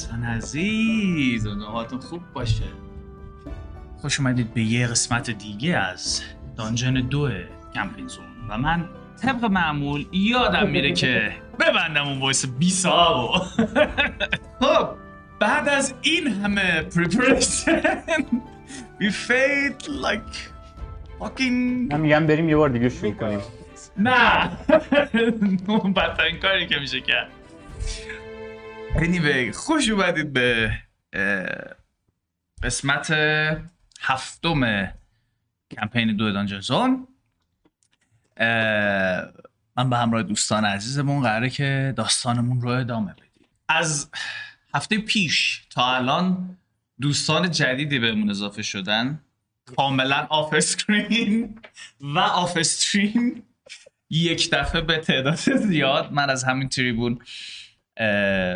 دوستان عزیز حالتون خوب باشه. خوش اومدید به یه قسمت دیگه از دانجن دو کمپین زون. و من طبق معمول یادم میره که ببندم اون وایس بی خب بعد از این همه پریپریشن we fade like fucking من میگم بریم یه بار دیگه شروع کنیم. نه اون بدترین کاری که میشه کرد. Anyway خوش اومدید به قسمت هفتم کمپین دو Dungeon Zone اه، من به همراه دوستان عزیزمون قراره که داستانمون رو ادامه بدیم. از هفته پیش تا الان دوستان جدیدی بهمون اضافه شدن. کاملا off screen و off stream یک دفعه به تعداد زیاد. من از همین تریبون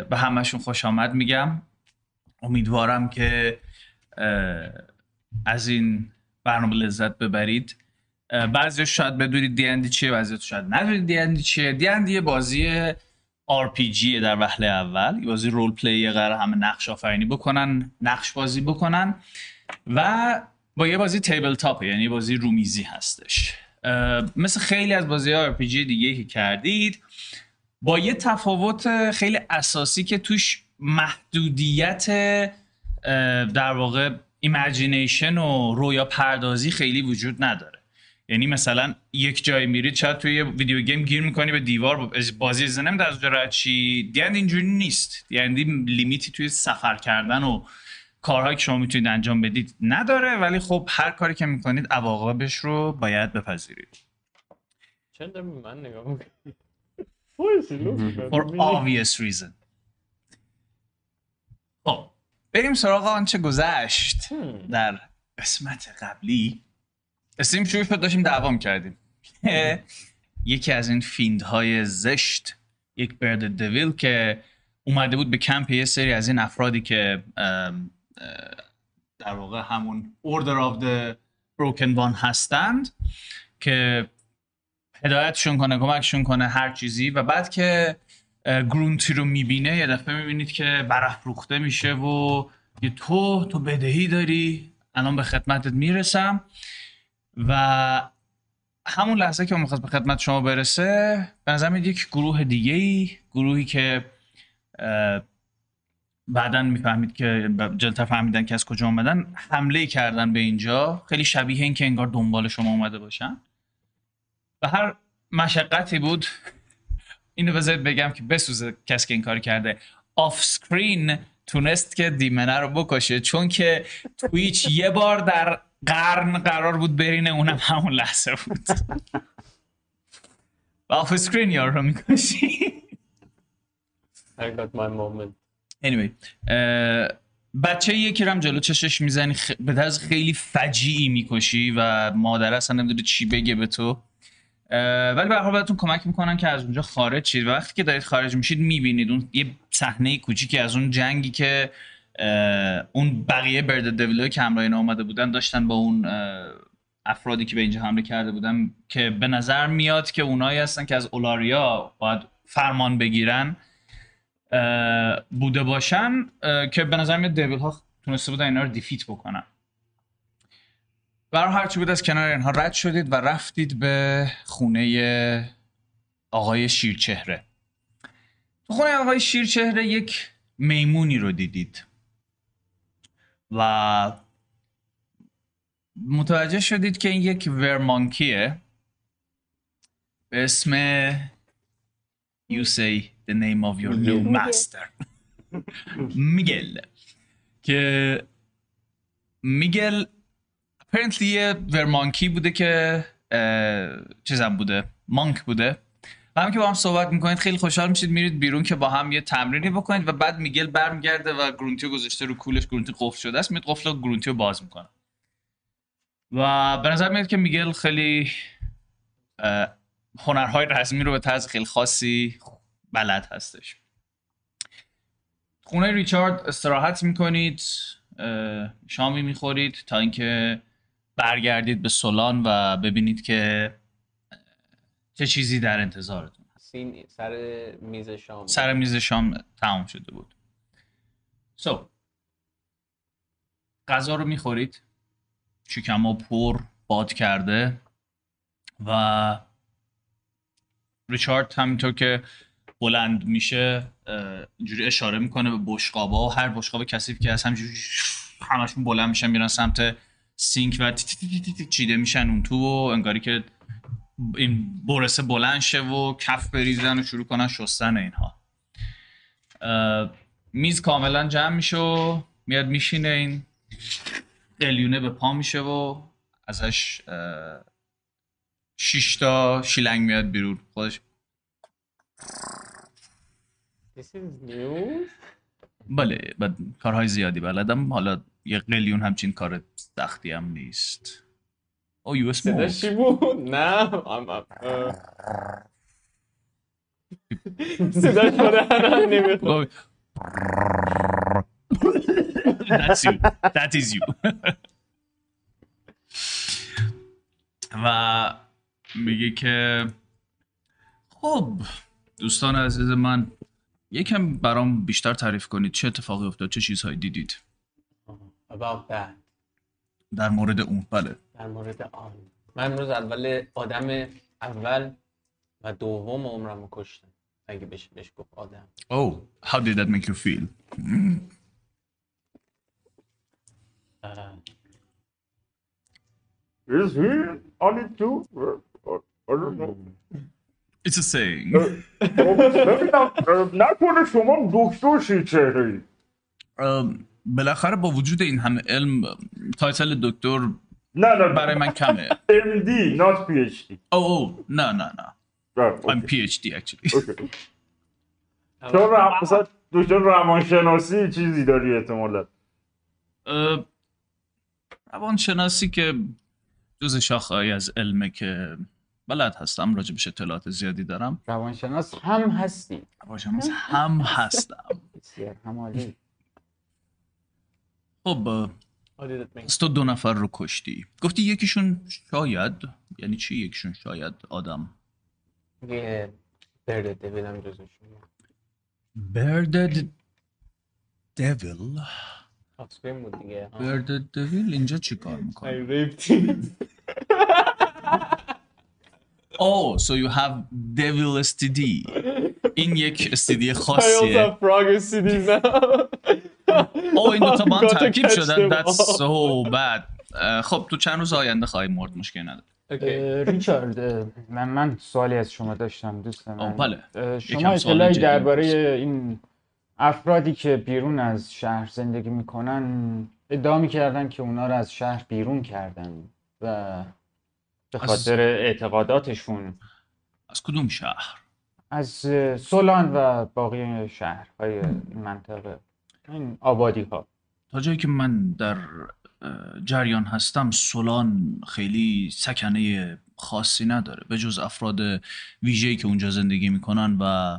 به همشون خوش آمد میگم. امیدوارم که از این برنامه لذت ببرید. بعضی شاید بدونید دیندی چیه بعضی شاید ندونید دیندی چیه. دیندی یه بازی RPG در وهله اول. یه بازی role play قرار همه نقش آفرینی بکنن نقش بازی بکنن و با یه بازی tabletop یعنی بازی رومیزی هستش. مثل خیلی از بازی RPG دیگه که کردید با یه تفاوت خیلی اساسی که توش محدودیت در واقع imagination و رویا پردازی خیلی وجود نداره. یعنی مثلا یک جای میرید شاید توی یه video game گیر می‌کنی به دیوار با- بازی از نمیده از چی. دیند اینجوری نیست. دیند لیمیتی توی سفر کردن و کارهایی که شما می‌تونید انجام بدید نداره ولی خب هر کاری که می‌کنید عواقبش رو باید بپذیرید. چند من نگاه For obvious reason. خب بریم سراغ آنچه گذشت. در قسمت قبلی استیم شروع شد داشتیم دعوام کردیم که یکی از این فیندهای زشت یک برد دویل که اومده بود به کمپ یه سری از این افرادی که در واقع همون Order of the Broken One هستند که هدایتشون کنه کمکشون کنه هر چیزی. و بعد که گرونتی رو می‌بینه یه دفعه می‌بینید که برافروخته میشه و یه تو تو بدهی داری. الان به خدمتت می‌رسم. و همون لحظه که اون می‌خواست به خدمت شما برسه به نظر میاد یک گروه دیگه ای گروهی که بعدا می‌فهمید که جلوتر فهمیدن که از کجا اومدن حمله کردن به اینجا. خیلی شبیه این که انگار دنبال شما اومده باشن. و هر مشقتی بود اینو بذارید بگم که بسوزه کسی که این کار کرده. off-screen تونست که demon ه رو بکشه چون که Twitch یه بار در قرن قرار بود برینه اونم همون لحظه بود. و off-screen یار رو می‌کشی. I got my moment. anyway بچه یکی رو هم جلو چشش می‌زنی خ... به طرز خیلی فجیعی می‌کشی و مادر اصلا نمی‌دونه چی بگه به تو. ولی به حال کمک می‌کنن که از اونجا خارج شید. وقتی که دارید خارج میشید می‌بینید اون یه صحنه کوچیکی از اون جنگی که اون بقیه برد همراه اینا اومده بودن داشتن با اون افرادی که به اینجا حمله کرده بودن که به نظر میاد که اونایی هستن که از اولاریا باید فرمان بگیرن بوده باشن که به نظر میاد دیویل ها تونسته بودن اینا رو دیفیت بکنن. برای هرچی بود از کنار اینها رد شدید و رفتید به خونه آقای شیرچهره. تو خونه آقای شیرچهره یک میمونی رو دیدید. و متوجه شدید که این یک ورمانکیه به اسم You say the name of your new master. میگل. که میگل apparently یه ورمانکی بوده که چیزم بوده مانک بوده. و هم که با هم صحبت می‌کنید خیلی خوشحال میشید میرید بیرون که با هم یه تمرینی بکنید و بعد میگل برمیگرده و گرونتیو گذاشته رو کولش گرونتی قفل شده است. میاد قفل گرونتیو باز می‌کنه و به نظر میاد که میگل خیلی هنرهای رزمی رو به طرز خیلی خاصی بلد هستش. خونه ریچارد استراحت می‌کنید شامی می‌خورید تا اینکه برگردید به سولان و ببینید که چه چیزی در انتظارتون هست. سین سر میز شام. سر میز شام تمام شده بود. So غذا رو می‌خورید. شکما پر باد کرده و ریچارد همینطور که بلند میشه اینجوری اشاره می‌کنه به بشقابا. و هر بشقاب کثیف که از همینجوری همشون بلند میشن میرن سمت سینک و چیده میشن اون تو و انگاری که این برسه بلند شه و کف بریزن و شروع کنن شستن اینها. میز کاملا جمع میشه و میاد میشینه این قلیونه به پا میشه و ازش شش تا شیلنگ میاد بیرون. خودش This is news. بله کارهای زیادی بلدم. حالا یه قلیون همچین کار سختی هم نیست او یو چی بود؟ نه ام- ام- اه. صداش با دهنم نمی‌خواد That's you. That is you. و میگه که خب دوستان عزیز من یکم برام بیشتر تعریف کنید چه اتفاقی افتاد چه چیزهایی دیدید About that. در مورد اون بله در مورد آن من امروز اول آدم اول و دوم عمرم رو کشتم اگه بهش بهش گفت آدم Oh, how did that make you feel? اه، Is he on it too? Uh, I don't know. It's a saying. ببینم اه، نکنه شما دکتر چهره بالاخره با وجود این همه علم تایتل دکتر نه نه برای من کمه. MD not PhD او او. نه نه نه. I'm PhD actually. چون مثلا دکتر روانشناسی چیزی داری احتمالا؟ روانشناسی که جز شاخه‌ای از علمه که بلد هستم راجبش اطلاعات زیادی دارم. روانشناس هم هستی روانشناس هم هستم. بسیار همالی خب تو دو نفر رو کشتی. گفتی یکیشون شاید یعنی چی یکیشون شاید آدم؟ یه برد دویل هم جزوشون بردد دیویل آفسکرین بود دیگه. ها. بردد دیویل اینجا چی کار I می‌کنه. Oh so you have devil STD این یک STD I also خاصیه. have frog STDs now. او این دوتا با هم ترکیب شدن. That's so bad. خب تو چند روز آینده خواهی مرد مشکل نداره. ریچارد من من سوالی از شما داشتم دوست من. بله. شما اطلاعی درباره. این افرادی که بیرون از شهر زندگی می‌کنن ادعا می‌کردن که اونا رو از شهر بیرون کردن و به از- خاطر اعتقاداتشون از کدوم شهر؟ از سولان و باقی شهرهای این منطقه. این آبادی ها تا جایی که من در جریان هستم سولان خیلی سکنه خاصی نداره. به جز افراد ویژه‌ای که اونجا زندگی می‌کنن و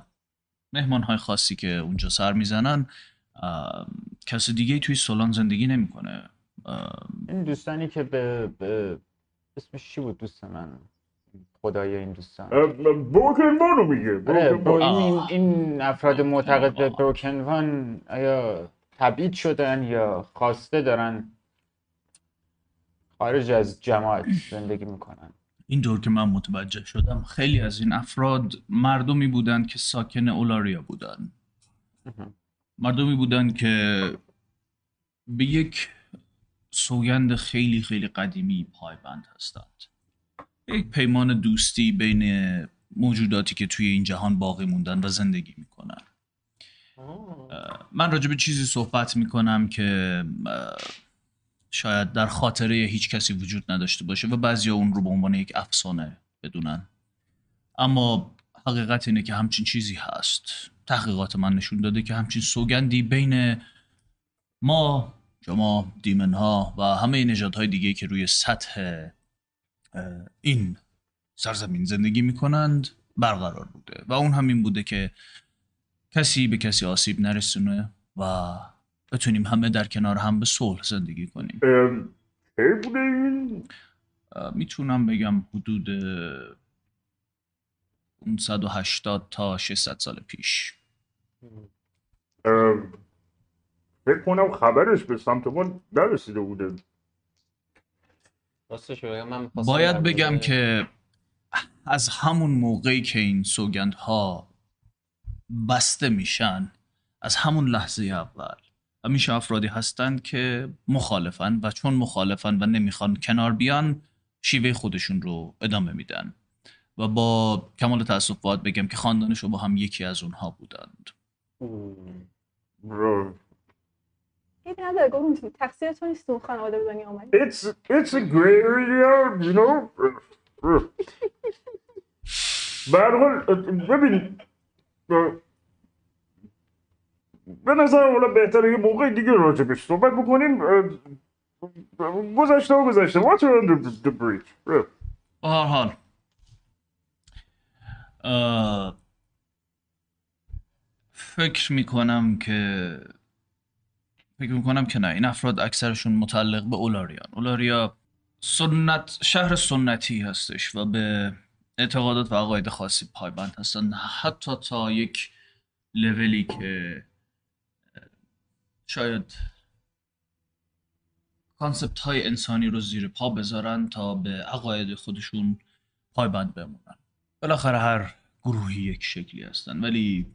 مهمانهای خاصی که اونجا سر می‌زنن کس دیگه توی سولان زندگی نمی‌کنه. این دوستانی که به, به اسمش چی بود دوست من؟ خدای این دوستان وانو میگه آره. این. این افراد معتقد به بروکن وان آیا تبعید شدن یا خواسته دارن خارج از جماعت زندگی می‌کنن اینطور که من متوجه شدم خیلی از این افراد مردمی بودند که ساکن اولاریا بودند مردمی بودند که به یک سوگند خیلی خیلی قدیمی پایبند هستند یک پیمان دوستی بین موجوداتی که توی این جهان باقی موندن و زندگی می‌کنن. من راجع به چیزی صحبت می‌کنم که شاید در خاطره هیچ کسی وجود نداشته باشه و بعضی اون رو به عنوان یک افسانه بدونن اما حقیقت اینه که همچین چیزی هست تحقیقات من نشون داده که همچین سوگندی بین ما شما دیمن ها و همه نژادهای دیگه که روی سطح این سرزمین زندگی می‌کنند برقرار بوده و اون همین بوده که کسی به کسی آسیب نرسونه و بتونیم همه در کنار هم به صلح زندگی کنیم. بوده این؟ می‌تونم بگم حدود اه، 580 تا 600 سال پیش. فکر کنم خبرش به سمت ما نرسیده بوده. راستش رو بگم من باید بگم که از همون موقعی که این سوگندها بسته میشن از همون لحظه اول همیشه افرادی هستند که مخالفن و چون مخالفن و نمی‌خوان کنار بیان شیوه خودشون رو ادامه میدن و با کمال تاسف باید بگم که خاندان با هم یکی از اونها بودند. عیبی نداره گفت می‌تونی تقصیر تو نیست اون خانواده به دنیا آمدی It's it's a gray area, you know. به هر حال ببین به نظر حالا بهتره یه موقع دیگه راجبش صحبت بکنیم. گذشته و گذشته. What's around the, the bridge? به هر حال فکر می‌کنم که فکر می‌کنم که نه. این افراد اکثرشون متعلق به اولاریا. اولاریا سنت شهر سنتی هستش و به اعتقادات و عقاید خاصی پایبند هستن. حتی تا یک لولی که شاید کانسپت های انسانی رو زیر پا بذارن تا به عقاید خودشون پایبند بمونن. بالاخره هر گروهی یک شکلی هستن. ولی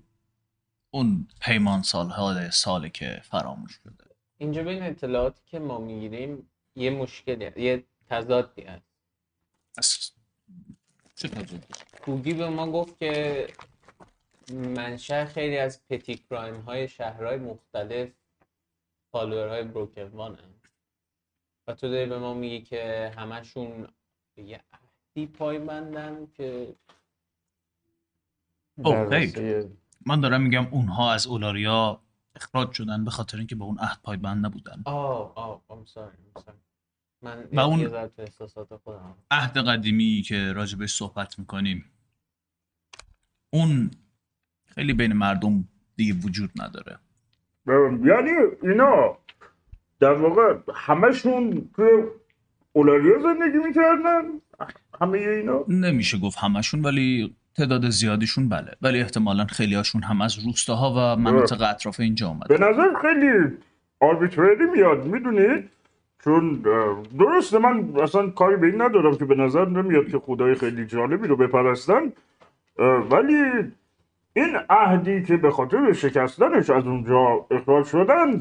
اون پیمان سالهای ساله که فراموش شده اینجا بین اطلاعاتی که ما می‌گیریم یه مشکلی هست. یه تضادی هست از چه تضادی؟ کوگی به ما گفت که منشأ خیلی از پتی کرایم های شهرهای مختلف فالوورهای بروکروان هم. و تو داری به ما میگی که همشون به یه عهدی پایبندن که اوه، در خیر. راسته من دارم میگم اونها از اولاریا اخراج شدن به خاطر اینکه به اون عهد پایبند نبودن. آه آه I'm sorry, I'm sorry. من و اون- یه ذره تو احساسات خودم. عهد قدیمی که راجبش صحبت می‌کنیم اون خیلی بین مردم دیگه وجود نداره. یعنی اینا در واقع همشون توی اولاریا زندگی می‌کردن؟ همه اینا؟ نمیشه گفت همشون ولی تعداد زیادیشون بله. ولی احتمالا خیلی هاشون هم از روستاها و مناطق اطراف اینجا به آمده نظر خیلی آربیتریلی میاد می‌دونی؟ چون درسته من اصلا کاری به این ندارم که به نظر نمیاد که خدای خیلی جالبی رو بپرستن. ولی این عهدی که به خاطر شکستنش از اونجا اخراج شدن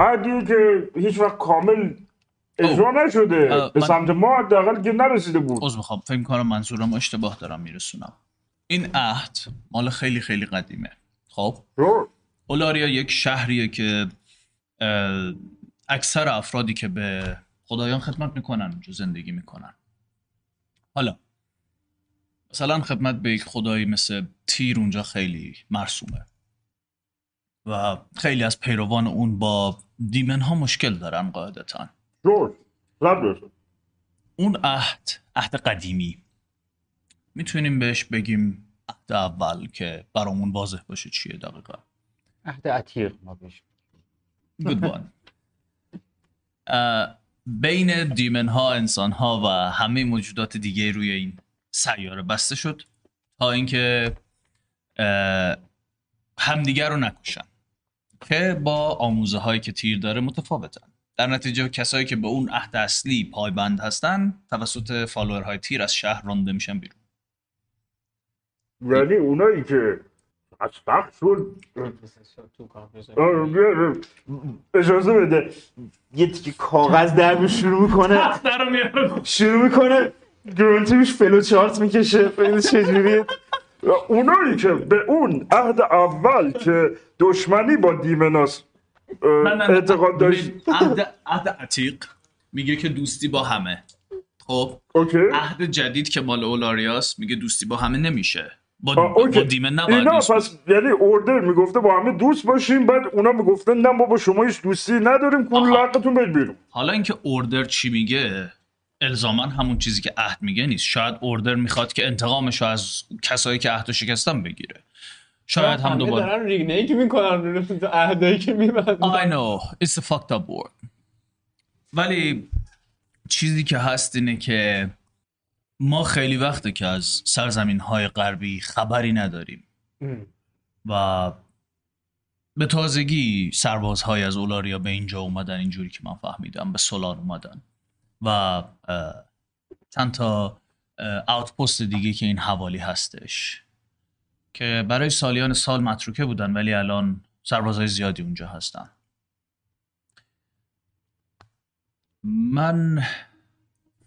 عهدی که هیچ وقت کامل اجرا نشده. به سمت ما حداقل که نرسیده بود. عذر می‌خوام. فکر کنم منظورم اشتباه دارم میرسونم. این عهد مال خیلی خیلی قدیمه. خب. اولاریا یک شهریه که اکثر افرادی که به خدایان خدمت می‌کنن اونجا زندگی می‌کنن. حالا مثلا خدمت به یک خدایی مثل تیر اونجا خیلی مرسومه. و خیلی از پیروان اون با دیمن ها مشکل دارن قاعدتا. رد بشه. اون عهد عهد قدیمی می‌تونیم بهش بگیم عهد اول که برامون واضح باشه چیه دقیقا عهد عتیق ما بهش Good one. اه، بین دیمن ها انسان ها و همه موجودات دیگه روی این سیاره بسته شد تا اینکه همدیگر رو نکشن که با آموزه هایی که تیر داره متفاوتن در نتیجه کسایی که به اون عهد اصلی پایبند هستن توسط follower های Tyr از شهر رانده میشن بیرون. یعنی اونایی که از بیا، اجازه بده. یه تیکه کاغذ در شروع می‌کنه شروع می‌کنه گرونتیش فلو چارت می‌کشه. ببینید چجوریه؟ اونایی که به اون عهد اول که دشمنی با دیمناس اعتقاد داشت. عهد عهد عتیق میگه که دوستی با همه. خب اوکی. عهد جدید که مال اولاریاس میگه دوستی با همه نمیشه. با. با دیمن نباید اینا دوست پس یعنی اوردر می‌گفته با همه دوست باشیم بعد اونا می‌گفتن نه ما با شما هیچ دوستی نداریم کل. لقتون برید بیرون. حالا اینکه اوردر چی میگه الزاما همون چیزی که عهد میگه نیست. شاید اوردر می‌خواد که انتقامش رو از کسایی که عهد شکستن بگیره. شاید هم همه دوباره. دارن ریگنیک می‌کنن تو عهدایی که میبندن. I know. It's a fucked up word ولی چیزی که هست اینه که ما خیلی وقته که از سرزمین های غربی خبری نداریم. و به تازگی سربازهای از اولاریا به اینجا اومدن اینجوری که من فهمیدم به سولان اومدن. و چند تا آوتپست دیگه که این حوالی هستش. که برای سالیان سال متروکه بودن ولی الان سربازهای زیادی اونجا هستن. من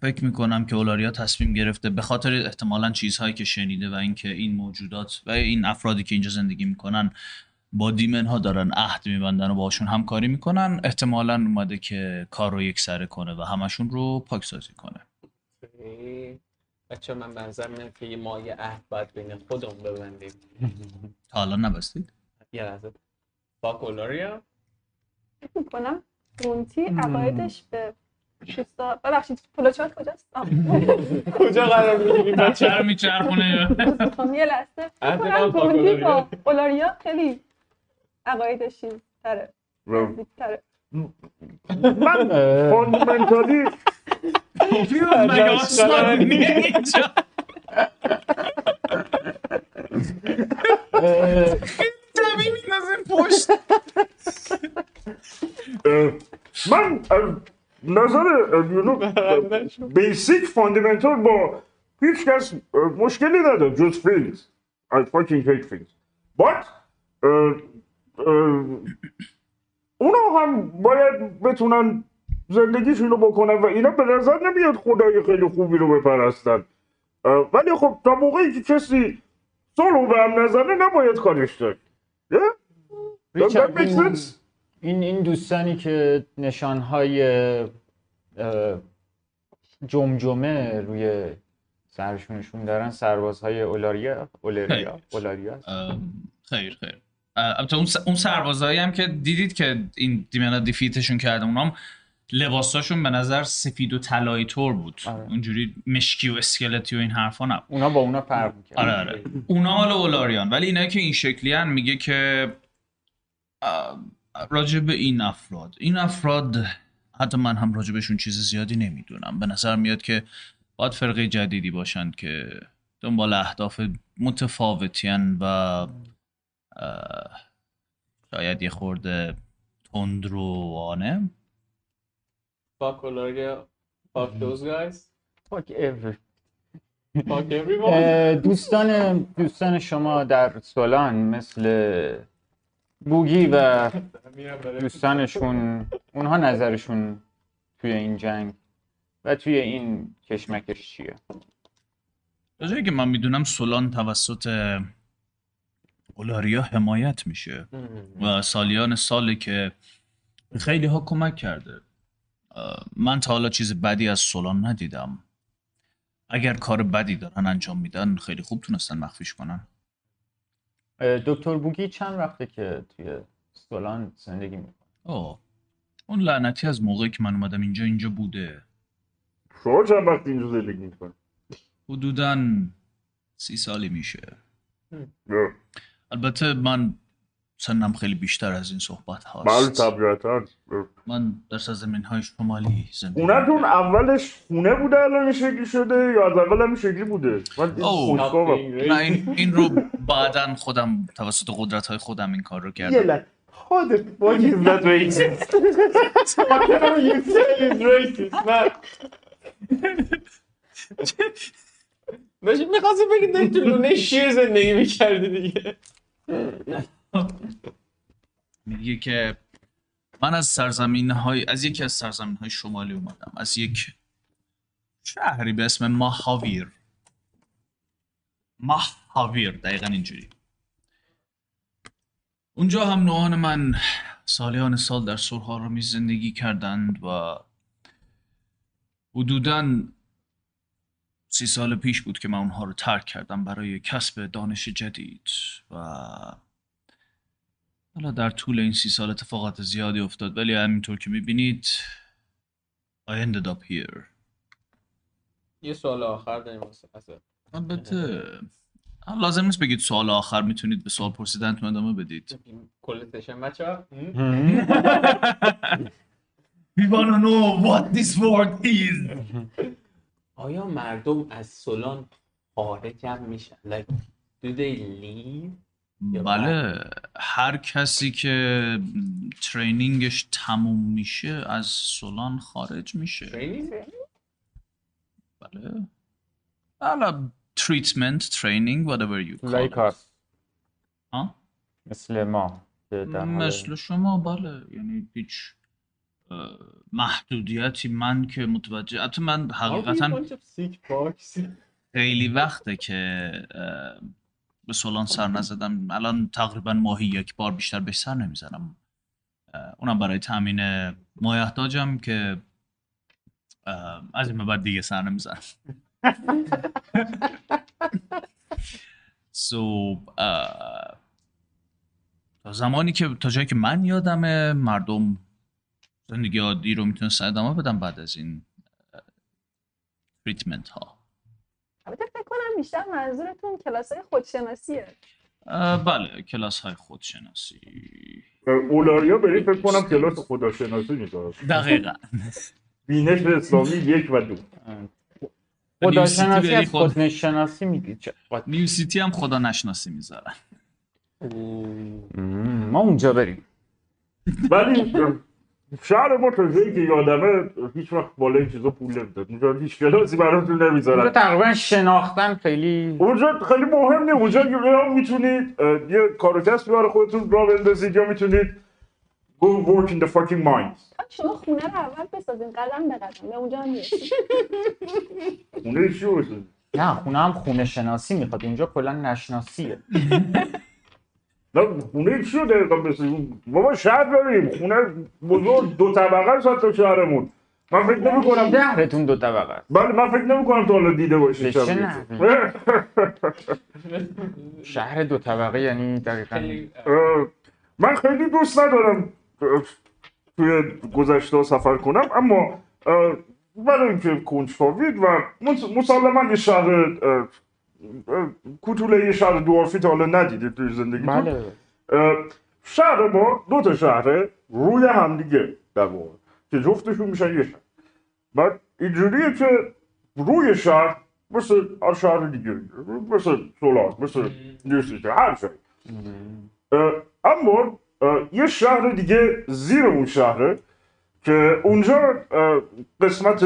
فکر می‌کنم که اولاریا تصمیم گرفته به خاطر احتمالا چیزهایی که شنیده و اینکه این موجودات و این افرادی که اینجا زندگی می‌کنن با دیمن ها دارن عهد میبندن و باشون همکاری می‌کنن احتمالا اومده که کار رو یک سره کنه و همشون رو پاکسازی کنه. بچه من بنظر میاد که یه مایه عهد باید بین خودمون ببندیم تا الان نبستید یه لحظه با کولاریا فکر می‌کنم رونتی عقایدش به شیستا ببخشید پلوچات کجاست؟ کجا قرار می‌گیریم بچه رو میچرخونه یه لحظه عهد فکر ما کنم با رونتی با. اولاریا خیلی عقایدش چیزتره نزدیکتره من فاندمنتالی نیه اینجا اه، طبیعی میندازه پشت اه، من نظر بیسیک فاندمنتال با هیچ کس مشکلی نداره جز فیلز I fucking hate things. But اونا هم باید بتونن زندگیشون رو بکنن و اینا به نظر نمیاد خدای خیلی خوبی رو بپرستن. ولی خب تا موقعی که کسی سولو به هم نزنه نباید کارش make این-? این دوستانی که نشانهای جمجمه روی سرشونشون دارن سربازهای اولاریا اولاریا اولاریا خیر خیر. البته اون س- اون سربازایی هم که دیدید که این دیمنا دیفیتشون کرده اونام لباساشون به نظر سفید و طلایی طور بود. آره. اونجوری مشکی و اسکلتی و این حرفا نبود. اونا با اونا فرق می‌کرد آره آره. اونا مال اولاریان ولی اینایی که این شکلی هن میگه که راجع به این افراد. این افراد حتی من هم راجع بهشون چیز زیادی نمی‌دونم. به نظر میاد که باید فرقه جدیدی باشن که دنبال اهداف متفاوتی هن و شاید یه خورده تندروانه با کولاریا fuck those guys. Fuck every- fuck everyone. اه، دوستان دوستان شما در سولان مثل بوگی و دوستانشون اونها نظرشون توی این جنگ و توی این کشمکش چیه؟ تا جایی که من می‌دونم سولان توسط اولاریا حمایت میشه و سالیان ساله که خیلی ها کمک کرده. من تا حالا چیز بدی از سولان ندیدم. اگر کار بدی دارن انجام میدن خیلی خوب تونستن مخفیش کنن. دکتر بوگی چند وقته که توی سولان زندگی می‌کنه؟ اوه اون لعنتی از موقعی که من اومدم اینجا اینجا بوده. شما چند وقت اینجا زندگی می‌کنی؟ حدودا سی سالی میشه. البته من سنم خیلی بیشتر از این صحبت بله هاست طبیعتا من در سرزمین های شمالی زندگی خونتون اولش خونه بوده الان شکلی شده یا از اول هم شکلی بوده من این. نه این, این رو بعدا خودم توسط قدرت های خودم این کار رو کردم fuck is that racist? Whatever you say is racist, man. می‌خواستی بگی داری تو لونه شیر زندگی می‌کردی دیگه میگه که من از سرزمین های از یکی از سرزمین های شمالی اومدم. از یک شهری به اسم ماهاویر. ماهاویر دقیقا اینجوری. اونجا هم نوعان من سالیان سال در سرها زندگی کردند و حدوداً سی سال پیش بود که من اونها رو ترک کردم برای کسب دانش جدید و حالا در طول این سی سال اتفاقات زیادی افتاد ولی همینطور که می‌بینید I ended up here. یه سوال آخر داریم. البته لازم نیست بگید سوال آخر می‌تونید به سوال پرسیدنتون ادامه بدید. کل سشن بچه ها We wanna know what this world is. آیا مردم از سولان خارج هم میشن؟ Like do they leave? بله هر کسی که ترینینگش تموم میشه از سولان خارج میشه. ترینینگ؟ بله. حالا تریتمنت ترینینگ whatever you call it. لایکاس ها؟ مثل ما مثل شما بله. یعنی هیچ محدودیتی من که متوجه حتی من حقیقتا خیلی وقته که به سولان سر نزدم. الان تقریبا ماهی یک بار بیشتر به سر نمی‌زنم. اونم برای تامین مایحتاجم که از این بعد دیگه سر نمی‌زنم. سو تا زمانی که تا جایی که من یادمه مردم زندگی عادی رو می‌تونستن ادامه بدم بعد از این تریتمنت ها. بیشتر منظورتون کلاس خودشناسیه؟ اه، بله کلاس های خودشناسی. اولاریا برید فکر کنم کلاس خداشناسی می‌ذاره دقیقا. بینش اسلامی یک و دو. خداشناسی بری از خود- خودشناسی میگی. چه- نیو سیتی هم خدا نشناسی می‌ذارن ما اونجا بریم. ولی شهر ما تا جایی که یادمه هیچ وقت بالا این چیزا پول نمی‌داد. اونجا هیچ کلاسی براتون اونجا نمی‌ذارن تقریبا شناختن خیلی. اونجا خیلی مهم نیست. اونجا یا می‌تونید یه کار و برای خودتون را بندازید یا می‌تونید go work in the fucking mines. شما خونه رو اول بسازین. قدم به قدم به اونجا هم می‌رسید خونه چی نه خونه هم خونه شناسی می‌خواد. اونجا کلا نشناسیه. خونه چی رو دقیقا بسید بابا شهر بریم. خونه بزرگ دو طبقه است حتی شهرمون. من فکر نمی کنم دهرتون دو طبقه است. بله من فکر نمی کنم تا حالا دیده نحوی؟ شهر دو طبقه یعنی دقیقا من خیلی دوست ندارم توی گذشته سفر کنم اما برای اینکه کنجکاوید و مس- مسلما یه شهر کوتوله یه شهر دوارفی تا حالا ندیدید توی زندگیتون بله اه، شهر ما دو تا شهره روی همدیگه در واقع که جفتشون میشن یه شهر بعد اینجوریه که روی شهر مثل هر شهر دیگه مثل سولار مثل نیوسیتی هر شهر اما یه شهر دیگه زیر اون شهره که اونجا قسمت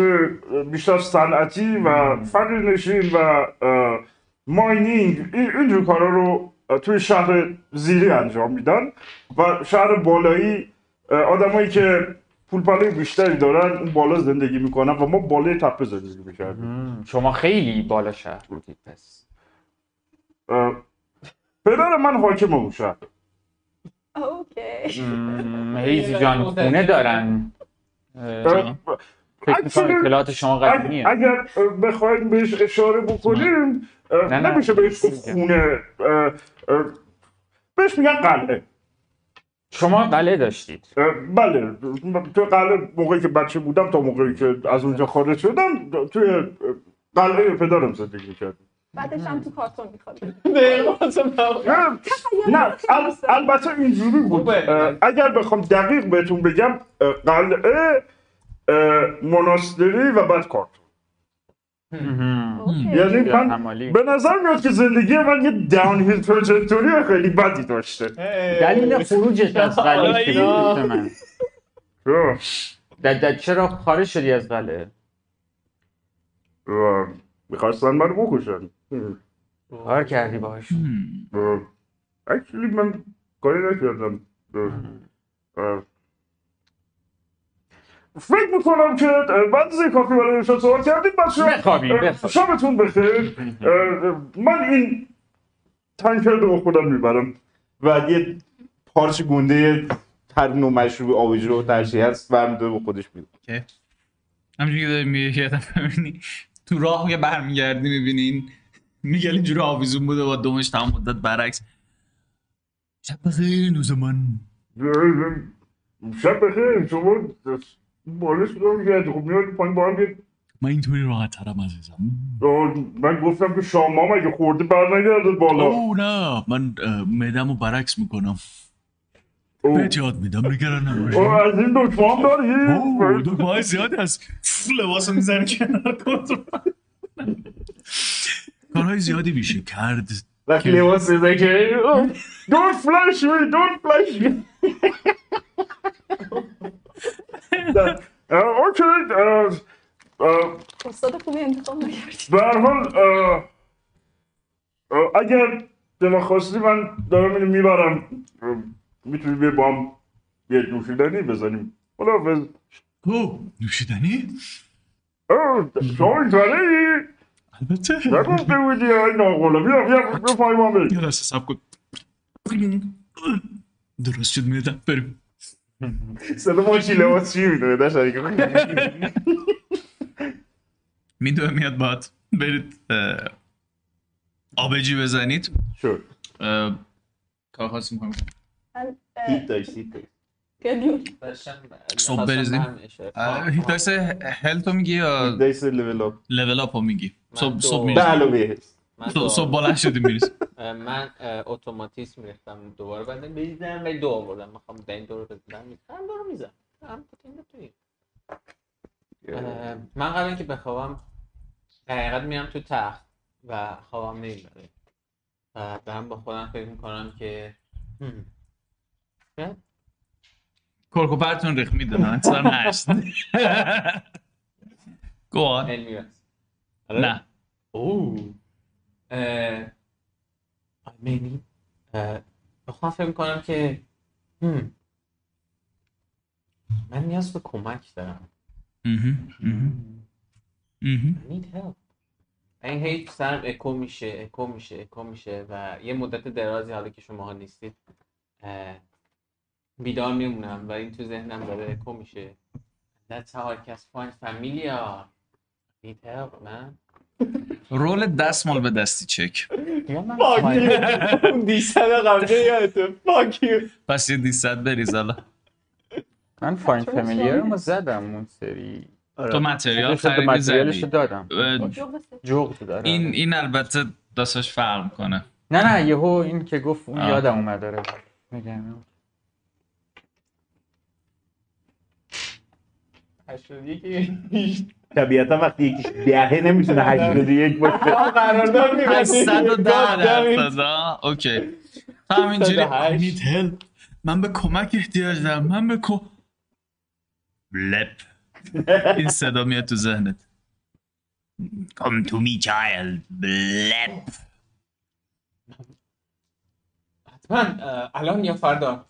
بیشتر صنعتی و فقیر نشین و اه، ماینینگ این اینجور کارا رو توی شهر زیری انجام میدن و شهر بالایی آدمایی که پول پله بیشتری دارن اون بالا زندگی می‌کنن و ما بالای تپه زندگی می‌کردیم. شما خیلی بالا شهر بودید پس. پدر من حاکم اون شهر. اوکی. هیزی جان خونه دارن. فکر اطلاعات شما اگر, قدیمیه اگر اه، بخوایم بهش اشاره بکنیم نه، نه. نمیشه بهش گفت خونه اه، اه، بهش میگن قلعه. شما قلعه داشتید. بله تو قلعه موقعی که بچه بودم تا موقعی که از اونجا خارج شدم توی قلعه پدرم زندگی کردم بعدش هم تو کارتون می‌خواد نه نه ال- البته اینجوری بود. اگر بخوام دقیق بهتون بگم قلعه اه، مناستری و بعد کارتون یعنی یا من حمالی. به نظر میاد که زندگی من یه داون هیل تراجکتوری خیلی بدی داشته. دلیل خروجت از قلعه من. چرا خارج شدی از قلعه می‌خواستن من بکشن. کار کردی باهاش. اکچولی من کاری نکردم. فکر می‌کنم که بعد از کافی برای شما صحبت کردیم بچه. شبتون بخیر. من این تنکر رو با خودم می‌برم. و یه پارچ گونده هر نوع مشروب آبجو و ترشی هست برمیداره با خودش میده همینجوری که داری میگه یه دفعه می‌بینی تو راه که برمیگردی می‌بینین. میگل اینجوری آویزون بوده با دومش تمام مدت برعکس. شب بخیر نوز من. شب بخیر شما بالش رو میگردی خب میاد پایین با هم یه- من اینطوری راحت ترم عزیزم. من گفتم که شام اگه خورده بر نگرده بالا. او نه من میدم رو برعکس می‌کنم. بهت یاد میدم نگران نباش. از این دکمه هم داری؟ دکمه زیادی هست. فو، لباسو می‌زنه کنار کنترل کارهای زیادی میشه کرد. وقتی لباس بزن که Don't flash me Don't flash me. اوکی استاد خوبی انتخاب نکردی. به هر حال اگر دل خواستی من دارم اینو می‌برم می‌تونی بیا با هم یه نوشیدنی بزنیم. خداحافظ او نوشیدنی؟ شما اینطوره ای؟ البته. نگفته بودی ای ناقلا بیا بیا بیا پای ما بریم. یه لحظه سب کن. درست شد میدم. بریم. صدا ماشی لباس چی می‌دونه در شریک میدوه میاد باد برید آبجی بزنید. اه، کار خاصی می‌کنم. من اه، هیت داشت هیت داشت گلیون داشتم صبح بریزیم؟ آه، هیتاس هلتو میگی یا هیت داشت لول اپ لول اپو میگی؟ من صبح میریزی علاوه حس من صبح دو- صبح بلند شدی میریزی. اه، من اتوماتیسم ریختم دوباره. بعدم بریدم ولی دو آوردم. می‌خوام این دو رو بزنم. هم دو رو می‌زنم. هم بتونی. من قبل اینکه بخوابم دقیقت میرم تو تخت و خوابم نمی‌بره. و دارم با خودم فکر می‌کنم که هم، کرکوپرتون ریخ می‌دونم. انتظار نشت گو آن علمی بس نه. اوه. به خودم فکر می‌کنم که هم، من نیاز به کمک دارم. need help. این هی تو سرم اکو میشه اکو میشه اکو میشه و یه مدت درازی حالا که شما ها نیستید بیدار میمونم و این تو ذهنم داره اکو میشه. That's how I can find familiar Need help man. رول دستمال به دستی چک. اون دیشب قبله Fuck you. پس یه دیصد بریز حالا من فاین شما- رو زدم اون سری. تو متریال چیزش رو- خریدی زدی. دادم جغد سه. جغد داره این این البته داستاش فرق می‌کنه. نه نه یهو این که گفت اون. یادم اومد داره میگم. طبیعتا وقتی یکیش دهه نمی‌تونه 81 باشه. قرارداد می‌بندی. 810 God damn it. درصد؟ اوکی. همینجوری. I 808. need help. من به کمک احتیاج دارم. من به کم لپ این صدا میاد تو ذهنت. Come to me child. بلپ حتما اه، الان یا فردا؟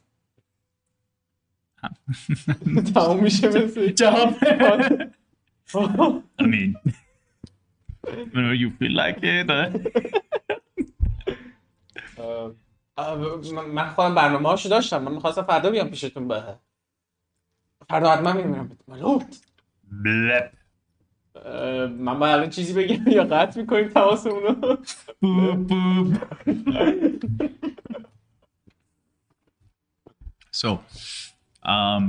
تموم میشه مثل جواب. I mean whenever you feel like it اه، من- خودم برنامه هاشو داشتم. من می‌خواستم فردا بیام پیشتون به فردا حتما میمیرم ملوت. بلپ من باید الان چیزی بگم یا قطع می‌کنیم تماسمون رو بوب بوب So, um,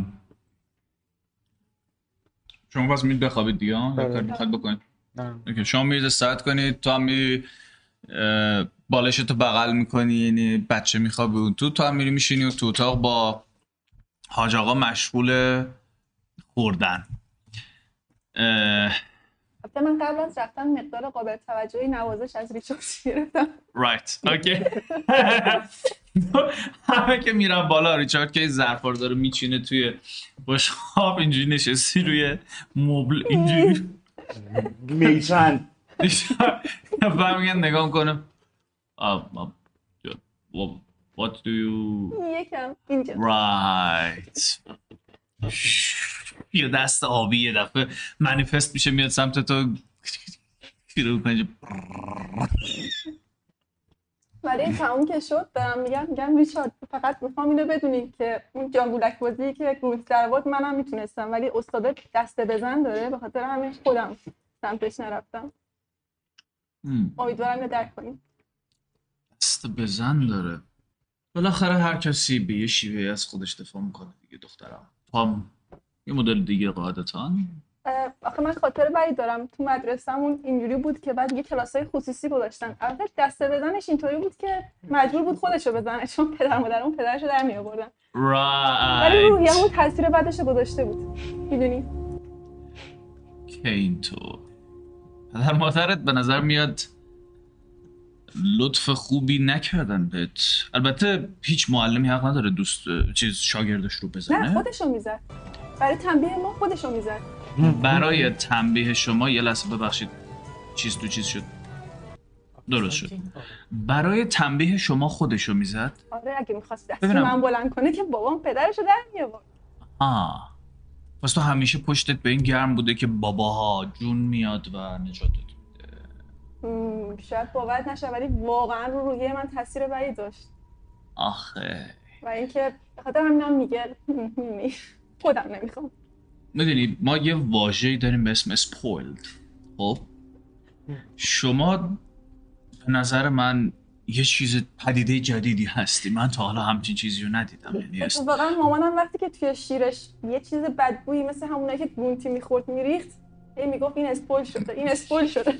شما پس میرید بخوابید دیگه ها؟ یا کاری می‌خواید بکنید. نه. اوکی شما میرید استراحت کنید تو هم میری اه، بالشتو بغل می‌کنی یعنی بچه میخوابه اون. تو تو هم میری میشینی و تو اتاق با حاج آقا مشغول خوردن. اه، البته من قبل از رفتن مقدار قابل توجهی نوازش از ریچارد گرفتم. رایت اوکی همه که میرن بالا ریچارد که ظرفا رو داره میچینه توی بشقاب اینجوری نشستی روی مبل اینجوری. میچند برمیگن نگاه کنم what do you یکم اینجا. Right. یه دست آبی یه دفعه منیفست میشه میاد سمت تو. کنه ولی تموم که شد دارم میگم میگم ریچارد فقط می‌خوام اینو بدونی که اون جانگولک بازی که گروت در آورد منم می‌تونستم ولی استاد دسته بزن داره به خاطر همین خودم سمتش نرفتم. امیدوارم درک کنیم. دست بزن داره. بالاخره هر کسی به یه شیوه از خودش دفاع می‌کنه دیگه دخترم. هم یه مدل دیگه قاعدتا. اه، آخه من خاطر بدی دارم. تو مدرسه‌مون اینجوری بود که بعد یه کلاسای خصوصی گذاشتن. البته دسته بزنش اینطوری بود که مجبور بود خودشو بزنه چون پدر مادرمون پدرشو در می آوردن ولی رایت روحیه‌مون تاثیر بعدش رو گذاشته بود. می‌دونی؟ که اینطور پدر مادرت به نظر میاد لطف خوبی نکردن بهت. البته هیچ معلمی حق نداره دوست چیز شاگردش رو نه بزنه. خودشو می‌زد. برای تنبیه ما خودشو می‌زد. برای تنبیه شما یه لحظه ببخشید. چیز تو چیز شد. درست شد. برای تنبیه شما خودشو می‌زد؟ آره اگه می‌خواست ببینم. من بلند کنه که بابام پدرشو در میآورد. آه. پس تو همیشه پشتت به این گرم بوده که باباها جون میاد و نجاتت میده. شاید باورت نشه ولی واقعا رو روحیه من تاثیر بدی داشت. آخه. و اینکه به خاطر همینم میگل خودم نمی‌خوام. می‌دونی ما یه واژه‌ای داریم به اسم spoiled. خب؟ شما به نظر من یه چیز پدیده جدیدی هستی. من تا حالا همچین چیزی رو ندیدم. یعنی است- واقعا مامانم وقتی که توی شیرش یه چیز بدبویی مثل همونایی که گونتی می‌خورد میریخت هی می‌گفت این اسپول شده این اسپول شده.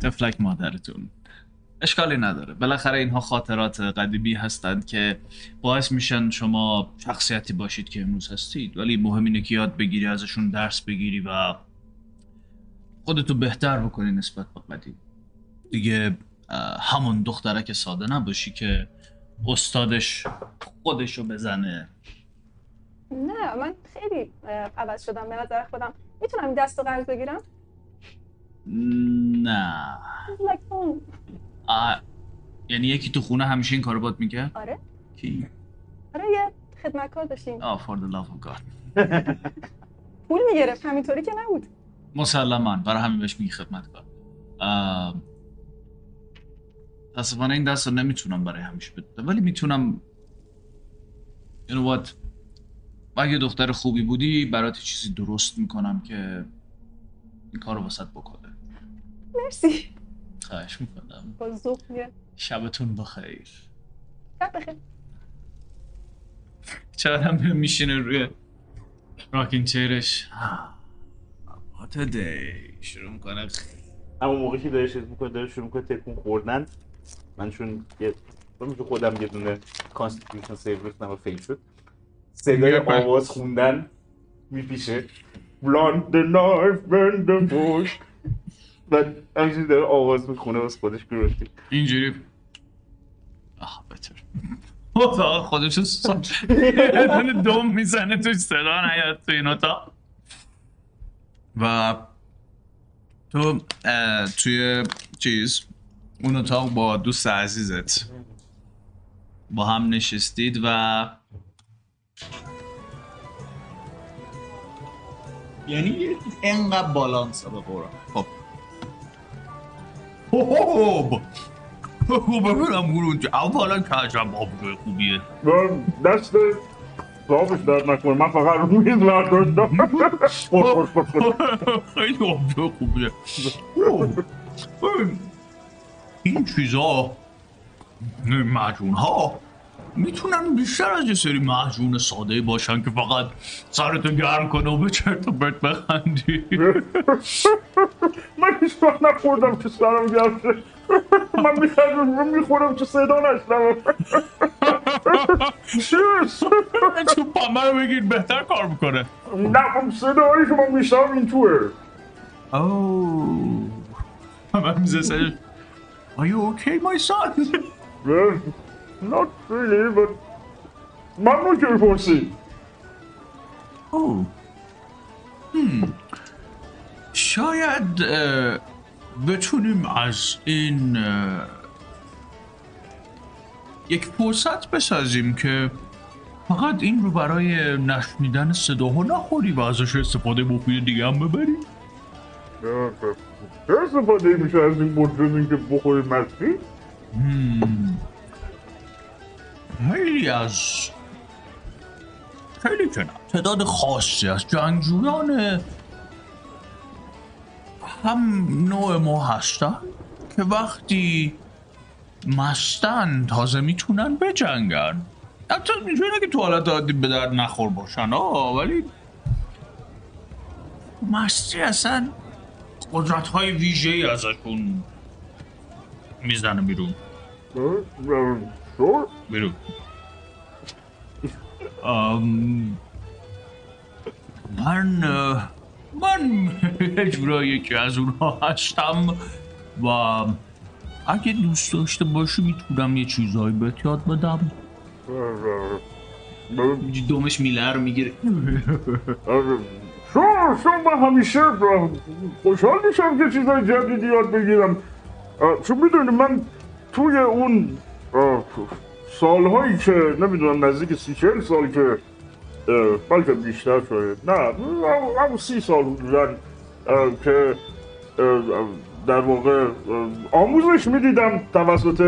تفلک مادرتون اشکالی نداره. بالاخره اینها خاطرات قدیمی هستند که باعث میشن شما شخصیتی باشید که امروز هستید. ولی مهم اینه که یاد بگیری ازشون درس بگیری و خودتو بهتر بکنی نسبت به قدیم. دیگه همون دخترک ساده نباشی که استادش خودشو بزنه. نه من خیلی عوض شدم به نظر خودم. می‌تونم دست رو قرض بگیرم؟ نه. Home. آه، یعنی یکی تو خونه همیشه این کارو بات می‌کرد؟ آره. کی؟ آره یه خدمتکار داشتیم. آه for the love of God. پول می‌گرفت همینطوری که نبود. مسلما برای همین بهش میگی خدمتکار. ام، متاسفانه این دست رو نمی‌تونم برای همیشه بدم ولی می‌تونم you know what اگه دختر خوبی بودی برات چیزی درست می‌کنم که این کار رو واسط بکنه. مرسی. خواهش می‌کنم. با ذوق شبتون بخیر. شب بخیر. چقدر هم میشینه روی راکین چیرش؟ What a day شروع می‌کنه. اما موقعی که داره چیز می‌کنه داره شروع می‌کنه تکون خوردن. من چون یه چون خودم یه دونه constitution save ریختم و fail شد. صدای آواز خوندن میپیشه. blunt the knives bend the forks. و همینجوری داره آواز می‌خونه واسه خودش گروتی اینجوری. آه بهتر اتاق خودشو دم می‌زنه توی صدا نیاد تو این اتاق. و تو توی چیز اون اتاق با دوست عزیزت. با هم نشستید و یعنی انقدر بالانس به قرآن خب. خب خب ببینم گروه اولا که عجب آبروی خوبیه دست صاحبش درد نکنه من فقط رو میز برداشتم خیلی آبروی خوبیه خب، ببین، این چیزا معجون ها می‌تونن بیشتر از یه سری معجون ساده باشن که فقط سرتو گرم کنه و به چرت و پرت بخندی. من هیچ وقت نخوردم که سرم گرم شه. من میخوردم می‌خورم که صدا نشنم چیز تو پامه رو بگیر بهتر کار می‌کنه. نه من صدایی که من میشنم این توه. اوه. من میزه سرش. Are you okay my son? Not really, but ممنون که می‌پرسی اوه هم. شاید بتونیم از این اه، یک فرصت بسازیم که فقط این رو برای نشنیدن صداها نخوری و ازش استفاده مفید دیگه هم ببری چه استفاده میشه از این این که بخوری مستی؟ خیلی از خیلی که تعداد خاصی از جنگجویان هم نوع ما هستن که وقتی مستن تازه می‌تونن بجنگن. حتی اینجوری نه که تو حالت عادی به درد نخور باشن آه ولی مستی اصلا قدرت های ویژه ازشون می‌زنه بیرون. شور؟ بیرون ام، من من جورایی یکی از اونها هستم و اگه دوست داشته باشی می‌تونم یه چیزهایی بهت یاد بدم دومش میله رو می‌گیره شما شما همیشه خوشحال میشم که چیزای جدیدی یاد بگیرم چون می‌دونی من توی اون سالهایی که نمی‌دونم نزدیک سی چهل سال که بلکه بیشتر شاید. نه همون سی سال حدودا که در واقع آموزش می‌دیدم توسط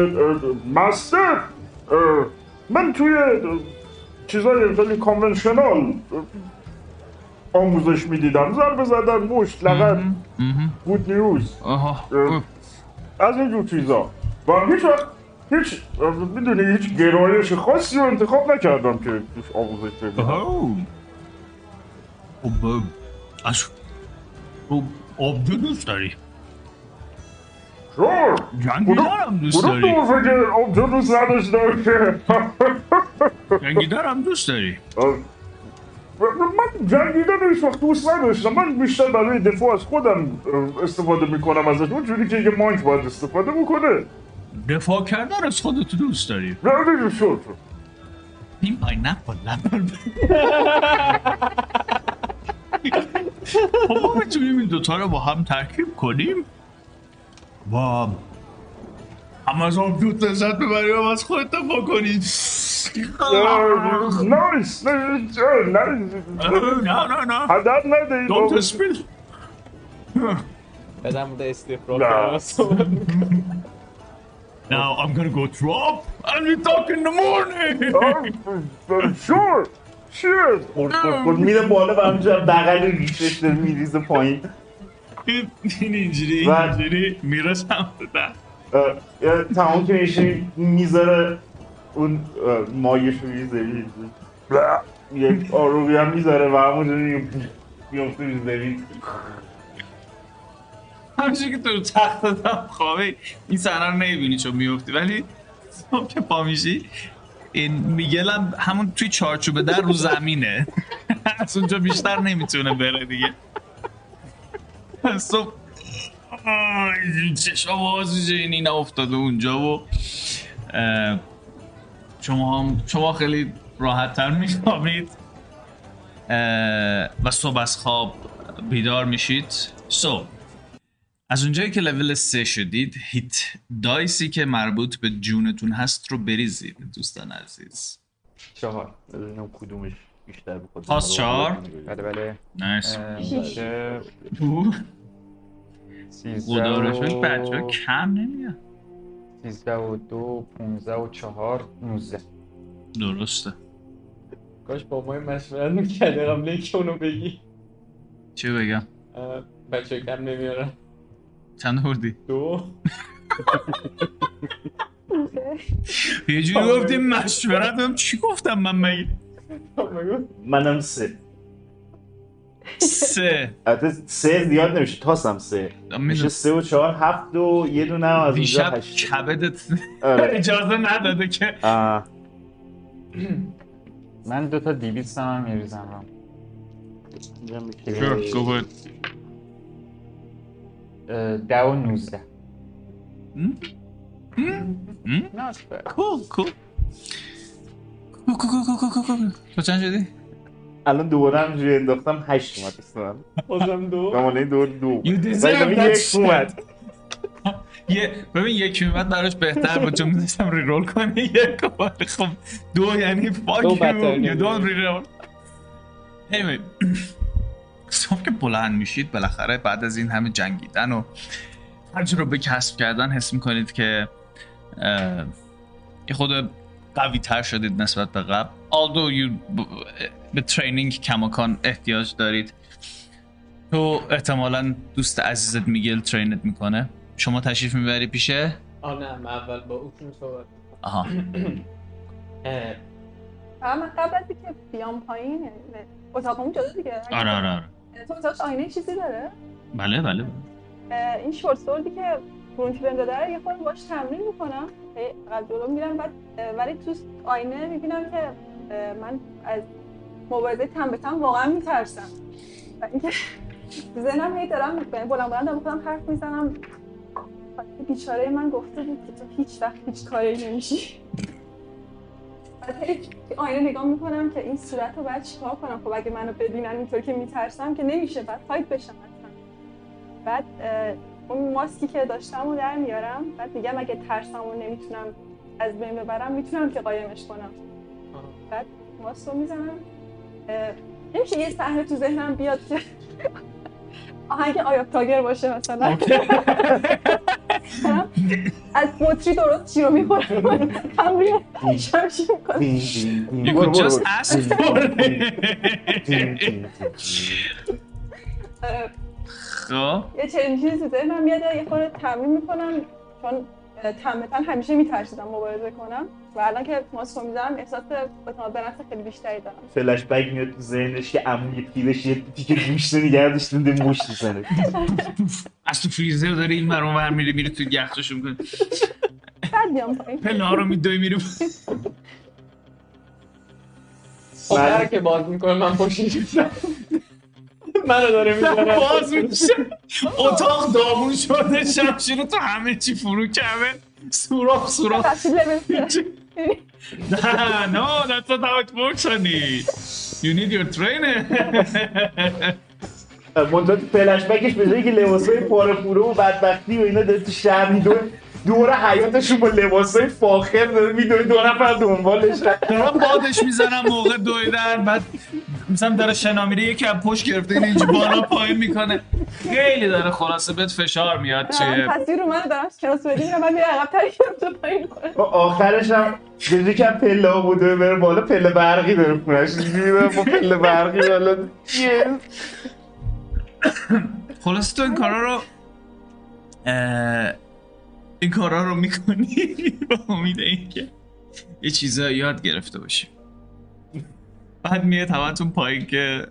مستر. من توی چیزای خیلی کانونشنال آموزش می‌دیدم. ضربه زدن مشت لغت. گود نیوز از اینجور چیزا. و هیچ وقت هیچ می‌دونی هیچ گرایش خاصی رو انتخاب نکردم که توش آموزش ببینم. خب از تو آبجو دوست داری؟ شور. جنگیدارم دوست کدوم داری؟ تو فکر آبجو دوست نداشته که؟ جنگیدارم دوست داری؟ من جنگیدن هیچ وقت دوست نداشتم. من بیشتر برای دفاع از خودم استفاده می‌کنم ازش. اونجوری که یه مانک باید استفاده بکنه. دفاع کردن از خودتو دوست داری. نه شور این لبن خب ما می‌تونیم این دوتا رو با هم ترکیب کنیم. و هم از آبجوت لذت ببریم هم از خودت دفاع کنیم نایس نه نه نه نه. نه هدر نده. Don't spill بدم بوده استفراغ نه. Now I'm gonna go drop and we talk in the morning. شور شور خورد خورد خورد میره بالا و همینجا بغل ریشش داره میریزه پایین. این این اینجوری اینجوری به اه، اه، تمام که میشه می‌ذاره اون مایش رو می‌ذاری یک آروبی هم می‌ذاره و همونجوری میفته رو همچنین که تو تخت هم خوابه. این صحنه رو نمی‌بینی چون میفتی ولی صبح که پا میشی. این میگل هم همون توی چارچوبه در رو زمینه. از اونجا بیشتر نمی‌تونه بره دیگه. صبح. این چشم باز این اینا افتاده اونجا و شما هم شما خیلی راحت تر میخوابید و صبح از خواب بیدار میشید. صبح. از اونجایی که لول 3 شدید هیت دایسی که مربوط به جونتون هست رو بریزید دوستان عزیز. چهار. ببینم کدومش بیشتر به خود پاس چهار. بله بله. نایس. اه، میشه تو؟ 13 خدا رو شکر و بچه کم نمیاد. 13 و 2 15 و 4 19 درسته. کاش با ما مشورت می‌کرده قبل اینکه اونو بگی. چی بگم؟ بچه کم نمیارم چند بردی دو. یه جوری گفتیم مشورت هم چی گفتم من مگه؟ منم سه. سه. البته سه زیاد نمیشه. تاسم سه. میشه سه و چهار هفت و یه دونه هم از اونجا دیشب هشت. کبدت آره. اجازه نداده که. آه. من دو تا دیویست هم میریزم. رو اینجا میشه- cool, cool, cool, cool, cool. تو چند شدی؟ الان دوباره همجوری انداختم هشت اومد اسمم بازم دو. زمانه دور دو You deserve یک. اومد. یه ببین یکی میمد براش بهتر بود چون میداشتم ری رول کنی. یک ولی خب دو یعنی دو you نمی‌شه. don't ری رول anyway. صبح که بلند میشید بالاخره بعد از این همه جنگیدن و تجربه کسب کردن حس می‌کنید که یه خود قوی تر شدید نسبت به قبل. Although you ب- به ترینینگ کماکان احتیاج دارید. تو احتمالا دوست عزیزت میگل ترینت می‌کنه. شما تشریف می‌بری پیشه؟ آه نه من اول با اوشون صحبت آها. من قبل از اینکه بیام پایین اتاقمون جدا دیگه. آره آره آره. تو اتاق آینه چیزی داره؟ بله بله. اه، این شورت سوردی که برونتی بهم داده رو یه خورده باش تمرین می‌کنم. عقب جلو میرم بعد ولی تو آینه می‌بینم که من از مبارزه تن به تن واقعا میترسم. و اینکه ذهنم هی دارم یعنی بلند بلند دارم خودم حرف می‌زنم. بیچاره من گفته بود که تو هیچ وقت هیچ کاری نمیشی. آینه نگاه می‌کنم که این صورت رو باید چیکار کنم؟ خب اگه منو ببینن اینطور که میترسم که نمیشه بعد فایت بشم حتما. بعد اون ماسکی که داشتم رو در میارم بعد میگم اگه ترسم رو نمی‌تونم از بین ببرم می‌تونم که قایمش کنم. بعد ماسک رو می‌زنم. نمیشه یه صحنه تو ذهنم بیاد که آهنگ آیاب تاگر باشه مثلا. از بطری درست چی رو می‌خورم هم روی شمشی می‌کنم You could just ask for it. خب یه چنین چیزی تو ذهنم میاد یه خورده تمرین می‌کنم چون تمتن همیشه میترسیدم مبارزه کنم و الان که ماسک رو می‌زنم احساس اعتماد به نفس خیلی بیشتری دارم. فلش بک میاد تو ذهنش که عمو یه تیرش یه تیکه گوشت نگه داشته ده مشت می‌زنه. از تو فریزر داره این مرون ور میره میره تو گختش می‌کنه بعد میام پایین. پله ها رو میدوی میره خب در که باز می‌کنه من پشتش منو داره می‌زنه. باز میشه. اتاق داغون شده شمشیر رو تو همه چی فرو کرده سوراخ سوراخ. no, that's not how it works, honey. You need your trainer. منتها تو فلش بکش به جایی که لباسای پاره پوره و بدبختی و اینا داره تو شهر میدوه دور حیاتشون با لباسای فاخر داره میدوه دو نفر دنبالش دارم بادش می‌زنم موقع دویدن بعد مثلا داره شنا میره یکی از پشت گرفته اینو اینجا بالا پایین می‌کنه. خیلی داره خلاصه بهت فشار میاد چه تصویر رو من دارم کلاس بدی میرم من میره عقب‌تر تو پایین کنم و آخرش هم جایی که پله ها بوده بره بالا پله برقی داره خونش میره با پله برقی بالا. خلاصه تو این کارا رو اه، این کارا رو می‌کنی؟ با امید اینکه یه چیزا یاد گرفته باشی. بعد میاد همتون پایین که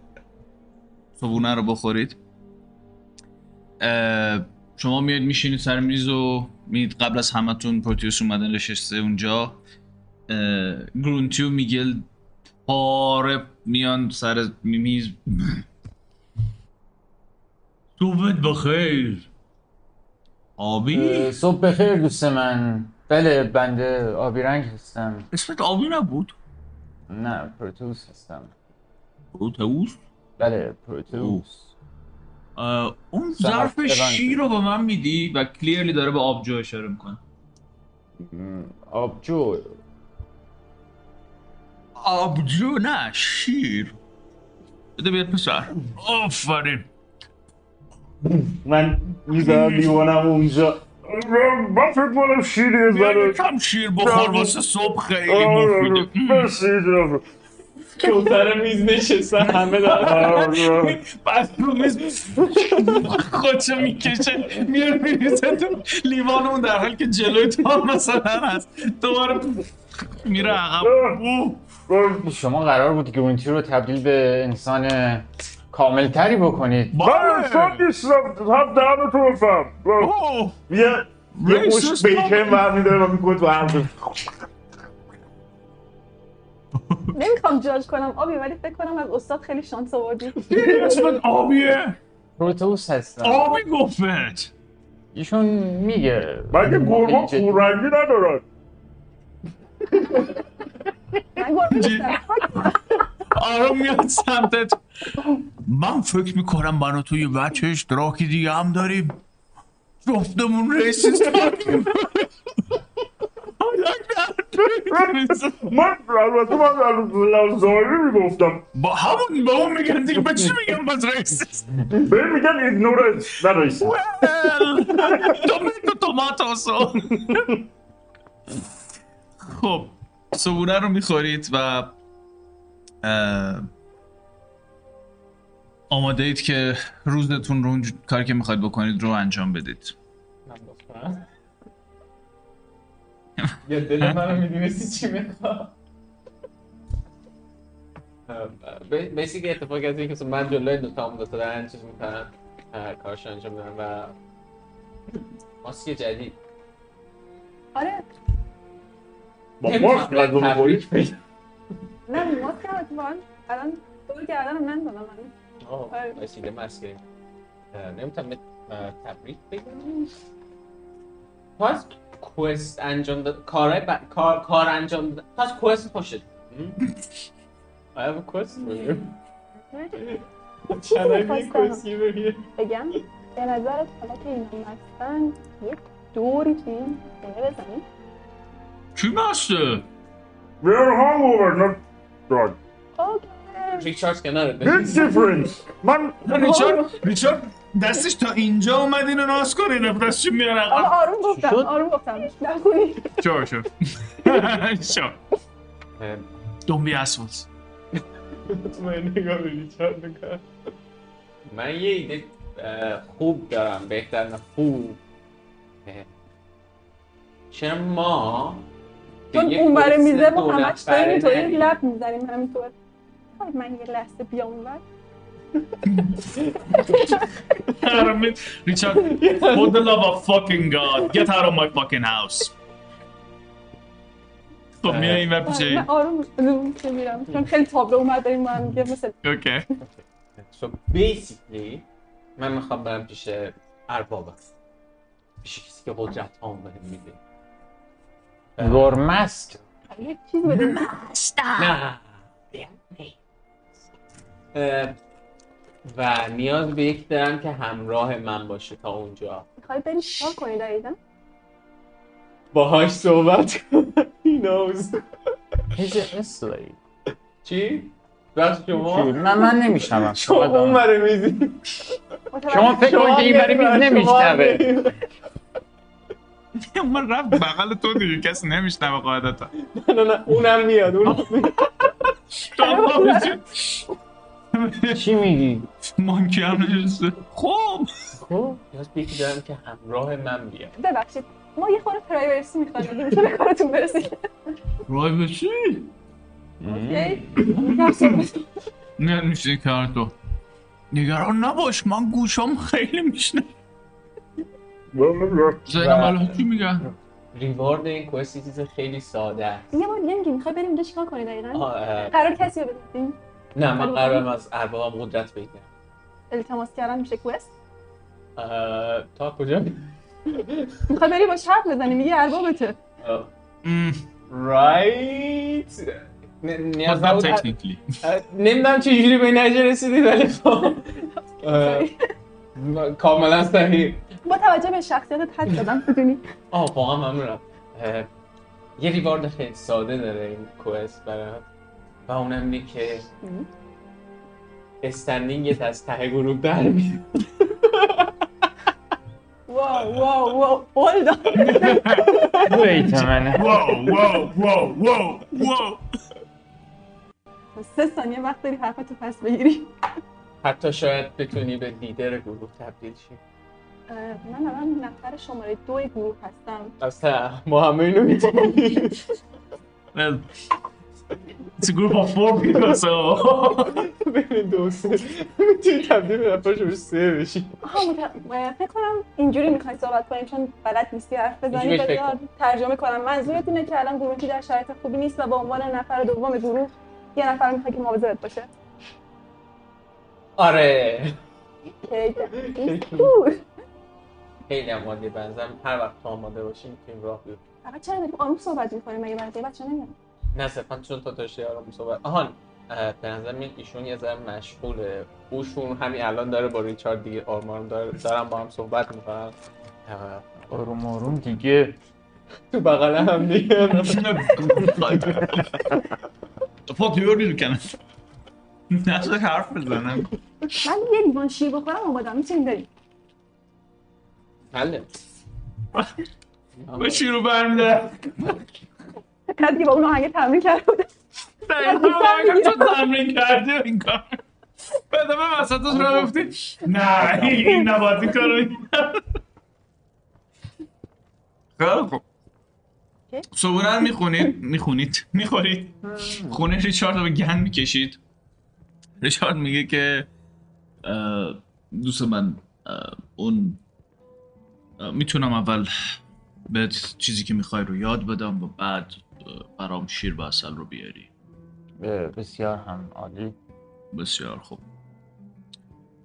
صبونه رو بخورید. شما میاد میشینید سر میز و میید قبل از همتون پروتیوس اومدن نشسته اونجا. اه، گرونتی و میگل پاره میان سر میز. صبحت بخیر. آبی؟ صبح بخیر دوست من. بله بنده آبی رنگ هستم. اسمت آبی نبود؟ نه پروتوس هستم. پروتئوس؟ بله پروتوس اون ظرف. شیر رو به من میدی و کلیرلی داره به آبجو اشاره می‌کنه. آبجو. آبجو نه شیر. بده بیاد پسر. آفرین. من می‌ذارم لیوانم اونجا. من فکر کنم شیری بیا زنه یکم شیر بخور واسه صبح خیلی مفیده. مرسی جناب. سر میز نشسته همه دارن. بعد رو میز خودشو می‌کشه میره میریزه تو لیوان اون در حالی که جلوی تو هم مثلا هست. دوباره میره عقب. شما قرار بود گرونتی رو تبدیل به انسان کاملتری بکنید. من بله. انسان نیستم. هم دهن تو بفهم. یه یه مشت بیکن برمیداره و می‌کنه تو هم نمی‌خوام جاج کنم. آبی ولی فکر کنم از استاد خیلی شانس آوردی. اسمت آبیه. پروتوس هستم آبی گفت ایشون میگه. مگه گرما جدی. خورنگی ندارن؟ من گربه نیستم. آرام میاد سمتت. من فکر می‌کنم من و تو یه بچه اشتراکی دیگه هم داریم. جفتمون ریسیست من البته من از ظاهری می‌گفتم با همون به اون میگن دیگه به چی میگن باز ریسیست به میگن ایگنورنس نه رئیس. توماتو توماتوسو. خب صبونه رو می‌خورید و آماده اید که روزتون رو اون کاری که می‌خواید بکنید رو انجام بدید. یا دل منو می‌دونستی چی می‌خواد بیسیک اتفاقی از اینکه من جلوی دوتا هم دوتا دارن چیز می‌کنن کارش انجام میدن و ماسک جدید آره با ماسک تبریک بگم. نه ماسک هم اتفاقا الان دور گردنم نندازم من آه، گرفت. اه، نمی‌تونم تبریک بگم از کوست انجام داد کار. کار کار انجام داد از کوست خوشت I have a question for you. چیزی می‌خواستم. بگم به نظرت حالا که اینا مستن یک دوری توی این خونه بزنیم چی مسته؟ We're hungover, not اوکی ریچارد کناره Big difference. من ریچارد ریچارد دستش تا اینجا اومد اینو ناز کنه نه دستش میاره؟ آقا آروم گفتم؟ آروم گفتم. نخونی شو شو. شو. Don't be assholes من نگاه به ریچارد می‌کنم. من یه ایده خوب دارم بهتر نه خوب چرا ما چون یه اون بره میزه ما همش داریم اینطوری نریم. لب می‌زنیم همینطور. من یه لحظه بیام اونور ریچارد For the love of fucking God Get out of my fucking house. خب میای این ور من پیش آروم آروم که میرم چون خیلی تابلو اومد داریم ما هم مثل اوکی. So basically من می‌خوام برم پیش اربابم پیش کسی که قدرت هم بهم میده. گرمست. یه بده. اه، و نیاز به یک دارم که همراه من باشه تا اونجا. می‌خوای بری چیکار کنی دقیقا؟ باهاش صحبت کنم. He knows. چی؟ بخش شما؟ من من نمیشنوم. شما اون بره میزی شما فکر کنید که این برای میز نمیشنوه. من رفت. بغل تو دیگه کسی نمیشنوه قاعدتا. نه نه نه اونم میاد اونم میاد. چی میگی؟ مانکی هم نشسته. خب. خب. نیاز به یکی دارم که همراه من بیاد. ببخشید. ما یه خورده پرایورسی می‌خوایم بگیم به کارتون برسید صحبت. نه میشه کار تو. نگران نباش. من گوشام خیلی میشنه زینم چی میگن ریوارد این کوست یه چیز خیلی ساده است. یه بار دیگه میگی می‌خوای بریم اونجا چیکار کنی دقیقا؟ قرار کسی رو بدیم؟ نه من قرارم از اربابم قدرت بگیرم. التماس کردن میشه کوست؟ تا کجا؟ می‌خوای بری با حرف بزنی میگه اربابته. رایت نیاز But not نبود technically. اه، نمی‌دونم چه جوری به این نتیجه رسیدید ولی خب کاملا صحیح. با توجه به شخصیتت حد دادم بدونی. آه واقعا ممنونم. یه ریوارد خیلی ساده داره این کوست برات. و اونم اینه که استندینگت از ته گروه در میاد. واو واو واو. هولد ویت منه واو واو واو واو واو. سه ثانیه وقت داری حرفتو پس بگیری. حتی شاید بتونی به لیدر گروه تبدیل شی. من الان نفر شماره دو گروه هستم. اصلا ما همه اینو می‌تونیم it's a group of four people, so بین دو سه می‌تونی تبدیل به نفر شماره سه بشی. فکر کنم اینجوری می‌خوای صحبت کنیم چون بلد نیستی حرف بزنی. بذار ترجمه کنم. منظورت اینه که الان گروهی در شرایط خوبی نیست و به عنوان نفر دوم گروه یه نفر می‌خوای که مواظبت باشه. آره. خیلی هم عالیه. به نظرم هر وقت آماده باشی می‌تونیم راه بیفتیم فقط چرا داریم آروم صحبت می‌کنیم؟ مگه بقیه بچه نمیان نه صرفا چون تو داشتی آرام صحبت آهان به نظر میاد ایشون یه ذره مشغوله. اوشون همین الان داره با ریچارد دیگه آرمان داره دارم با هم صحبت می‌کنن. آروم آروم دیگه تو بغل هم دیگه fuck you you can نظر حرف بزنم من یه لیوان شیر بخورم آمادم می‌تونیم بریم حله به شیرو برمیدارم فقط دیگه با اون آهنگ تمرین کرده بوده. تو تمرین کردی این کار. بعد به وسط رو گفتی نه این نباید این کارو خیلی خوب. صبحونه می‌خونید؟ می‌خونید. می‌خورید. خونه ریچارد رو به گند می‌کشید. ریچارد میگه که دوست من اون می‌تونم اول بهت چیزی که می‌خوای رو یاد بدم و بعد برام شیر و اصل رو بیاری. بسیار هم عالی. بسیار خوب.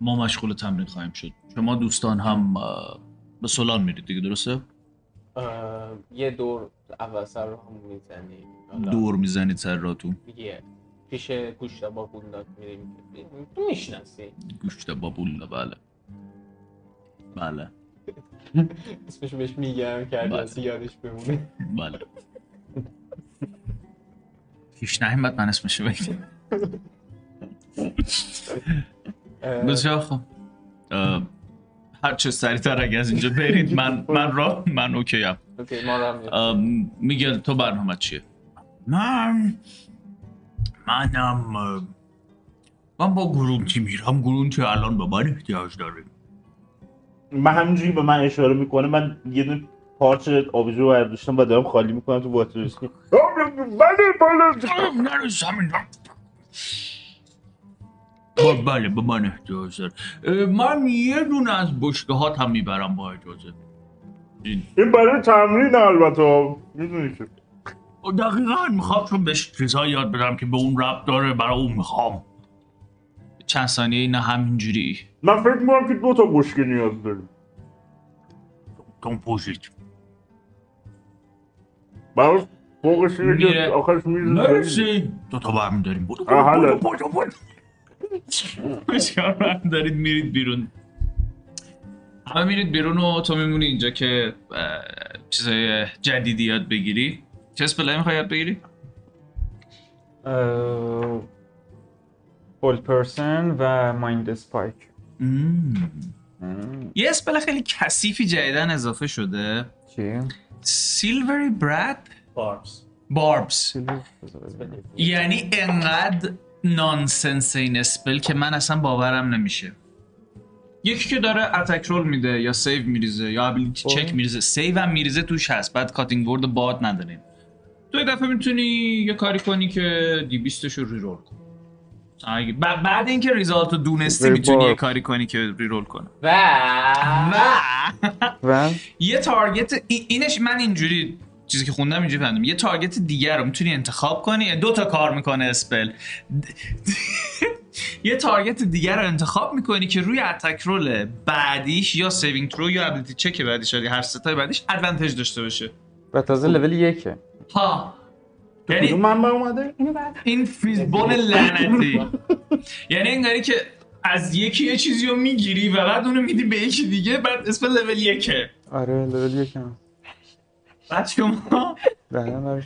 ما مشغول تمرین خواهیم شد. شما دوستان هم به سولان میرید دیگه درسته؟ یه دور اول سر رو هم می‌زنیم. حالا دور می‌زنید سر راتون. دیگه پیش گوشت با بوندات میریم تو می‌شناسی گوشت بابول بله. بله. اسمش بهش میگم که بله. از یادش بمونه. بله. پیش نهیمت من اسمشو بگم. بسیار خوب. اه، هر چه سریعتر اگه از اینجا برید من من را من اوکی ام. میگل تو برنامه چیه؟ من منم من با گرونتی میرم. گرونتی الان به من احتیاج داره. من همینجوری به من اشاره می‌کنه من یه دونه پارچ آبجو برداشتم و دارم خالی می‌کنم تو واتر اسکی بله بله. نرس همین با- بله به من احتیاج من یه دونه از بشکه هات هم می‌برم با اجازه این. این برای تمرین البته. می‌دونی که. دقیقا می‌خوام چون بهش چیزهایی یاد بدم که به اون رب داره برای اون می‌خوام. چند ثانیه نه همینجوری. من فکر می‌کنم که دو تا بشکه نیاز داریم. کمپوزیت براش فوقش اینه میره. که آخرش میریزه مرسی دو تا برمی داریم. بودو. بودو بودو بسیار برمی دارید میرید بیرون. همه میرید بیرون و تو میمونی اینجا که چیزای جدیدی یاد بگیری. چه اسپلایی می‌خوای یاد بگیری؟ فول پرسن و مایند سپایک یه اسپل خیلی کثیفی جدیدن اضافه شده. چی؟ سیلوری براد Barbs Barbs یعنی انقدر nonsense این spell که من اصلا باورم نمیشه. یکی که داره attack roll میده یا save میریزه یا ability check میریزه. save هم میریزه توش هست. بعد cutting word باد نداریم. تو یه دفعه می‌تونی یه کاری کنی که D 20 رو reroll کن مثلا اگه- ب- بعد اینکه result رو دونستی می‌تونی یه. کاری کنی که reroll کنه و؟ و؟ و؟ یه target ای- اینش من اینجوری چیزی که خوندم اینجوری فهمیدم. یه target دیگر رو می‌تونی انتخاب کنی. دو تا کار می‌کنه spell. یه target دیگر رو انتخاب می‌کنی که روی attack roll بعدیش یا saving throw یا ability check بعدیش یا هر ستای بعدیش advantage داشته باشه. و تازه لول یکه. ها. کدوم یعنی منبع اومده؟ این Fizban لعنتی. یعنی انگاری که از یکی یه چیزی رو می‌گیری و بعد اونو میدی به یکی دیگه بعد اسم لول یکه. آره لول یکم بعد شما نروش.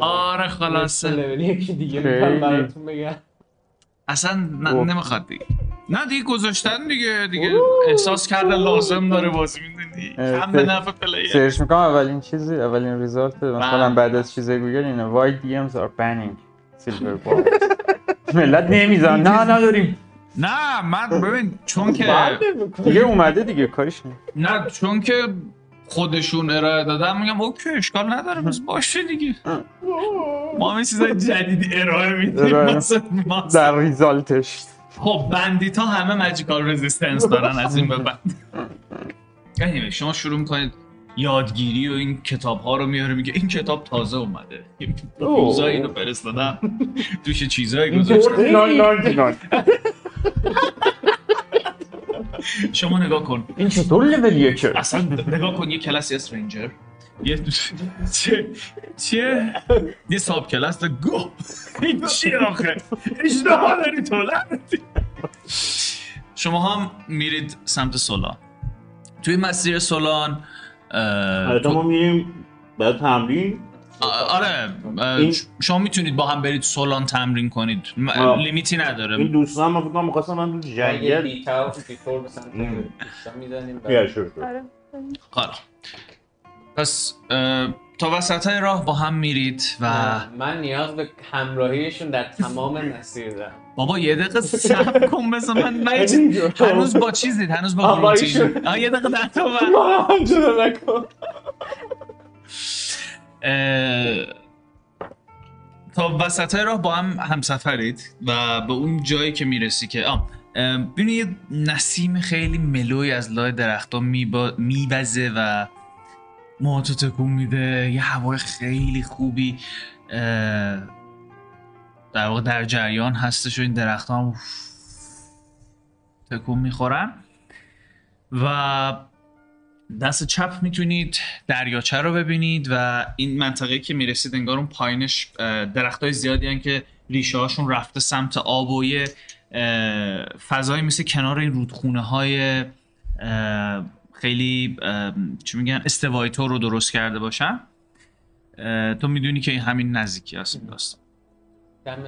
آره خلاصه. لول یکی دیگه براتون بگم. اصلا. نمی‌خواد دیگه. نه دیگه گذاشتن دیگه دیگه احساس کرده لازم داره بازی می‌دونی هم به نفع player. سرچ می‌کنم اولین چیزی اولین result مثلا بله. بعد از چیز گوگل اینه why DMs are banning silvery barbs ملت نمیزن نه نداریم نه من ببین چون که دیگه اومده دیگه کاریش نه نه چون که خودشون ارائه دادن میگم okay اشکال نداره بس باشه دیگه. ما هم یه چیزای جدیدی ارائه میدیم. در result ش خب bandit ها همه magical resistance دارن از این به بعد. Anyway, شما شروع می‌کنید یادگیری و این کتاب ها رو میاره میگه این کتاب تازه اومده. روزا اینو فرستادم. توش چیزایی گذاشتم. 49.99 شما نگاه کن. این چطور لول یکه اصلا نگاه کن یه کلاس استرنجر یه چه چه؟ یه ساب کلاس گو. این چی آخه؟ اشتباه داری تو شما هم میرید سمت سولان توی مسیر سولان آره تو- ما میریم بعد تمرین؟ آره این- شما می‌تونید با هم برید سولان تمرین کنید. آه. لیمیتی نداره. این دوستان من فکر کنم می‌خواستم من تو جنگل بیتا و بیفور به سمت ام. دوستان می‌زنیم. آره. حالا پس تا وسط های راه با هم میرید و من نیاز به همراهیشون در تمام مسیر دارم. بابا یه دقیقه صبر کن بذار من هنوز با چیزید هنوز با. آه، یه دقیقه در تو من. نکن تا وسط راه با هم همسفرید و به اون جایی که می‌رسی که آه اه، ببینی یه نسیم خیلی ملوی از لای درختها میوزه و موهاتو تکون میده یه هوای خیلی خوبی در واقع در جریان هستش و این درخت هم تکون می‌خورن. و دست چپ می‌تونید دریاچه رو ببینید و این منطقه که می‌رسید انگار اون پایینش درخت های زیادی هن که ریشه هاشون رفته سمت آب و یه فضایی مثل کنار این رودخونه های خیلی چی میگن استوایی طور رو درست کرده باشن. تو می‌دونی که این همین نزدیکی هست داستان دم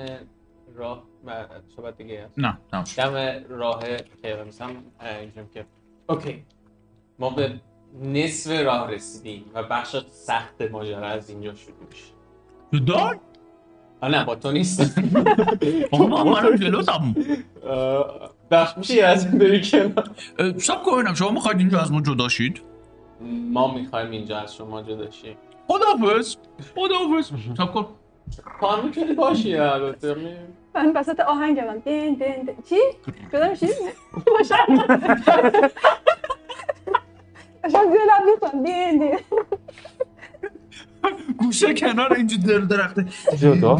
راه و صحبت دیگه هست نه شد. دم راه که مثلا اینجوری که اوکی. ما به نصف راه رسیدیم و بخش سخت ماجرا از اینجا شروع میشه. دار آه نه با تو نیست. آقا من منم جلوتم اه، بخش میشه از این بری کنار؟ سب کنم شما می‌خواید اینجا از ما جدا شید؟ ما می‌خوایم اینجا از شما جدا شیم. خداحافظ خداحافظ. سب کن. هم می‌تونی باشی البته. می- من وسط آهنگم دین دین دین چی؟ جدا میشی؟ باشم داشتم زیر لب می‌خوام دین دین گوشه کنار اینجا در درخته. جدا؟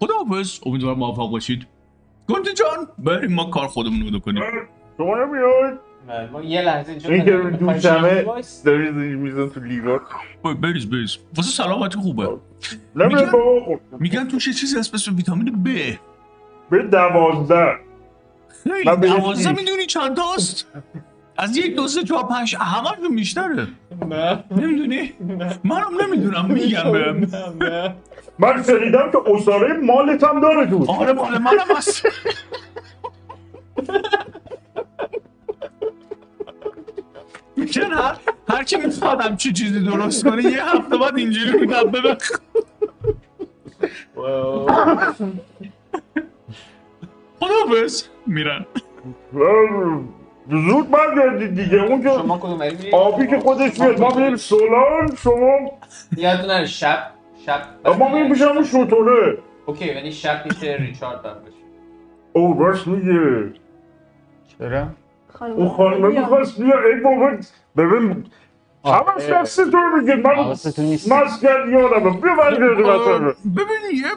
خداحافظ امیدوارم موفق باشید. گنده جان بریم ما کار خودمون رو کنیم شما نمیاد ما یه لحظه اینجا این که دوشمه. داری میزن تو لیوان بریز بریز واسه سلامتی خوبه میگن- میگن توش یه چیزی هست به اسم ویتامین ب به دوازده به دوازده می‌دونی چند تاست از یک دو سه چهار پنج همه بیشتره نه نمی‌دونی منم نمی‌دونم میگم بهم نه من شنیدم که اصاره مالت هم داره تو آره مال منم هست میگن هر هر کی می‌خواد همچی چیزی درست کنه یه هفته بعد اینجوری میگم ببین خداحافظ میرن. زود برگردید دیگه. اون که شما کدوم؟ آبی که خودش میاد ما میریم سولان شما یادتون نره شب شب ما میریم پیش همون شطوره. اوکی ولی شب پیش ریچارد باید باشه او راست میگه چرا؟ اون خانمه می‌خواست بیا. ای بابا ببین همش دست تو میگه. من. مسکن یادمه. بیا برگردیم مثلا ببین یه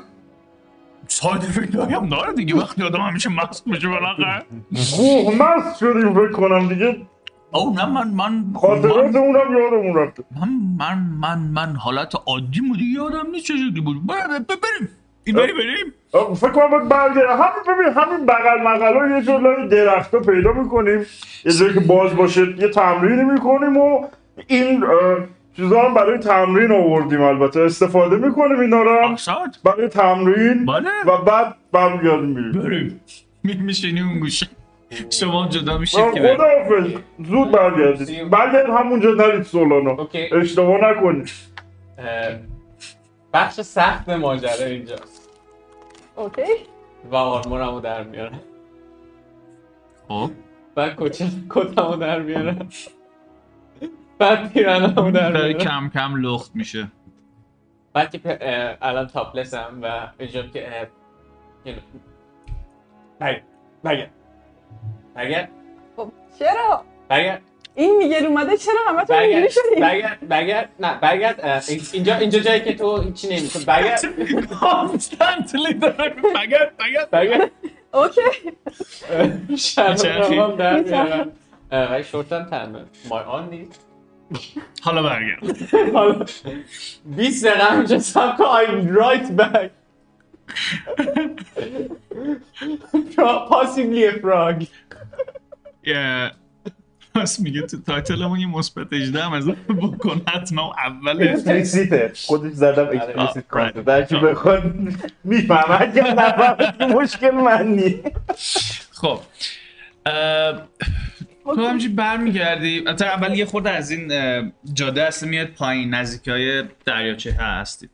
ساید افکت هم داره دیگه. وقتی آدم همیشه مست میشه بالاخره. گوه مست شدیم فکر کنم دیگه. او نه من من خاطرات من اونم یادمون رفته. من من من, من حالت عادی مودی یادم نیست چه شکلی بود بریم. این بری بریم؟ آه، فکر کنم برگردیم. همین ببین همین بغل مغل یه جلوی درخت رو پیدا می‌کنیم. یه جایی که باز باشه یه تمرینی می‌کنیم و این چیزا هم برای تمرین آوردیم البته. استفاده می‌کنیم اینا رو. برای تمرین. بله. و بعد برمیگردیم میریم. بریم. می- میشینی اون گوشه. شما جدا میشید آه، که بریم. خداحافظ. زود برگردید برگرد همونجا نرید سولانو okay. اشتباه نکنید. بخش سخت ماجرا اینجاست. Okay؟ و armor مو در میارم خب بعد کچه کتمو در میارم بعد پیرنمو در میارم کم کم لخت میشه. بعد که پ- الان topless م و اینجا که برگرد برگرد برگرد خب چرا؟ برگرد این میگل اومده چرا همتون اینجوری برگرد شدیم برگرد برگرد نه برگرد اینجا اینجا جایی که تو هیچی نمی‌کنی برگرد. کانستنتلی داره. بگرد بگرد برگرد. اوکی. در می‌چرخی. میارم. اه، ولی شورتم تنه مای آن نیست. حالا برگرد. حالا 20 دقیقه اینجا سب کن. I'm right back. Possibly a frog. یه راست میگه تو title مون یه مثبت 18 هم اضافه بکن حتما اول explicit ه خودش زدم explicit. content در کی بخواد. می‌فهمد یا نفهمد مشکل من نیست خب تو همینجوری برمیگردی؟ اول یه خورده از این جاده اصلا میاد پایین. نزدیکی های دریاچه هستی.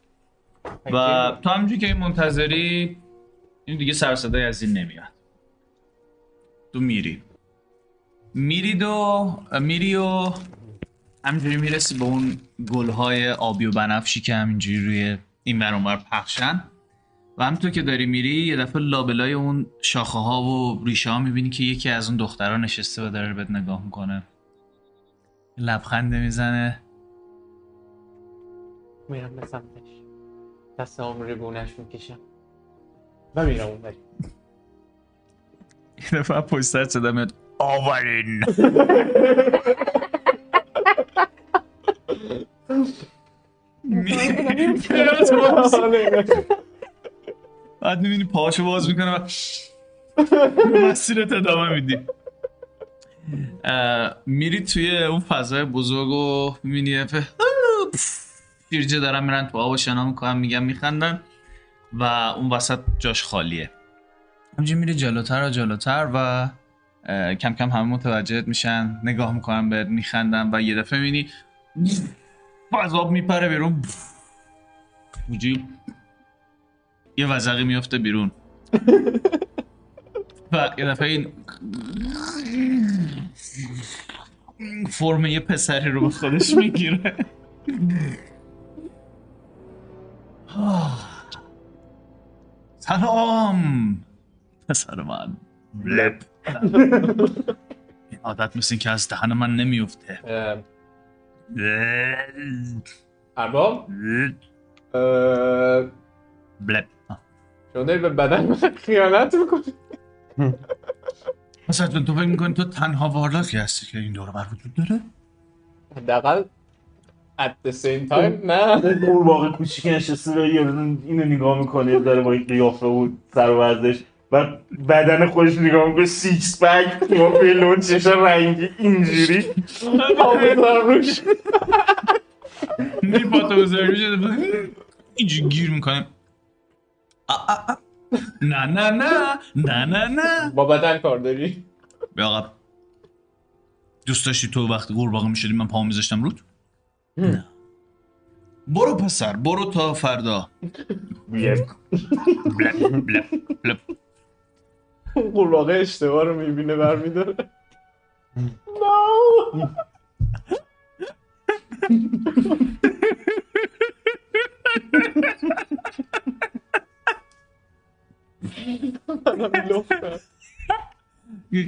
و تو همینجوری که منتظری این دیگه سر صدای از این نمیاد. تو میری. میرید و میری و همینجوری می‌رسی به اون گلهای آبی و بنفشی که همینجوری روی این ور اون ور پخشن. و همینطور که داری میری یه دفعه لابلای اون شاخه ها و ریشه ها می‌بینی که یکی از اون دخترها نشسته و داره بهت نگاه می‌کنه. لبخنده می‌زنه. میرم به سمتش. دست هم روی گونهش می‌کشم. و میرم اون یه دفعه پشت سر صدا میاد. آورین بعد می‌بینی پاهاشو باز می‌کنه و مسیرت ادامه میدی. میری توی اون فضای بزرگ و می‌بینی شیرجه دارن میرن تو آب و شنا می‌کنن میگن میخندن و اون وسط جاش خالیه. همینجوری میری جلوتر و جلوتر و کم کم همه متوجهت میشن. نگاه می‌کنن بهت میخندن و یه دفعه می‌بینی از میپره بیرون. اینجوری یه وزقی میفته بیرون. و یه دفعه این فرم یه پسری رو به خودش می‌گیره. سلام. پسر من. لب. این عادت مثل که از دهن من نمیفته ارباب؟ بلب داری به بدن من خیانت می‌کنی. مثلا تو فکر می‌کنی تو تنها وارداتی هستی که این دور بر وجود داره؟ حداقل at the same time نه. قورباغه کوچیک نشسته و اینو نگاه می‌کنه داره با این قیافه و سر و ورزش و بدن خودش نگاه می‌کنه سیکس پک با پلون چشم رنگی اینجوری. آبزار روش میری پاتو بذاری روش اینجوری گیر می‌کنه. نه نه نه نه نه نه. با بدن کار داری. عقب دوست داشتی تو وقتی قورباغه می‌شدی من پاهم میذاشتم رود؟ نه. برو پسر برو تا فردا. بلب بلب بلب. قورباغه اشتباه رو می‌بینه برمیداره.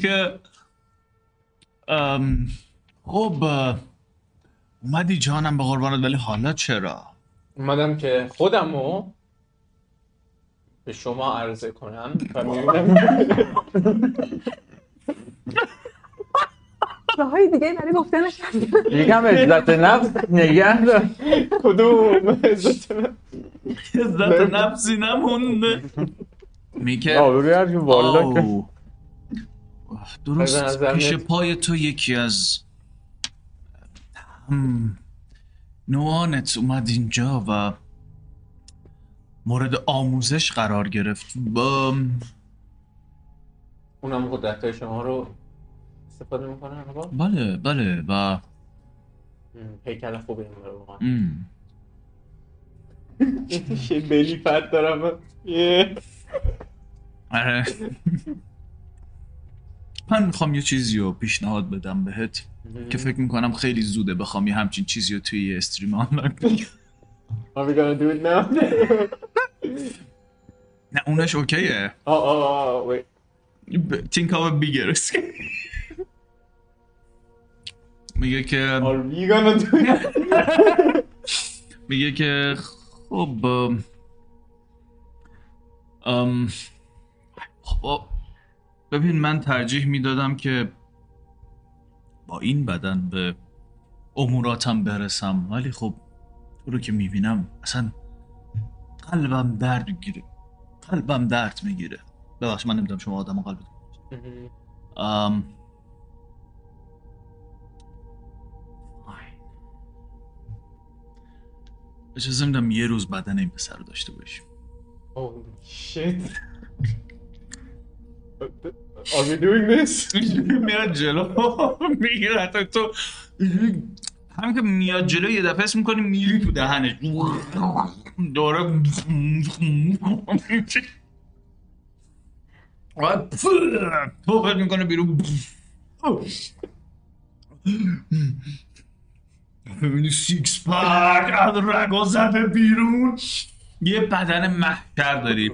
که ام، خب اومدی جانم به قربانت ولی حالا چرا؟ اومدم که خودم رو به شما عرضه کنم و می‌بینم راهای دیگه برای گفتنش هست. یکم عزت نفس نگه دار کدوم عزت من؟ عزت نفسی نمونده میگه آبروی هر والا که. به درست پیش. پای تو یکی از نوانت اومد اینجا و مورد آموزش قرار گرفت با اونم قدرت های شما رو استفاده می‌کنه ارباب بله بله و ام، هیکل خوبی این داره واقعا ام. یه بلی پد دارم. آره. من می‌خوام یه چیزی رو پیشنهاد بدم بهت که فکر می‌کنم خیلی زوده بخوام یه همچین چیزی رو توی یه استریم آنلاین بگم. Are we gonna do it now? نه اونش اوکیه oh, wait. think of a bigger میگه که it? میگه که خب ام خب ببین من ترجیح می‌دادم که با این بدن به اموراتم برسم ولی خب تو رو که می‌بینم اصلا قلبم درد می‌گیره. قلبم درد می‌گیره. ببخش من نمی‌دونم شما آدم قلب ام. اجازه میدم یه روز بدن این پسر رو داشته باشیم. Holy shit. Are we doing this? میاد جلو. می‌گیره حتی تو همین که میاد جلو یه دفعه اسم می‌کنی میری تو دهنش. داره فکر می‌کنه بیرون. ببینی سیکس پاک از رگا زده بیرون. یه بدن محکر داری.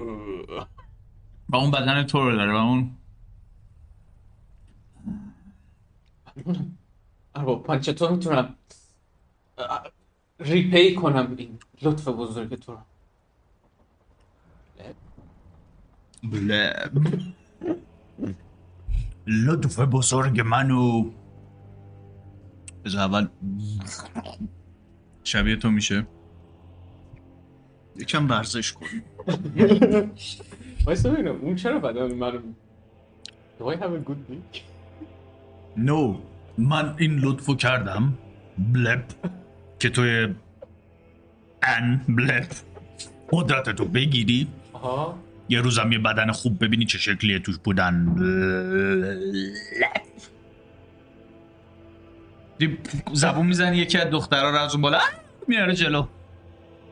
و اون بدن تو رو داره و اون ارباب چطور می‌تونم ریپی کنم این لطف بزرگ تو رو؟ بلب لطف بزرگ منو. بذار اول شبیه تو میشه. یکم ورزش کن. وایسا ببینم اون چرا بدن منو Do I have a good dick? نو من این لطفو کردم بلپ که توی ان بلپ قدرت تو بگیری. آها. یه روزم یه بدن خوب ببینی چه شکلیه توش بودن. بلپ. دی- زبون می‌زنی یکی از دخترها رو از اون بالا میاره جلو.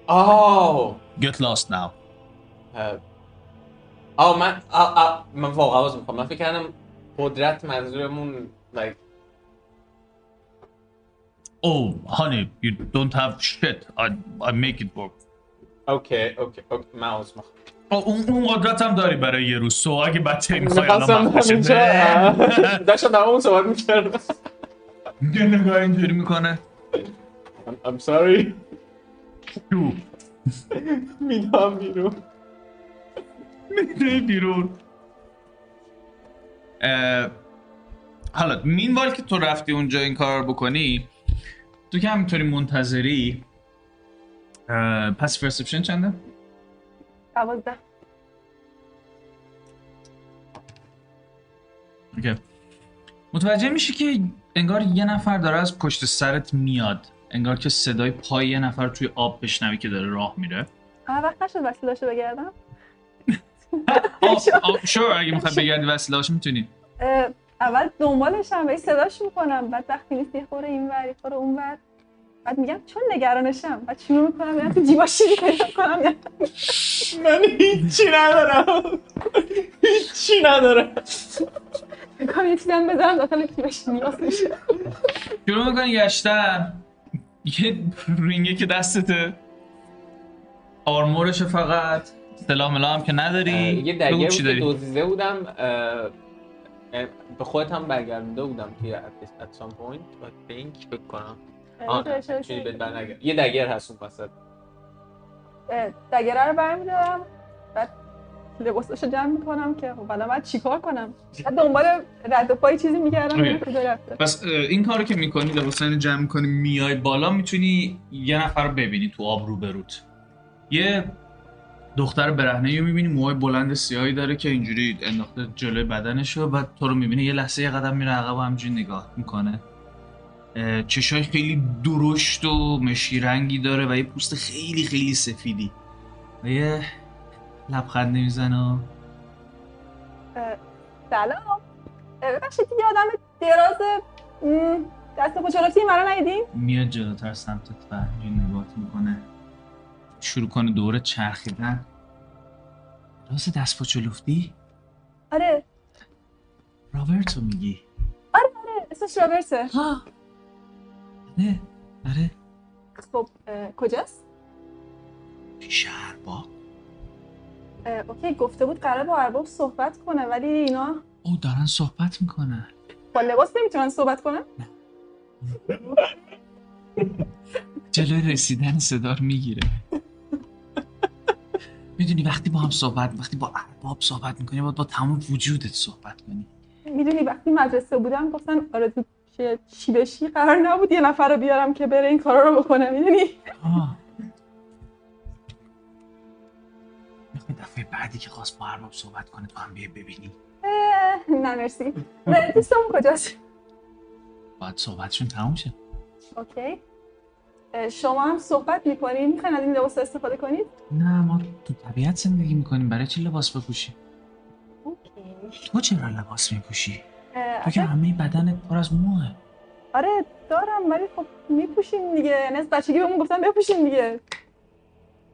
آه. Get lost now. آه من آه آه من واقعا عوض می‌خوام. من فکر کردم قدرت منظورمون like oh honey you don't have shit. I, I make it work. Okay okay okay من عوض آه، اون اون قدرت هم داری برای یه روز. So اگه بچه می‌خوای می‌خواستم الان همینجا بشه. داشتم در اون صحبت می‌کردم یه نگاه اینجوری می‌کنه. I'm, sorry. میدم بیرون. میره بیرون. اه، حالا مینوال که تو رفتی اونجا این کار رو بکنی تو که همینطوری منتظری؟ پس پرسپشن چنده؟ دوازده. اوکی. متوجه میشی که انگار یه نفر داره از پشت سرت میاد. انگار که صدای پای یه نفر توی آب بشنوی که داره راه میره. آه وقت نشد وسیلاشو بگردم. شور اگه می‌خوای بگردی وسیلهاش می‌تونی. اول دنبالشم و صداش می‌کنم. بعد وقتی نیست یه خوره این ور یه خوره اون ور. بعد میگم چون نگرانشم. بعد شروع می‌کنم میرم تو جیباش چیزی پیدا کنم. من هیچی ندارم. هیچی ندارم. می‌کنم یه چیزی هم بذارم داخل جیبش نیاز میشه. شروع می‌کنی گشتن. یه رینگه که دستته. آرمورش فقط. سلام ملا هم که نداری. یه چی بود که بودم به خودت هم برگردونده بودم توی at this- at some point I think فکر کنم. آه چیزی بهت برنگرد. یه دگر هست اون وسط. دگره رو برمیدارم. بعد لباساشو جمع می‌کنم که خب الان باید چیکار کنم؟ بعد دنبال رد و پای چیزی. ببینم کجا رفته پس این کارو که می‌کنی لباسا جمع می‌کنی میای بالا می‌تونی یه نفر رو ببینی تو آب رو بروت یه دختر برهنه رو می‌بینی موهای بلند سیاهی داره که اینجوری انداخته جلوی بدنشو بعد تو رو می‌بینی یه لحظه یه قدم میره عقب و همجوری نگاه می‌کنه. چشای خیلی درشت و مشکی رنگی داره و یه پوست خیلی خیلی سفیدی. و یه لبخند می‌زنه اه، سلام. ببخشید یه آدم دراز دست چلاتی مرا ندیدین؟ میاد جلوتر سمتت و نگاهت می‌کنه. شروع کنه دوره چرخیدن. راست دست پا چلفتی؟ آره. رابرتو میگی؟ آره آره اسمش رابرته. ها نه آره. خب اه، کجاست؟ شهر با اوکی گفته بود قرار با ارباب صحبت کنه ولی اینا او دارن صحبت می‌کنن. با لباس نمی‌تونن صحبت کنن؟ جلوی رسیدن صدا رو می‌گیره. می‌دونی وقتی با هم صحبت وقتی با ارباب صحبت می‌کنی باید با تمام وجودت صحبت کنی. می‌دونی وقتی مدرسه بودم گفتن آرزو چه- چی بشی قرار نبود یه نفر رو بیارم که بره این کارا رو بکنه می‌دونی؟ آه. می‌خوای دفعه بعدی که خواست با ارباب صحبت کنه تو هم بیای ببینی؟ نه مرسی. نه، دوستمون کجاست؟ باید صحبتشون تموم شه. Okay. شما هم صحبت می‌کنین؟ می‌خواین از این لباس استفاده کنید؟ نه ما تو طبیعت زندگی می‌کنیم. برای چی لباس بپوشی؟ Okay. تو چرا لباس میپوشی؟ تو که اصلا- همه بدنت پر از موه آره دارم ولی خب میپوشین دیگه. یعنی از بچگی بهمون گفتن بپوشین دیگه.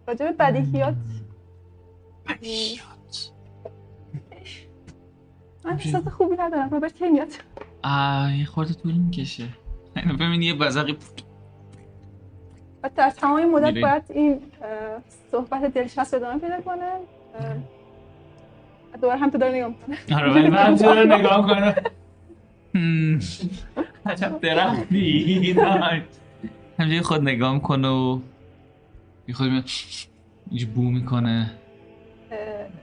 راجب بدیهیات. بدیهیات. من احساس خوبی ندارم. رابرت کی میاد آه یه خورده طول می‌کشه. اینو ببین یه بزقی و در تمام این مدت. باید این صحبت دلچسب ادامه پیدا کنه. دوباره هم تو داره نگاه می‌کنه. آره ولی من چرا نگاه کنم هم، عجب درختی. همجوری خود نگاه می‌کنه و یه خود میاد اینجا بو می‌کنه.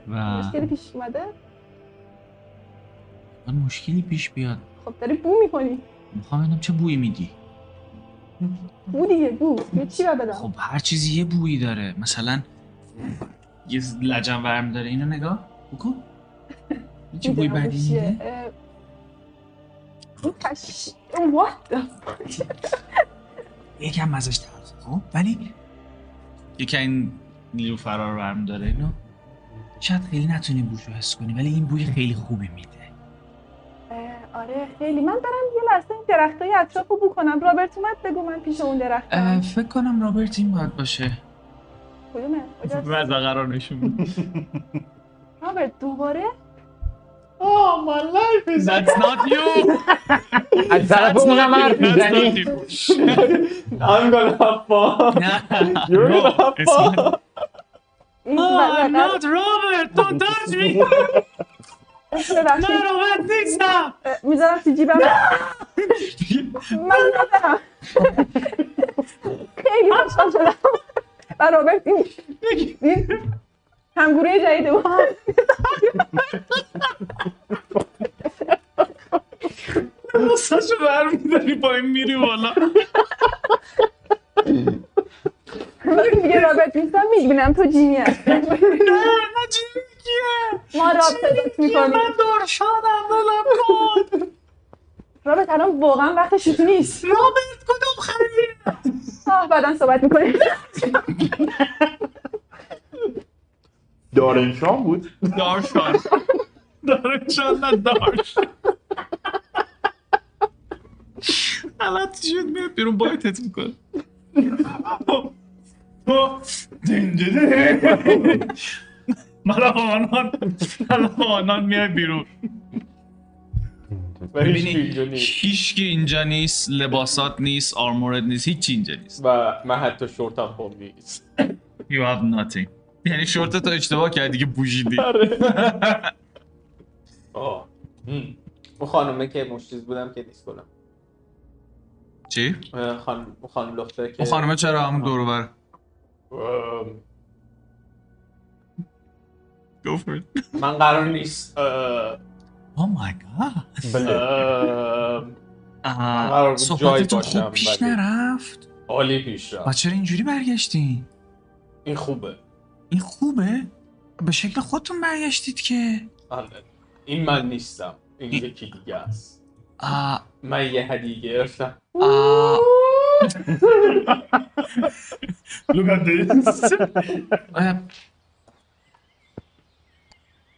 و مشکلی پیش اومده؟ باید مشکلی پیش بیاد. خب داری بو می‌کنی. می‌خوام ببینم چه بویی میدی بو دیگه بو. یه چی بدم؟ خب هر چیزی یه بویی داره. مثلا یه لجن ورم داره. اینو نگاه بکن. چه بوی بدی. میده. یکم ازش تلخه خب ولی یکی این نیرو فرار برم داره اینو. شاید خیلی نتونی بوشو حس کنی ولی این بوی خیلی خوبی میده. آره خیلی. من برم یه لحظه این درختای اطراف رو بو کنم. رابرت اومد بگو من پیش اون درخت فکر کنم رابرت این باید باشه. کدومه؟ کجاست؟ وضع قرار نشون رابرت دوباره؟ Oh, my life is That's not you. از طرف اونم حرف می‌زنی. I'm gonna have fun. You're gonna have fun. Oh, I'm not Robert! Don't touch me! من رابرت نیستم! می‌ذارم تو جیبم من ندارم. خیلی خوشحال شدم و رابرت این همگروه جدید بود نصفشو برمیداری پایین میری بالا. وقتی دیگه رابرت نیستم می‌بینم تو جیمی هست نه نه چی کیه؟ ما راب صدات می‌کنیم من دارشانم دلم کن. رابرت الان واقعا وقتش نیست. رابرت کدوم خریه؟ آه بعدا صحبت می‌کنیم. دارنشان بود؟ دارشان. دارشان نه دارش. غلط شد میاد بیرون بایتت می‌کنه. ملاوانان ملاوانان میای بیرون. و هیچ ببینی اینجا نیست. هیچکی اینجا نیست لباسات نیست آرمورت نیست هیچی اینجا نیست. و من حتی شورتم خوب نیست. You have nothing. یعنی شورت تو اشتباه کردی که پوشیدی آره. آه. اون خانومه که مشتیز بودم که نیست کنم چی؟ خانم اون خانم لخته که اون خانمه چرا همون دور بر Go for it من قرار نیست. Oh my god. جایی صحبتتون خوب پیش نرفت. عالی پیش رفت. چرا اینجوری برگشتین؟ این خوبه. این خوبه؟ به شکل خودتون برگشتید که. آره. این من نیستم. این یکی دیگه است. آه من یه هدیه گرفتم. Look at this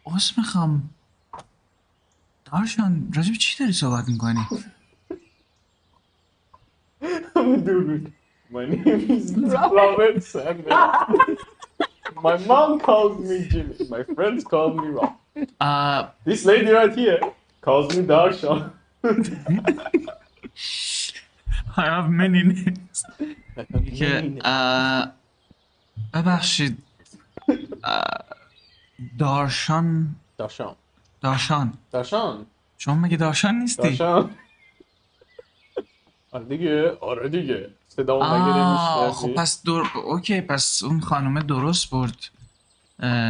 عذر میخوام دارشان راجب چی داری صحبت میکنی؟ Dude, my name is Robert Sanders. my mom calls me Jimmy. My friends call me Rob. آه، This lady right here calls me Darshan. I have many names که اه، ببخشید اه، دارشان. Darshan. دارشان. Darshan. شما مگه دارشان نیستی؟ Darshan. آره دیگه. آره دیگه. صدا نمیشنوی خب پس در... اوکی پس اون خانومه درست برد.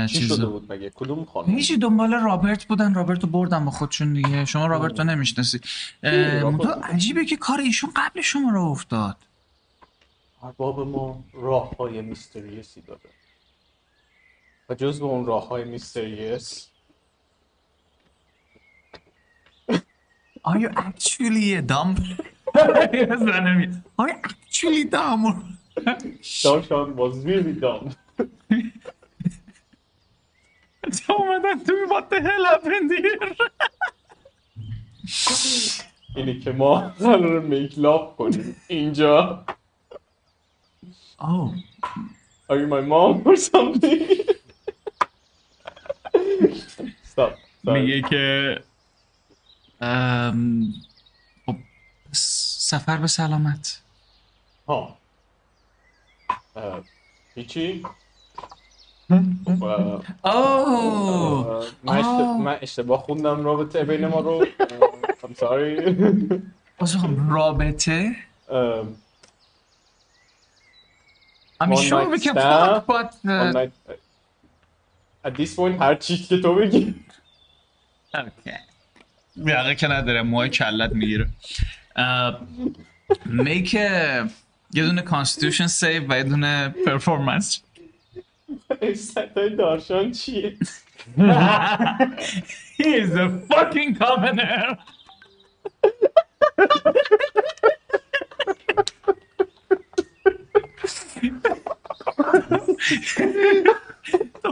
چی چیزو. شده بود مگه؟ کدوم خانم هیچی دنبال رابرت بودن. رابرت رو بردن با خودشون دیگه. شما رابرت رو نمی‌شناسی. تو عجیبه که کار ایشون قبل شما رو افتاد. ارباب ما راه های میستریسی داره. و جز اون راه های میستریس Are you actually a dumb? زنه می- Are you actually dumb? Darshan was really dumb چه اومدن توی what the hell happened here? اینه که ما قرار میک لاف کنیم اینجا Oh, Are you my mom or something? میگه که ام، خب سفر به سلامت. ها. هیچی؟ من, اشتباه خوندم رابطه بین ما رو. I'm sorry. خب، رابطه؟ اه، I mean One sure we can fuck but At this point هر چیز که تو بگی. Okay. یقه که نداره موهای کلت می‌گیره. make یه دونه constitution save و یه دونه performance دارشان چیه؟ He is a fucking commoner.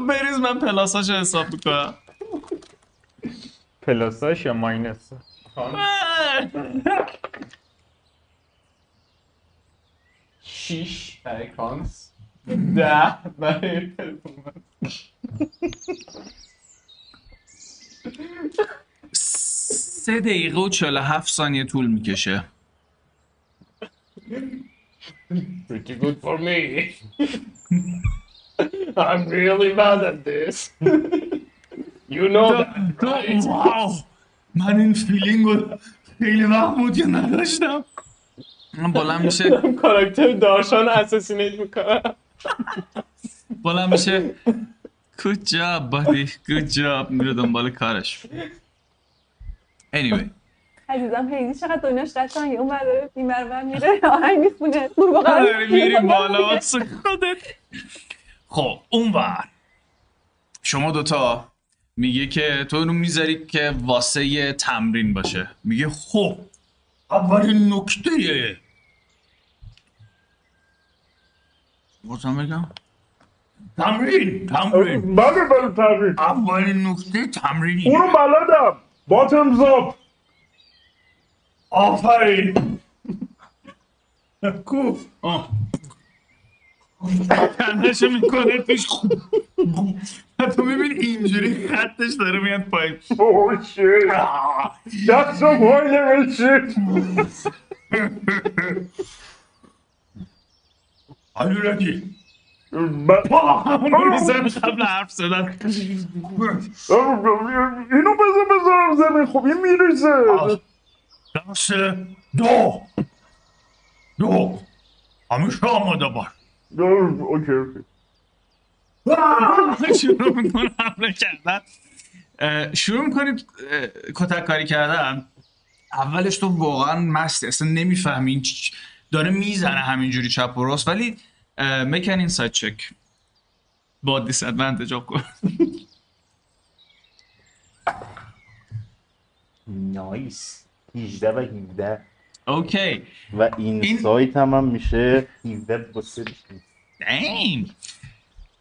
بریز من پلاساشو حساب می‌کنم. پلاساش یا ماینس؟ شیش برای cons. ده برای سه دقیقه و 47 ثانیه طول می‌کشه. Pretty good for me. I'm really bad at this. you know that, تو right? Wow. من این feeling رو خیلی وقت بود که نداشتم. من بلند میشه کاراکتر دارشان اساسینیت می‌کنم بلند میشه. Good job buddy. Good job. میره دنبال کارش. Anyway. عزیزم هیدی چقدر دنیاش قشنگه. اون بر این بر میره. آهنگ می‌خونه. دور قرار داری میریم بالا. واسه خودت خب اونور شما دوتا میگه که تو اینو می‌ذاری که واسه یه تمرین باشه. میگه خب اولین نکته بازم بگم. تمرین تمرین. بله بله تبریک اولین نکته تمرینی اونو بلدم. باتمز اپ آفرین. کو؟ کنشو می‌کنه توش. تو میبین اینجوری خطش داره میاد پایین. اوه شیت That's some level shit. Are you ready? قبل حرف زدن. اینو بذار بذارم زمین. خب این میریزه. دست دو. دو. همیشه آماده باش Okay okay. شروع می‌کنه حمله کردن. شروع می‌کنید کتک کاری کردن؟ اولش تو واقعا مستی اصلا نمی‌فهمی داره می‌زنه همینجوری چپ و راست ولی make an insight check با disadvantage کن نایس 18 و 17 اوکی و این, این- سایت هم, هم میشه 17 با 3 دیم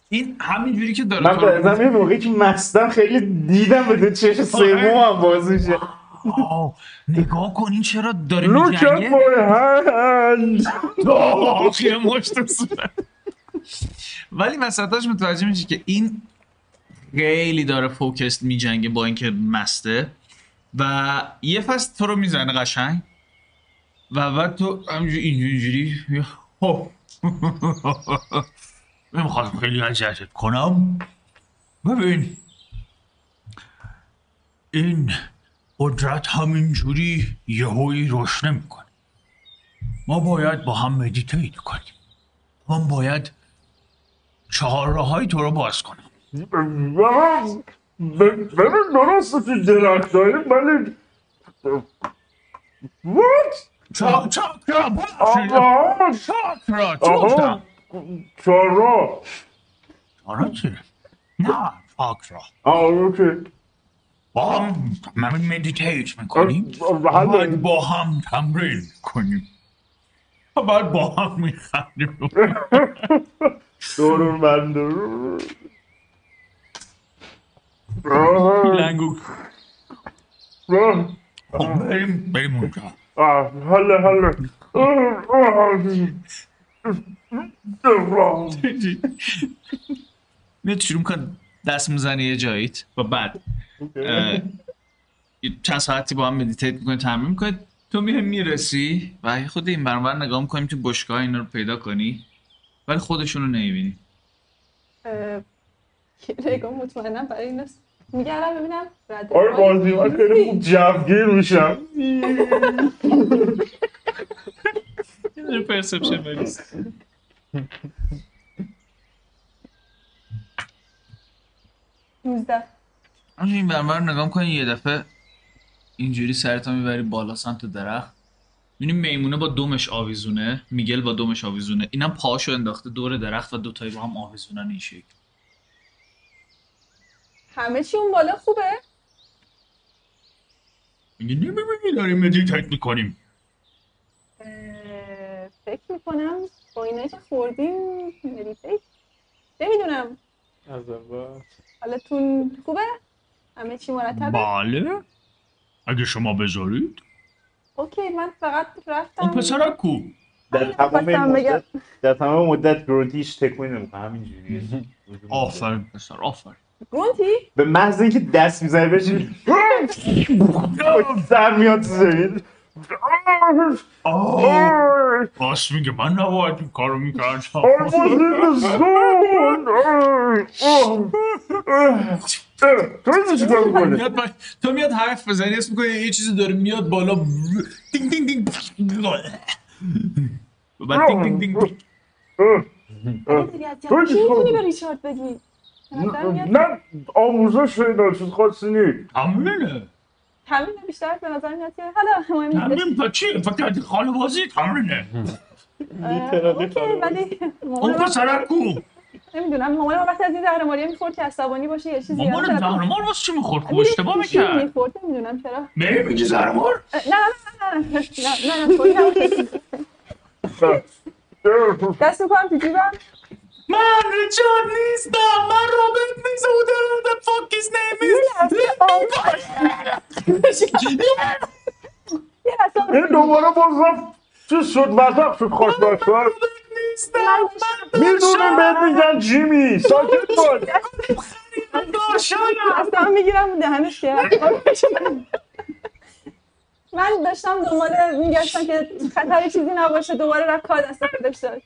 این همینجوری که داره من تو به رو- ازم یه موقعی که مستم خیلی دیدم بدون چش سوم هم باز میشه. نگاه کن این چرا داره میجنگه؟ آه، یه مشت. ولی وسطاش متوجه میشه که این خیلی داره focus میجنگه با اینکه مسته. و یه فصل تو رو می‌زنه قشنگ. و بعد تو همینجوری اینجوری خب. نمی‌خواد خیلی اذیتت کنم. ببین. این قدرت همینجوری یهویی روشنه می‌کنه ما باید با هم meditate کنیم. من باید چاکراهای تو رو باز کنم ببین درسته تو درک داریم ولی What? چا چاکرا آها. چاکرا آها چاکرا چارا چارا چیه؟ نه چاکرا آه okay. با هم من meditate می‌کنیم. باید با هم تمرین کنیم. بعد با هم میخندیم. دور من آه. لنگو. خب بریم بریم اونجا. آه، آه. آه. میاد شروع میکن دست می‌زنی یه جاییت و بعد چند ساعتی با هم مدیتیت می‌کنی تمرین می‌کنی تو میره می‌رسی و خود این برانور نگاه می‌کنیم تو بشگاه اینا رو پیدا کنی ولی خودشون رو نمی‌بینی نگاه مطمئنم برای این است میگردم ببینم. آره بازی من خیلی خوب جوگیر میشم. پرسپشن بریز نوزده این بر اون‌ور نگاه می‌کنی یه دفعه اینجوری سرتا می‌بری بالا سمت درخت. می‌بینی میمونه با دومش آویزونه میگل با دومش آویزونه. اینم پاشو انداخته دور درخت و دوتایی با هم آویزونن این شکل. همه چی اون بالا خوبه؟ میگه نمی‌بینی داریم meditate می‌کنیم. اه، فکر می‌کنم با اینایی که خوردیم meditate نمی‌دونم. از اول. حالتون خوبه؟ همه چی مرتبه؟ بله. اگه شما بذارید. اوکی من فقط رفتم. اون پسرک کو. در تمام. مدت در تمام مدت گرونتیش تکونی نمی‌کنه همینجوریه. آفرین پسر آفرین. گرونتی به محض اینکه دست می‌زنی بهش سر میاد تو زمین راست میگه من نباید این کارو می‌کردم. تو؟ میاد با- تو میاد حرف بزنی اسم می‌کنی یه چیزی داره میاد بالا. دینگ دینگ دینگ. بعد دینگ دینگ دینگ. از تو می‌تونی کار- به ریچارد بگی؟ نه آموزش اینا چیز خاصی نیست تمرینه تمرین بیشتر به نظر میاد که حالا مهم نیست تمرین تا چیه فکر خاله بازی تمرینه اون پسرک کو نمی‌دونم مامان وقتی از این زهرماری می‌خورد که عصبانی باشه یه چیزی مامان زهرمار واسه چی می‌خورد خوب اشتباه می‌کرد می‌خورد نمی‌دونم چرا به میگی زهرمار نه نه نه نه نه نه. دست می‌کنم تو جیبم من ریچارد نیستم من رابرت نیستم. who the the fuck his name is. این دوباره باز رفت چیز شد وضع شد نیستم. من می‌دونم بهت میگن جیمی. ساکت باش. من داشتم. اصلا می‌گیرم دهنش که من داشتم دنبال میگشتم که خطر چیزی نباشه دوباره رفت کار دست خودش داد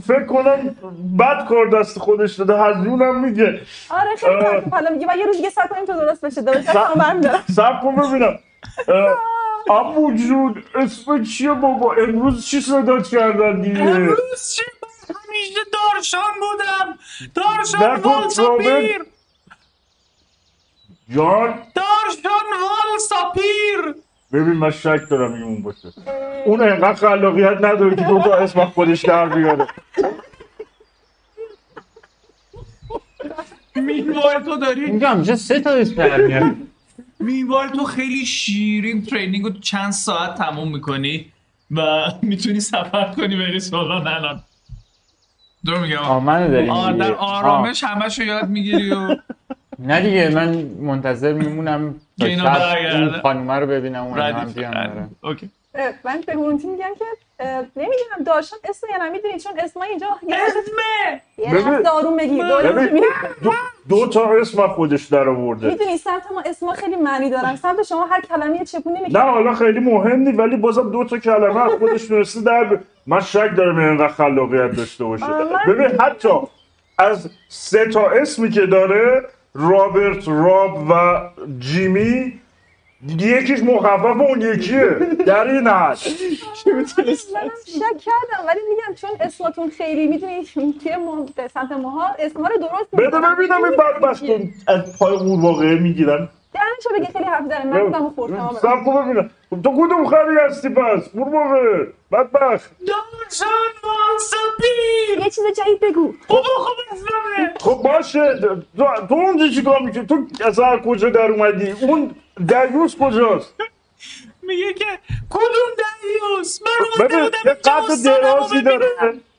فکر کنم بد کار دست خودش داده هزیونم میگه. آره خیلی حالا میگه و یه روز دیگه سر کنیم تو درست بشه درست هم برمیدارم سب کن ببینم. ابو جون اسم چیه بابا؟ امروز چی صدات کردن دیگه؟ امروز چی؟ من همیشه دارشان بودم. دارشان نگو وال ساپیر رابرت. جان؟ دارشان وال ساپیر ببین من شک دارم این اون باشه. اون انقدر خلاقیت نداره که دو تا اسم خودش در بیاره. مینوال تو داری؟ میگم اینجا سه تا اسم در میاد. مینوال تو خیلی شیرین ترینینگ رو چند ساعت تموم می‌کنی و می‌تونی سفر کنی بری سولان الان. دور میگم. آه منو داری آه در آرامش همش رو یاد می‌گیری و نه دیگه من منتظر میمونم تا. این خانومه رو ببینم اون هم بیان داره اوکی. من به گرونتی میگم که نمی‌دونم داشتم اسم یا نمی‌دونی چون اسمای اینجا اسمه! یه لحظه آروم بگیر دو تا اسم خودش در آورده می‌دونی سمت ما اسما خیلی معنی دارن. سمت شما هر کلمه یه چپونی نه میگه حالا خیلی مهم نیست ولی بازم دو تا کلمه از خودش تونسته در ب... من شک دارم این انقدر خلاقیت داشته باشه. ببین حتی از سه تا اسمی که داره رابرت راب و جیمی یکیش مخفف اون یکیه. در این منم شک کردم ولی میگم چون اسماتون خیلی می‌دونی به سمت ماها اسما رو درست بده. ببینم این بدبخت از پای قورباغه می‌گیرن. دهنشو بگه خیلی حرف داره من بودم و خوردم سب کن ببینم. تو کدوم خری هستی پس؟ قورباغه بدبخت. دارشان وال ساپیر یه چیز جدید بگو. بابا خب اسمه خب باشه. تو, تو اونجا چیکار می‌کنی؟ تو از کجا در اومدی؟ اون دریوس کجاست؟ میگه که کدوم دریوس؟ من اومده بودم یه رو درازی داره.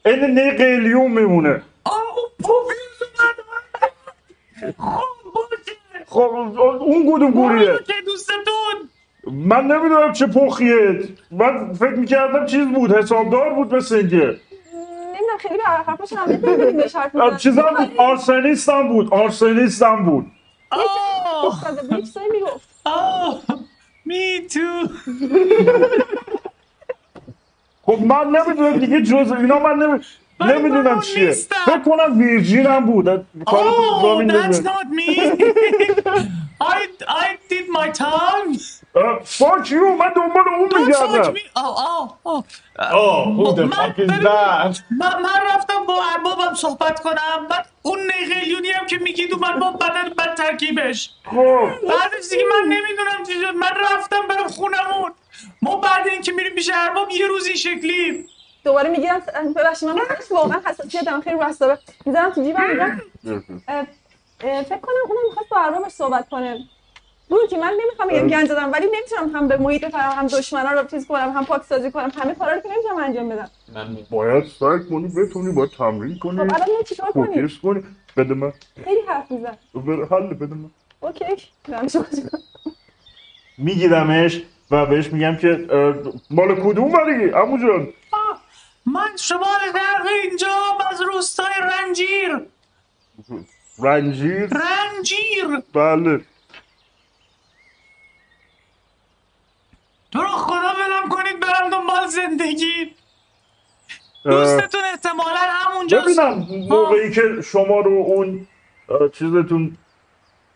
این نی قلیون میمونه. آه اون پوفیوز اومد خب خب اون کدوم گوریه. که دوستتون. من نمی‌دونم چه پخیه. من فکر می‌کردم چیز بود حسابدار بود مثل اینکه. نمی‌دونم خیلی به نمی‌دونم حرف می‌زنم چیزم بود. آرسنیست هم بود آرسنیست هم بود می تو خب من نمی‌دونم دیگه جز اینا من نمی... من نمی‌دونم چیه. فکر کنم ویرجین هم بود کار Oh, that's not me. I I did my. اه، فاک یو من دنبال اون میگردم. Oh, oh, oh. آه who the من- رفتم با اربابم صحبت کنم. بعد اون نیقلیونی هم که میگید اومد با بدن بد ترکیبش. خب. بعدش دیگه من نمی‌دونم چی شد من رفتم برم این که میریم پیش ارباب یه روز این شکلی دوباره می‌گیرم ببخشید من واقعا حساسیت دارم خیلی رسابه می‌ذارم تو جیبم میگم فکر کنم اونم می‌خواست با اربابش صحبت کنه. که من نمی‌خوام بگم گنج دادم ولی نمی‌تونم هم به محیط فرام هم دشمنا رو چیز کنم هم پاکسازی کنم همه کارا رو که نمی‌تونم انجام بدم. من باید سعی کنی بتونی باید تمرین خب کنی الان می‌خوای چیکار کنی؟ فوکس کنی. بده من. خیلی حرف میزن حل بده من. اوکی. میگیرمش و بهش میگم که مال کدوم ولی؟ عمو جان؟ من شمال غرب اینجا از روستای رنجیر. رنجیر؟ رنجیر. بله. تو رو خدا ولم کنید برم دنبال زندگی. دوستتون احتمالا همونجا ببینم موقعی که شما رو اون چیزتون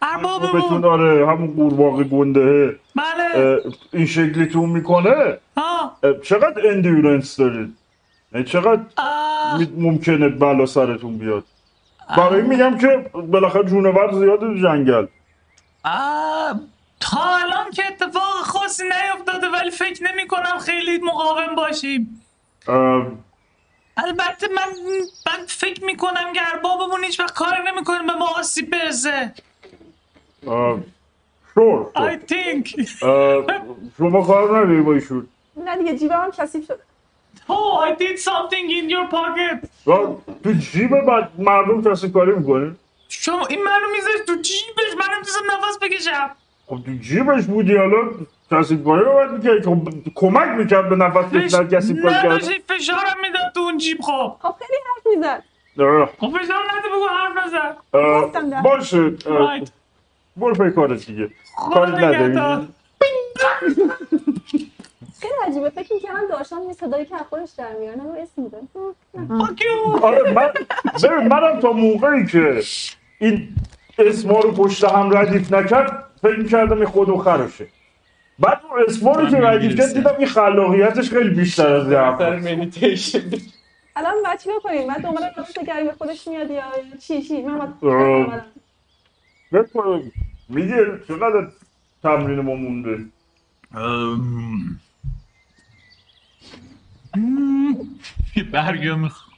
اربابمون آره همون قورباغه گنده. بله. این شکلیتون می‌کنه؟ ها چقدر اندیورنس دارید؟ چقدر آه. می- ممکنه بلا سرتون بیاد؟ برای میگم که بالاخره جونور زیاده تو جنگل. آه، تا الان که اتفاق خاصی نیفتاده ولی فکر نمی کنم خیلی مقاوم باشیم. البته من من فکر می کنم که اربابمون هیچ وقت کار نمی کنه به ما آسیب برسه. اه، شور I think. شما کار نداری با ایشون؟ نه دیگه جیبم هم کثیف شده. Oh I did something in your pocket. تو جیب بعد مردم کسی کاری می‌کنه شما این منو می‌ذاری تو جیبش؟ من نمی‌تونستم نفس بکشم. خب تو جیبش بودی حالا کسی کاری رو باید می‌کرد خب کمک می‌کرد به نفس کشیدن کسی کاری کرد. نداشتی فشارم می‌داد تو اون جیب خب. خب خیلی حرف می‌زد. خب فشار نده بگو حرف ده. باشه. برو پی کارت دیگه. کاری نداری خیلی عجیبه. فکر می‌کردم داشتم یه صدایی که از خودش در میاره نه اسم میده. آره من ببین منم تا موقعی که این اسما رو پشت هم ردیف نکرد فکر می‌کردم این خود و خرشه. بعد اون اسما رو که ردیف کرد. دیدم این خلاقیتش خیلی بیشتر از این الان بعد چیکار کنیم بعد دنبال راست گرمی خودش میاد یا چی چی؟ من باید میگه چقدر تمرین ما مونده. یه برگه می‌خوام.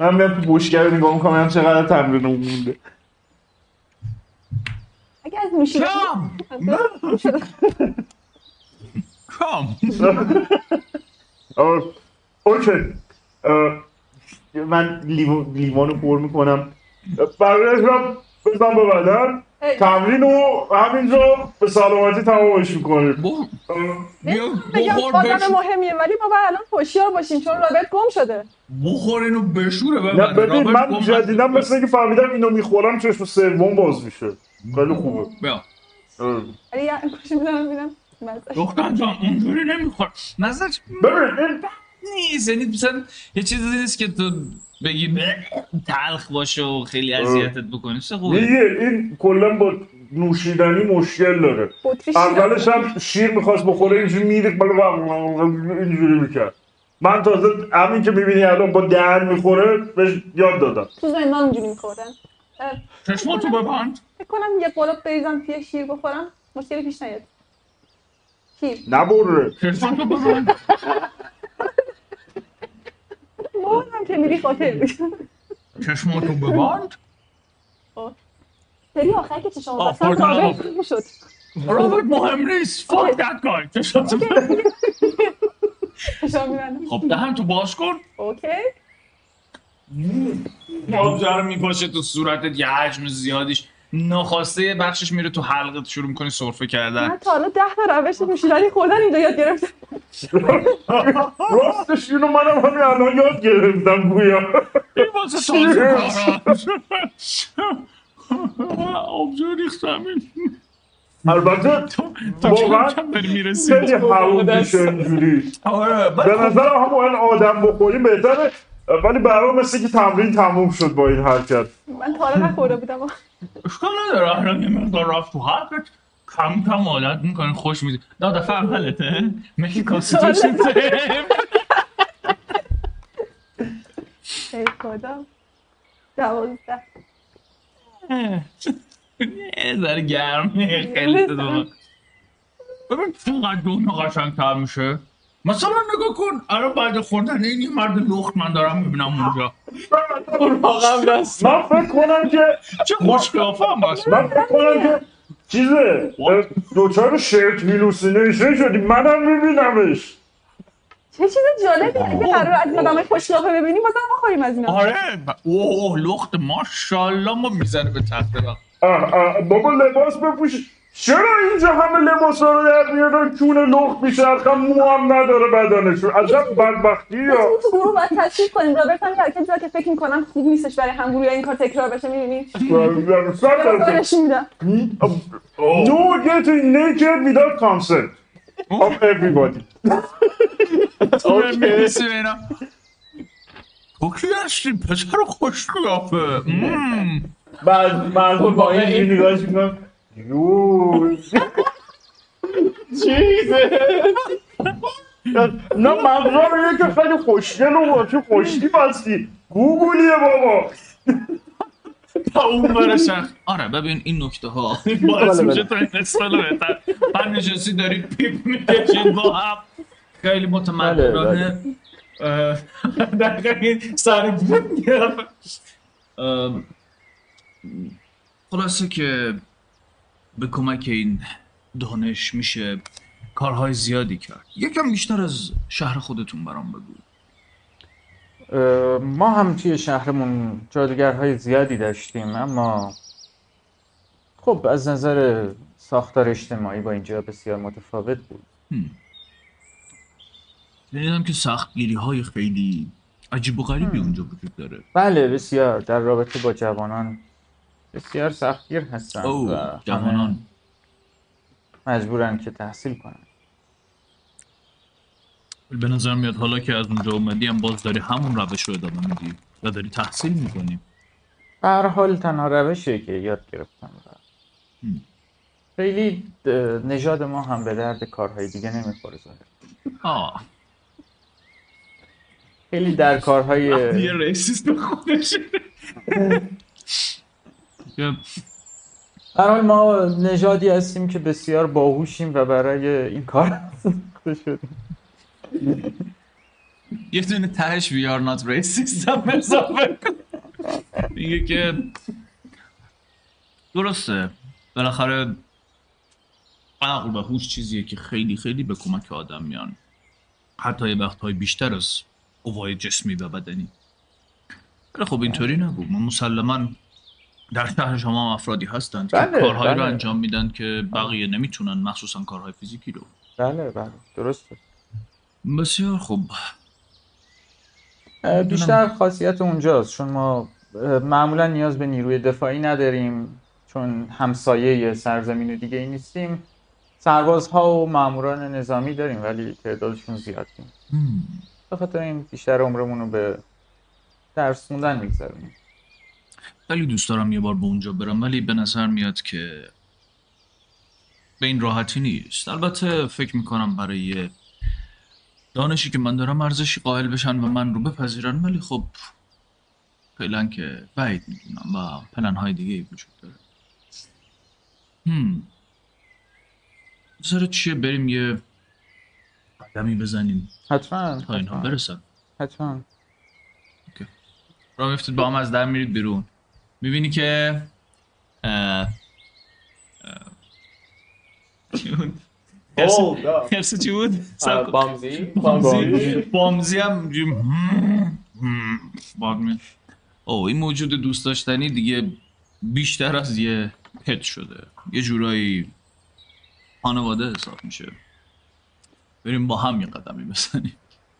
من میام تو بشگر نگاه می‌کنم هم چقدر تمرین مونده. اگه از نوشیدنی کام! کام! اوکی. من لیوان لیوان رو پر می‌کنم. رو بزن به بدن. هی. تمرین رو همینجا به سلامتی تمامش می‌کنیم. بخور بیا بخور آدم بش- مهمیه ولی ما باید الان هوشیار باشیم چون رابرت گم شده. بخور اینو بشوره نه ببره ببین من جدیدم. مثل اینکه فهمیدم اینو می‌خورم چشم سوم باز میشه. خیلی خوبه. بیا. ولی یه گوشی می‌زنم ببینم. دختر جان اونجوری نمیخور نظر ببین این نیست. یعنی مثلا یه چیزی نیست که تو بگی تلخ باشه و خیلی اذیتت بکنه چه خوبه. این کلا با نوشیدنی مشکل داره. اولش هم شیر می‌خواست بخوره اینجوری میریخت بالا اینجوری می‌کرد. من تازه همین که می‌بینی الان با دهن می‌خوره بهش یاد دادم. تو زندان اونجوری میخوردن چشماتو ببند. فکر کنم یه قلوب بریزم توی شیر بخورم مشکلی پیش نیاد. شیر نبره چشماتو ببند. مهم که میری خاطر بود. چشماتو ببند. سری آخری که چشم آه، بستم رابرت شد رابرت مهم نیست. fuck that guy چشماتو خب دهن تو باز کن. اوکی. آبجه رو میپاشه تو صورتت. یه حجم زیادیش. ناخواسته یه بخشش میره تو حلقت. شروع می‌کنی سرفه کردن. من تا حالا ده تا روش نوشیدنی خوردن اینجا یاد گرفتم. راستش اینو منم همین الان یاد گرفتم گویا. این واسه تازه کارم آبجو ریختم. این البته تو تو واقعا خیلی حروم میشه اینجوری به بعد نظرم همون آدم بخوریم بهتره ولی برام مثل که تمرین تموم شد با این حرکت. من تا حالا نخورده بودم. اشکال نداره الان یه مقدار رفت تو حلقت کم کم عادت می‌کنی خوش میدی نه دفعه اولته. make a constitution ای خدا. دوازده. یه ذره گرمه خیلی تو ببین چقدر دونه قشنگ تر میشه. مثلا نگاه کن. الان بعد خوردن این یه مرد لخت من دارم می‌بینم اونجا. واقعا من فکر کنم که چه خوش قیافه هم هست من فکر کنم که چیزه؟ دوچار شرط هیلوسینیشن شدی؟ منم میبینمش. چه چیز جالبی اگه قرار از این آدم خوشلاقه ببینیم بازم بخوریم از اینا آره. اوه اوه لخت ماشاءالله ما می‌زنه به تخت بابا لباس بپوش. چرا اینجا همه لباس ها رو در میارن؟ چون لخت میچرخن مو هم نداره بدنشون. عجب بدبختی یا. گروه باید تصویر کنیم رابرت هم حرکت زد که فکر می‌کنم خوب نیستش برای هم گروه این کار تکرار بشه می‌بینی؟ نشون میدم No getting naked without consent. Of everybody. می‌رسی به اینا. تو کی هستی پسر خوش قیافه. بعد مردم با این نگاهش می‌کنم یو چیزه نه منظورم اینه که خیلی خوشگل و چه خوشتی بستی گوگولیه بابا تا اون برسن آره ببین این نکته ها باعث میشه تو این اسفل بهتر هر نشستی داری پیپ می‌کشید با هم خیلی متمدنانه دقیقا این سر بود خلاصه که به کمک این دانش میشه کارهای زیادی کرد. یکم بیشتر از شهر خودتون برام بگو. ما هم توی شهرمون جادوگرهای زیادی داشتیم اما خب از نظر ساختار اجتماعی با اینجا بسیار متفاوت بود. شنیدم که سختگیری های خیلی عجیب و غریبی اونجا وجود داره. بله بسیار. در رابطه با جوانان بسیار سختگیر هستن و جوانان. مجبورن که تحصیل کنن. به نظر میاد حالا که از اونجا اومدی هم باز داری همون روش رو ادامه میدی و داری تحصیل می‌کنی. به هر حال تنها روشیه که یاد گرفتم و خیلی نژاد ما هم به درد کارهای دیگه نمی‌خوره ظاهر آه. خیلی در کارهای یه ریسیست به خودش حال ما نژادی هستیم که بسیار باهوشیم و برای این کار شدیم. یه دونه تهش we are not racist هم اضافه کن. میگه که درسته. بالاخره عقل و هوش چیزیه که خیلی خیلی به کمک آدم میان. حتی یه وقتهای بیشتر از قوای جسمی و بدنی. ولی خب اینطوری نبود. ما مسلما در شهر شما هم افرادی هستند که بله، کارهایی رو بله. انجام میدن که بقیه نمی‌تونن مخصوصا کارهای فیزیکی رو. بله بله. درسته. بسیار خوب. بیشتر خاصیت اونجاست چون ما معمولا نیاز به نیروی دفاعی نداریم چون همسایه سرزمین دیگه ای نیستیم. سربازها و ماموران نظامی داریم ولی تعدادشون زیاد نیست. به خاطر این بیشتر عمرمون رو به درس خوندن میگذرونیم. خیلی دوست دارم یه بار به اونجا برم ولی به نظر میاد که به این راحتی نیست. البته فکر می‌کنم برای دانشی که من دارم ارزشی قائل بشن و من رو بپذیرن ولی خب فعلا که بعید می‌دونم و پلن های دیگه ای وجود داره. هم. نظرت چیه بریم یه قدمی بزنیم؟ حتما تا اینها برسن حتما. را میفتید با هم از در میرید بیرون. می‌بینی که اه، اه، چی بود؟ ارسی چی بود؟ بامزی. بامزی. بامزی. هم اوه این موجود دوست داشتنی دیگه بیشتر از یه پت شده. یه جورایی خانواده حساب میشه. بریم با هم یه قدمی بزنیم.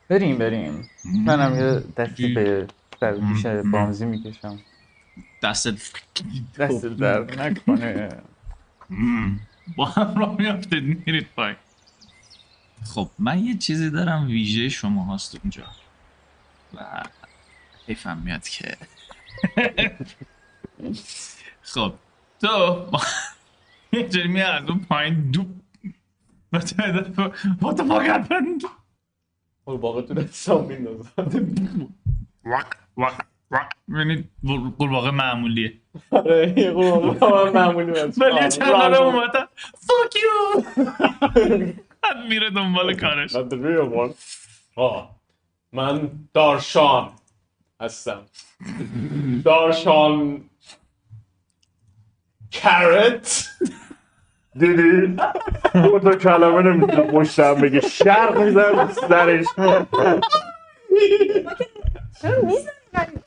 بریم بریم. منم یه دستی به گوش بامزی می‌کشم. دستت دست درد نکنه. با هم را میافتید میرید پای خب من یه چیزی دارم ویژه شما هست اونجا. و حیفم میاد که. خب تو یه جوری میاد از اون پایین دو و تو یه دفعه What the fuck happened? اون باقی تو دستم میندازم وق وق. می‌بینید قورباغه معمولیه. آره یه من معمولی ولی چند بار اومدن. Fuck you! بعد میره دنبال کارش. آه. من دارشان هستم. دارشان کرت دیدی؟ دو تا کلمه نمی‌تونه پشتم بگه شرق میزن سرش. چرا می‌زنی؟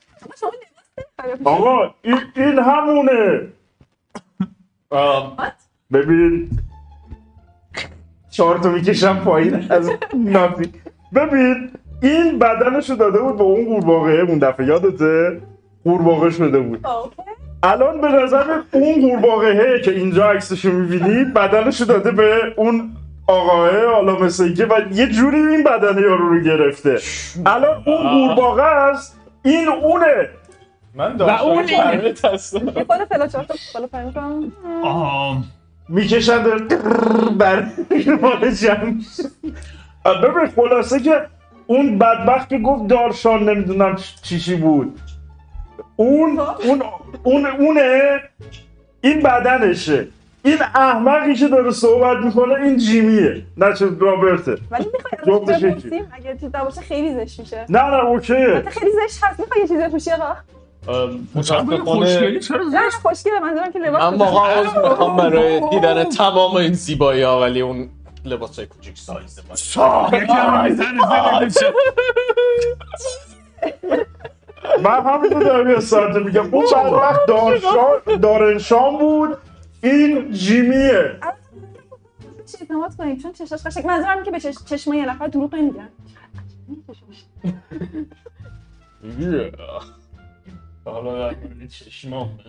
آقا این, این همونه. آم، ببین چهار تا می‌کشم پایین از نافی ببین این بدنشو داده بود به اون قورباغه اون دفعه یادته؟ قورباغه شده بود. الان به نظر اون قورباغه که اینجا عکسشو می‌بینی بدنشو داده به اون آقاه حالا مثل اینکه و یه جوری این بدن یارو رو گرفته. الان اون قورباغه است این اونه. من اون. کرت هستم یه خود فلوچارت رو بالا پایین کنم. آه می‌کشن بر مال جمع. ببین خلاصه که اون بدبخت که گفت دارشان نمی‌دونم چی چی بود. اون اون اون اونه. این بدنشه. این احمقی که داره صحبت می‌کنه این جیمیه نه چه رابرته. ولی می‌خوای یکی. بپرسیم؟ اگه چیز باشه خیلی زشت میشه. نه نه اوکیه. حتی خیلی زشت هست. می‌خوای یه چیزی بپوشی آقا؟ ام، خوشگلی متاسفانه چرا نه خوشگله. منظورم که لباس من واقعا عذر می‌خوام برای دیدن تمام این زیبایی ها ولی اون لباس های کوچیک سایز زیر من همین رو دارم یه ساعته میگم. اون بدبخت دارشان دارنشان بود. این جیمیه. چی اعتماد کنید چون چشاش قشنگ منظورم که به چش... چشم یه نفر دروغ نمیگن حالا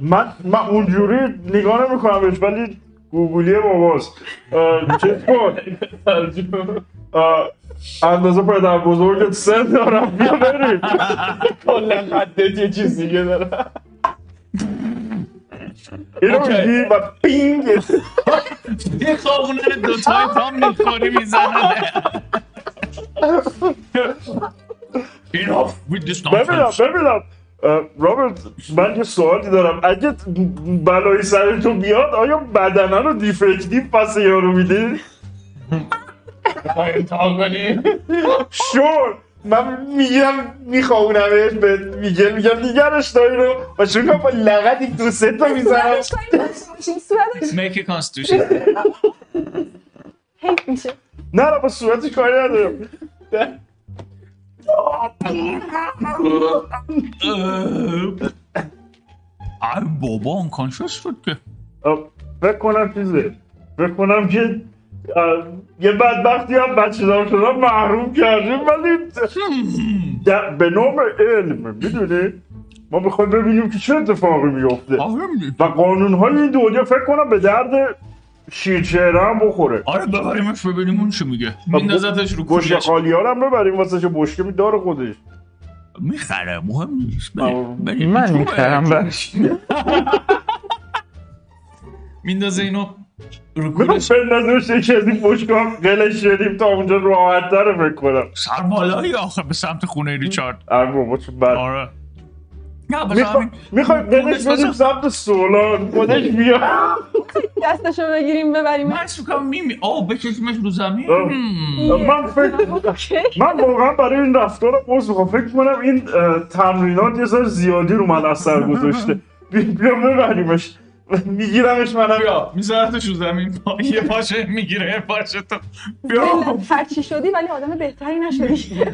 من من اونجوری نگاه نمی‌کنم بهش ولی گوگلی باباست. چیز کن اندازه پدر بزرگت سن دارم بیا بریم. کلا قدت یه چیز دیگه داره اینو اوکی. میگی و پینگ یه خوابونه دوتای تا می‌خوری می‌زنه Enough with this ببینم nonsense. ببینم رابرت من یه سوالی دارم اگه بلایی سر تو بیاد آیا بدنه رو دیفکتیو پس یارو میدی؟ می‌خوای امتحان کنی شور من میگم میخوابونمش به میگل میگم نگرش داری رو. و چون با لغتی دو سه تا می‌زنم. Make a constitution. میشه. نه نه با صورتش کاری ندارم. ای بابا unconscious شد که. فکر کنم چیزه. فکر کنم که یه بدبختی هم بچه دار شدن محروم کردیم ولی به نام علم می‌دونی؟ ما می‌خوایم ببینیم که چه اتفاقی میفته آره و قانون های این دنیا فکر کنم به درد شیرچهره هم بخوره. آره ببریمش ببینیم اون چی میگه. میندازتش رو گوشه خالی ها هم ببریم واسه چه بشکه می داره خودش. می‌خره مهم نیست. من. می‌خرم برش میندازه اینو. به نظرش یکی از این بشکه هم قلش شدیم تا اونجا راحت تره فکر کنم. سربالایی آخه به سمت خونه ریچارد. ای بابا چه بد. آره. می‌خوایم قلش بدیم سمت سولان خودش بیا دستشو بگیریم ببریم. من می‌کنم میمی آه بکشیمش رو زمین. من فکر من واقعا برای این رفتار عذر می‌خوام. فکر کنم این تمرینات یه سر زیادی رو من اثر گذاشته. بیا ببریمش. میگیرمش منم. بیا میذارتش رو زمین. پا... یه پاشه می‌گیره یه پاشه تو. بیا. هرچی شدی ولی آدم بهتری نشدی.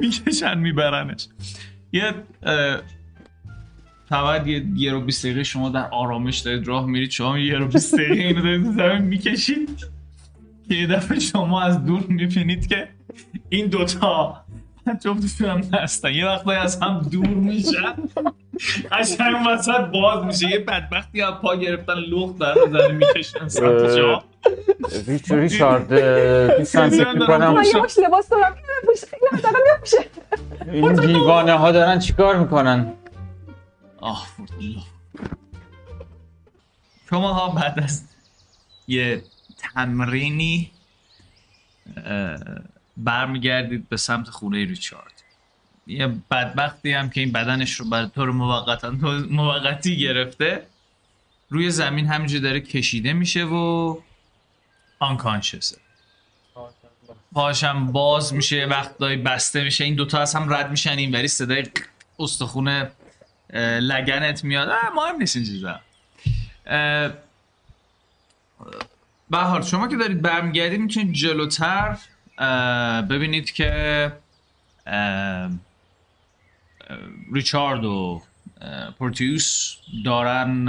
می‌کشن میبرنش. یه فقط یه یه رو بیست دقیقه شما در آرامش دارید راه میرید. شما یه رو بیست دقیقه اینو دارید زمین می‌کشید. که یه دفعه شما از دور می‌بینید که این دوتا جفتشون هم هستن. یه وقتایی از هم دور میشن. قشنگ وسط باز میشه. یه بدبختی از پا گرفتن لخت در زمین می‌کشن. سمت شما ریچ ریچارد فکر می‌کنم من یه مش لباس دارم. این دیوانه ها دارن چیکار می‌کنن؟ آه فورتونا شما ها بعد از یه تمرینی برمیگردید به سمت خونه ریچارد. یه بدبختی هم که این بدنش رو برای طور موقتا موقتی گرفته روی زمین همینجا داره کشیده میشه و آنکانشسه پاشم باز میشه وقتایی بسته میشه این دوتا از هم رد میشن این وری صدای استخون اه، لگنت میاد. مهم نیست این چیزا. به شما که دارید برمیگردید می‌تونید جلوتر ببینید که ریچارد و پورتیوس دارن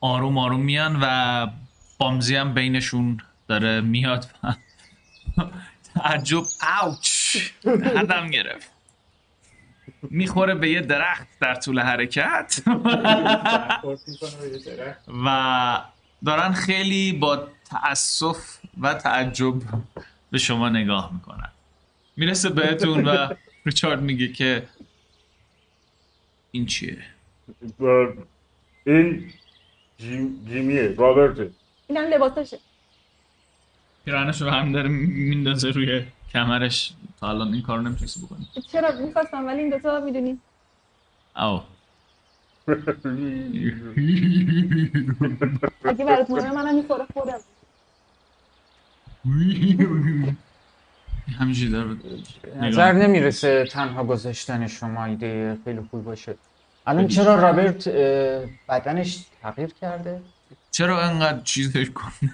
آروم آروم میان و بامزی هم بینشون داره میاد و تعجب اوچ دردم گرفت. می‌خوره به یه درخت در طول حرکت. و دارن خیلی با تأسف و تعجب به شما نگاه می‌کنن. می‌رسه بهتون و ریچارد میگه که این چیه؟ این جیم، جیمیه رابرته. اینم لباسشه پیرانش رو هم داره میندازه روی کمرش. تا الان این کارو نمی‌تونستی بکنی. چرا؟ می‌خواستم ولی این دوتا می‌دونی. او اگه برات مهمه منم می‌خوره خودم. همینجوری داره نظر نمی‌رسه تنها گذاشتن شما ایده خیلی خوب باشه. الان چرا رابرت بدنش تغییر کرده؟ چرا انقدر چیزش کنه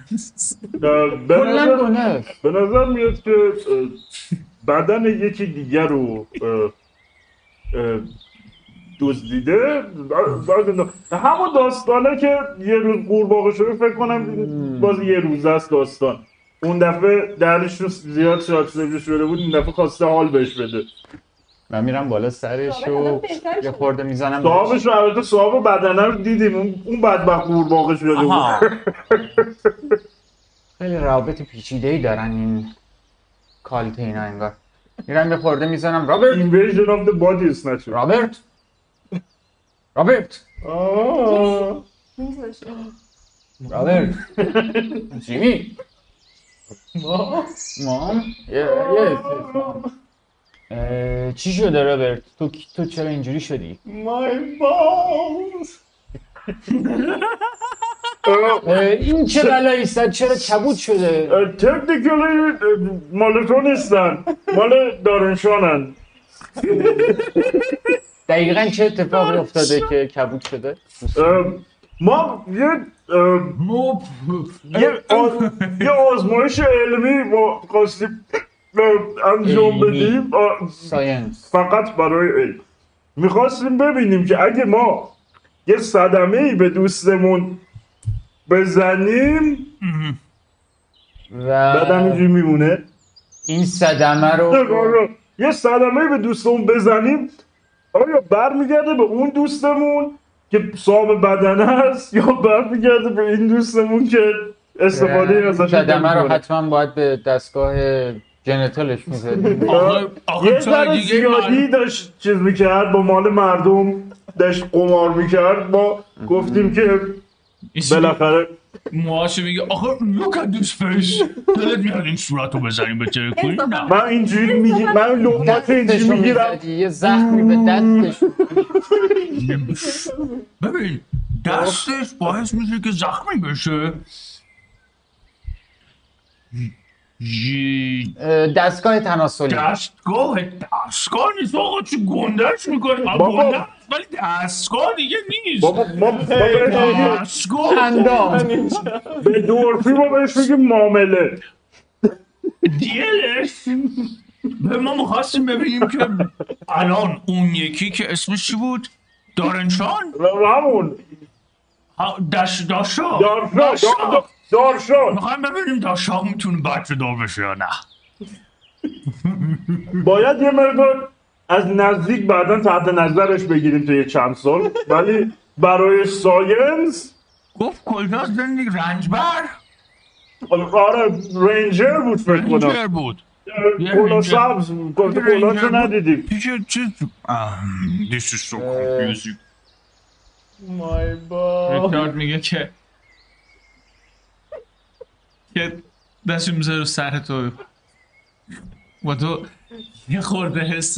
به کلا به نظر میاد که بدن یکی دیگر رو دزدیده. همون داستانه که یه روز قورباغه شده فکر کنم باز یه روز است داستان. اون دفعه دهنش رو زیاد شاد شده بود این دفعه خواسته حال بهش بده. من میرم بالا سرش و یه. خورده می‌زنم صاحبش رو البته صاحب بدنه رو دیدیم اون اون بدبخت قورباغه شده بود. خیلی روابط پیچیده ای دارن این کالت اینا انگار. میرم یه خورده می‌زنم. رابرت! Invasion of the Body Snatcher رابرت! رابرت. رابرت! جیمی! مام یه یه اه، چی شده رابرت؟ تو تو چرا اینجوری شدی؟ My balls! اه، این چه بلایی است؟ چرا کبود شده؟ تکنیکلی مال تو نیستن. مال دارنشانن دقیقا چه اتفاقی افتاده که کبود شده؟ ما یه یه, یه آزمایش علمی ما خواستیم انجام. بدیم. ساینس فقط برای علم. می‌خواستیم ببینیم که اگه ما یه صدمه ای به دوستمون بزنیم و بعد همینجوری میمونه. این صدمه رو آره. یه صدمه به دوستمون بزنیم. آیا برمیگرده به اون دوستمون؟ که صاحب بدنه هست یا برمیگرده به این دوستمون که استفاده این ازش صدمه رو؟ حتما باید به دستگاه جنتالش می‌زدیم. یه ذره دیگه زیادی داشت چیز می‌کرد با مال مردم داشت قمار می‌کرد ما گفتیم که بالاخره موهاشو میگه آخه look at this face. دلت میاد این صورت رو بزنیم به نه. من اینجوری میگی من لقمات اینجوری می‌گیرم. یه زخمی به دستش ببین دستش باعث میشه که زخمی بشه. جی اه، دستگاه تناسلی. دستگاه دستگاه نیست. آقا چه گندهش می‌کنی؟ بابا. ولی دستگاه دیگه نیست. بابا ما دستگاه. اندام به دورفی ما بهش میگیم معامله دیلش. به ما می‌خواستیم ببینیم که الان اون یکی که اسمش چی بود؟ دارنشان؟ همون. دش داشا. داشا. دار- دارشان می‌خوایم ببینیم داشا می‌تونه بچه دار بشه یا نه. باید یه مقدار از نزدیک بعدا تحت نظرش بگیریم تا یه چند سال. ولی برای ساینس گفت کجا زندگی؟ رنجبر؟ آره رنجر بود فکر کنم. رنجر بود. کلا رنجر. سبز گفت رنجر کلاشو بود. ندیدیم. پیش چیز This is so confusing. ریکارد میگه که که دستش می‌ذاره رو سر تو. و تو یه خورده حس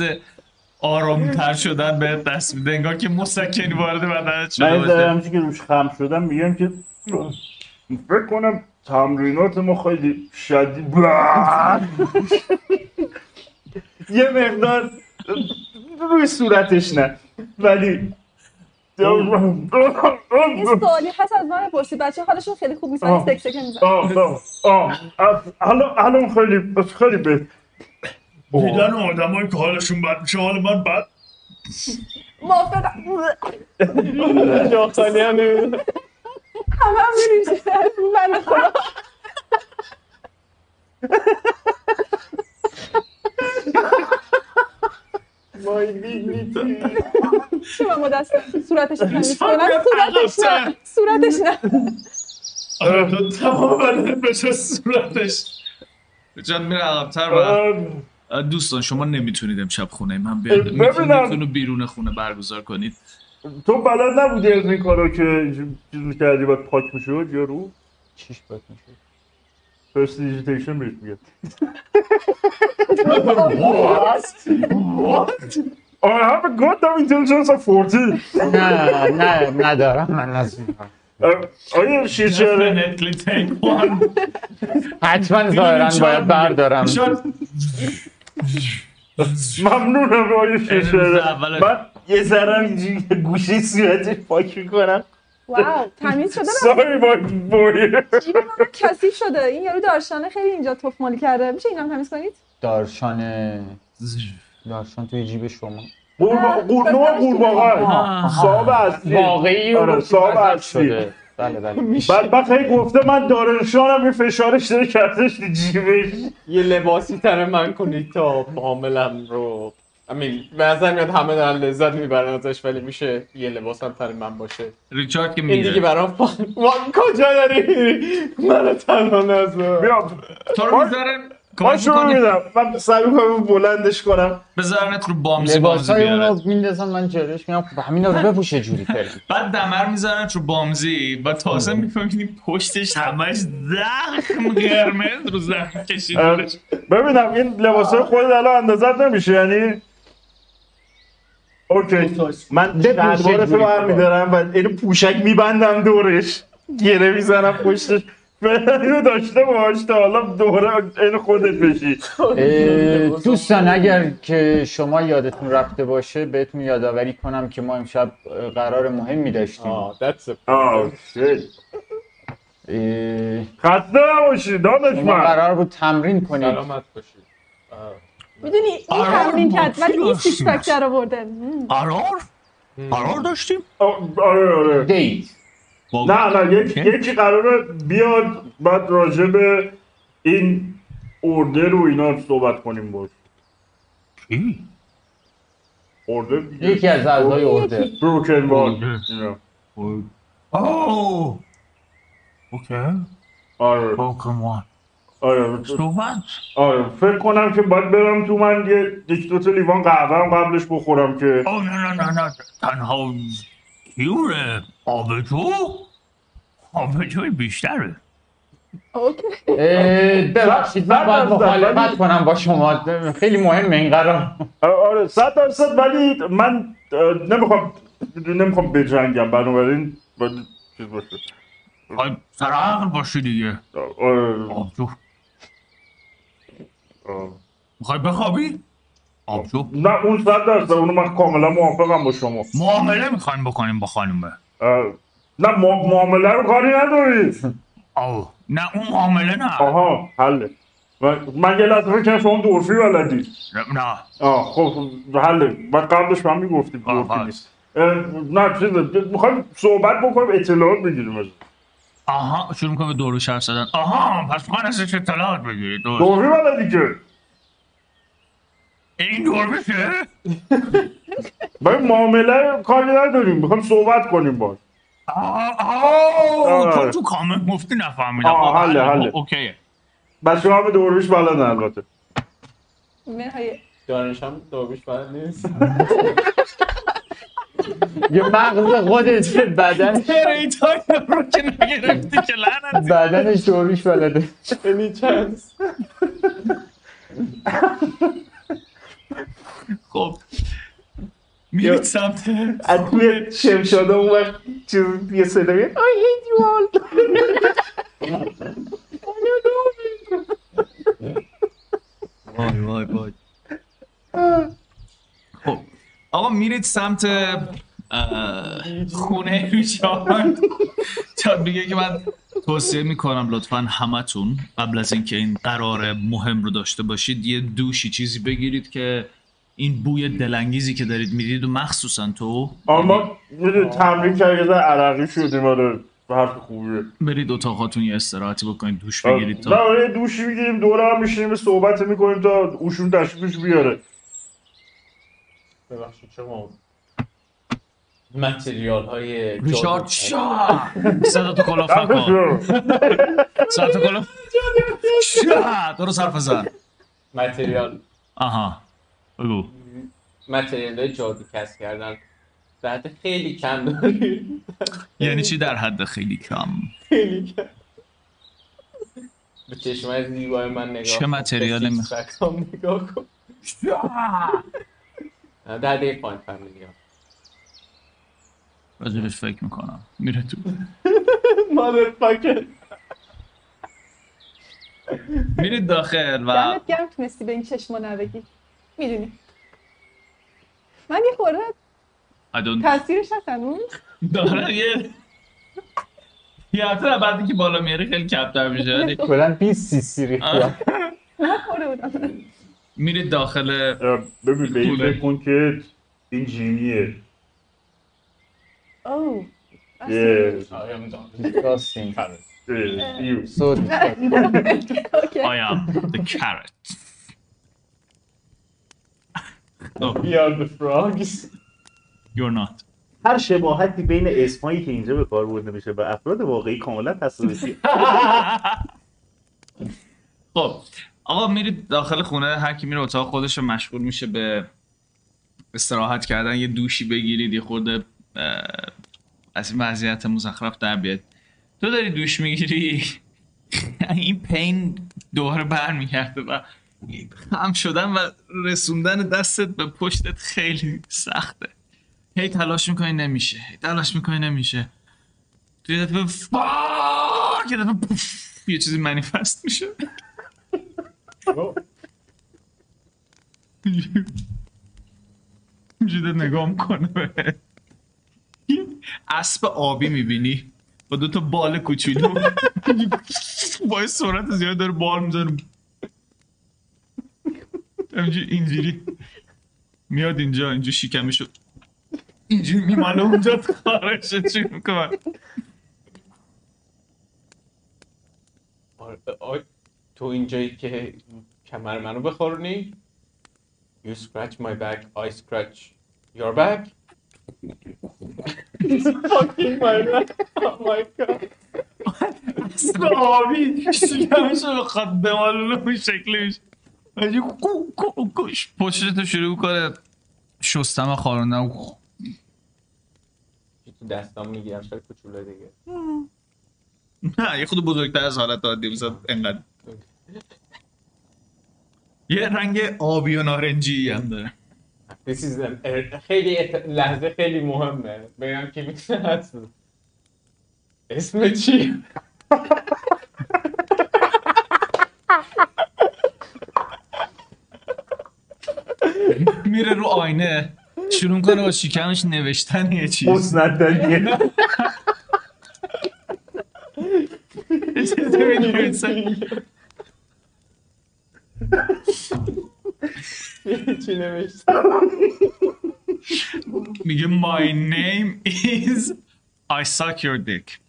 آرامتر شدن به دست میده. انگار که مسکنی وارد بدنت من شده باشه. همچی که روش خم شدم میگم که فکر کنم تمرینات ما خیلی شدید یه مقدار روی صورتش نه. ولی این سوالی هست از من بپرسی بچه حالشون خیلی خوب نیست. ولی. سکسکه میزن آه آه آه. آه. حالا حالا خیلی خیلی بهت دیدن آدم که حالشون بد میشه حال من بد موافقم. همه هم میریشه من خدا من با دست صورتش تمیز کنم صورتش نه صورتش نه آره تو تمام بشه صورتش جان میره عقبتر دوستان شما نمی‌تونید امشب خونه من بیاد بیرون خونه برگزار کنید. تو بلد نبودی از این کارا که چیز می‌کردی باید پاک می‌شد یا رو؟ چیش باید میشه پرستیجیتیشن بهش میگه. I have a goddamn intelligence of 14 نه نه ندارم من از این آیا one حتما ظاهرا باید بردارم. ممنونم شیرچه اول من یه ذره اینجوری گوشه صورتش پاک می‌کنم. واو تمیز شده ساری با بوی جیب من کثیف شده؟ این یارو دارشانه خیلی اینجا تخمالی کرده. میشه اینم تمیز کنید؟ دارشان دارشان توی جیب شما. قورباغه قورباغه صاحب اصلی. واقعی آره صاحب اصلی. شده. بله بله. بعد بعد هی گفته من دارنشانم این فشارش داره کردش جیبش یه لباسی تر من کنید تا معاملم رو. امین به نظر میاد همه دارن لذت می‌برن ازش ولی میشه یه لباس هم تر من باشه. ریچارد که این دیگه برام کجا داری؟ منو تنها بیا تو رو می‌ذارن من کمک می‌کنی؟ میدم من سعی می‌کنم بلندش کنم. بذارنت رو بامزی لباس بامزی اونو میندازن من جلوش میگم خب همین رو بپوشه جوری فعلا بعد دمر می‌ذارن رو بامزی. و تازه می‌فهمی پشتش همش زخم قرمز رو زخم کشیدنش ببینم این لباس های خودت الان اندازت نمیشه یعنی؟ اوکی. من بپوشه شلوارتو جوری برمیدارم و اینو پوشک میبندم دورش. گره می‌زنم پشتش. اینو داشته باش تا حالا دوره این خودت بشی. دوستان اگر که شما یادتون رفته باشه بهتون یادآوری کنم که ما امشب قرار مهمی داشتیم. خسته نباشی شما دانشمند قرار بود تمرین کنید. سلامت باشید. می‌دونی این تمرین کرد ولی این six pack در آورده. قرار؟ قرار داشتیم؟ آره آره. date نه نه یک- یکی قراره بیاد بعد راجع به این اوردر و اینا صحبت کنیم باش. کی؟ اوردر یکی از اعضای ارده بروکن وال. اوه. اوکی. آره. پوکمون آره صحبت آره فکر کنم که باید برم تو من یه یک دو تا لیوان قهوه قبلش بخورم که او نه نه نه نه تنها کیوره. آبجو آبجوی بیشتره. اوکی. اه، ببخشید من باید مخالفت کنم با شما. خیلی مهمه این قرار. آره صد درصد ولی من نمی‌خوام نمی‌خوام بجنگم بنابراین باید چیز باشه. خواهی سر عقل باشی دیگه. آره. آبجو. می‌خوای بخوابی؟ آبجو نه اون صد درصد اونو من کاملا موافقم با شما. معامله می‌خوایم بکنیم با خانومه نه معامله رو کاری نداری. او نه اون معامله نه. آها حله. من, من یه لحظه فکر کردم شما دورفی بلدی. نه. آه خب حله. بعد قبلش من می‌گفتیم آه، دورفی آه. نیست نه چیزه می‌خوایم صحبت بکنیم اطلاعات بگیریم از آها شروع می‌کنه به دورو شرف زدن. آها پس می‌خواین ازش اطلاعات بگیرید. دورفی بلدی که؟ این دور بشه؟ ما معامله کاری نداریم. می‌خوایم صحبت کنیم باش. آه. چون تو کامنت مفتی نفهمیدم. آه، حله، حله. اوکیه. بچه ها به دورفیش بلدن البته. دانش هم داروش بلد نیست. یه مغز خودت بدن؟ ریتای رو که نگرفتی که لعنت بدنش دوریش بلده any chance خب. میرید سمت از توی شمشاده اون وقت چیز یه صدا میاد. I hate you all. وای وای وای. خب. آقا میرید سمت خونه ریچارد تا بگه که من توصیه می‌کنم لطفا همتون قبل از اینکه این قرار مهم رو داشته باشید یه دوشی چیزی بگیرید که این بوی دلانگیزی که دارید می‌دید و مخصوصا تو. اما می‌دونی تمرین ذره عرقی شدیم آره حرف خوبیه. برید اتاقاتون یه استراحتی بکنید دوش بگیرید نه تا یه دوشی می‌گیریم دوره هم میشینیم صحبت می‌کنیم تا اوشون تشریفش بیاره. ببخشید شما material های ریچارد شا صدا تو کلافه کن. صدا تو کلافه شا درست حرف بزن. material. آها. بگو. material های جادو کسب کردن. بعد خیلی کم داری یعنی چی در حد خیلی کم؟ خیلی کم. به چشمای زیبای من نگاه چه. material به می- six pack ام نگاه کن. در دی پوینت فامیلی ها راجبش فکر می‌کنم. میره تو. مادر فاکر میرید داخل و دمت گرم تونستی به این چشما نبگی. می‌دونی. من یه خورده I don't- تاثیرش هست هنوز. داره یه یه هفته بعدی که بالا میاره خیلی کمتر میشه کلا 20 سی سی ریختم میرید داخل ببین به این خوبه. فکر کن که این جیمیه. اوه I am the carrot. No, بیار the frogs. You're not. هر شباهتی بین اسمایی که اینجا به کار برده میشه و افراد واقعی کاملا تصادفی خب آقا میرید داخل خونه هر کی میره اتاق خودش رو مشغول میشه به استراحت کردن. یه دوشی بگیرید یه خورده از این وضعیت مزخرف در بیاد تو داری دوش می‌گیری؟ این پین دوباره برمیگرده و خم شدن و رسوندن دستت به پشتت خیلی سخته. هی تلاش می‌کنی نمیشه. هی تلاش می‌کنی نمیشه. توی دفعه فاک دفعه یه چیزی منیفست میشه. اینجوری نگاه می‌کنه به اسب آبی می‌بینی؟ با دو تا بال کوچولو. با سرعت زیاد داره بال می‌زنه. اینجوری اینجوری. میاد اینجا اینجا شکمشو اینجوری میماله اونجا خارج چی می‌کنه؟ آره، آی، تو اینجایی که کمر منو بخورونی You scratch my back, I scratch your back. He's fucking my back, oh my god. آبی شکمشو بخواد بمالونه اون شکلی میشه پشتتو شروع کنه. شستم و خاروندم. تو دستام می‌گیرم شاید کوچولو دیگه. نه یه خود بزرگتر از حالت عادی بزد انقدر. یه رنگ آبی و نارنجی هم داره. This is an- خیلی لحظه خیلی مهمه. بگم که می‌تونه. اسم چی؟ میره رو آینه شروع کنه با شکمش نوشتن یه چیز مسندنیه یه چیزی می‌نویسه. چی نوشته؟ میگه my name is I suck your dick.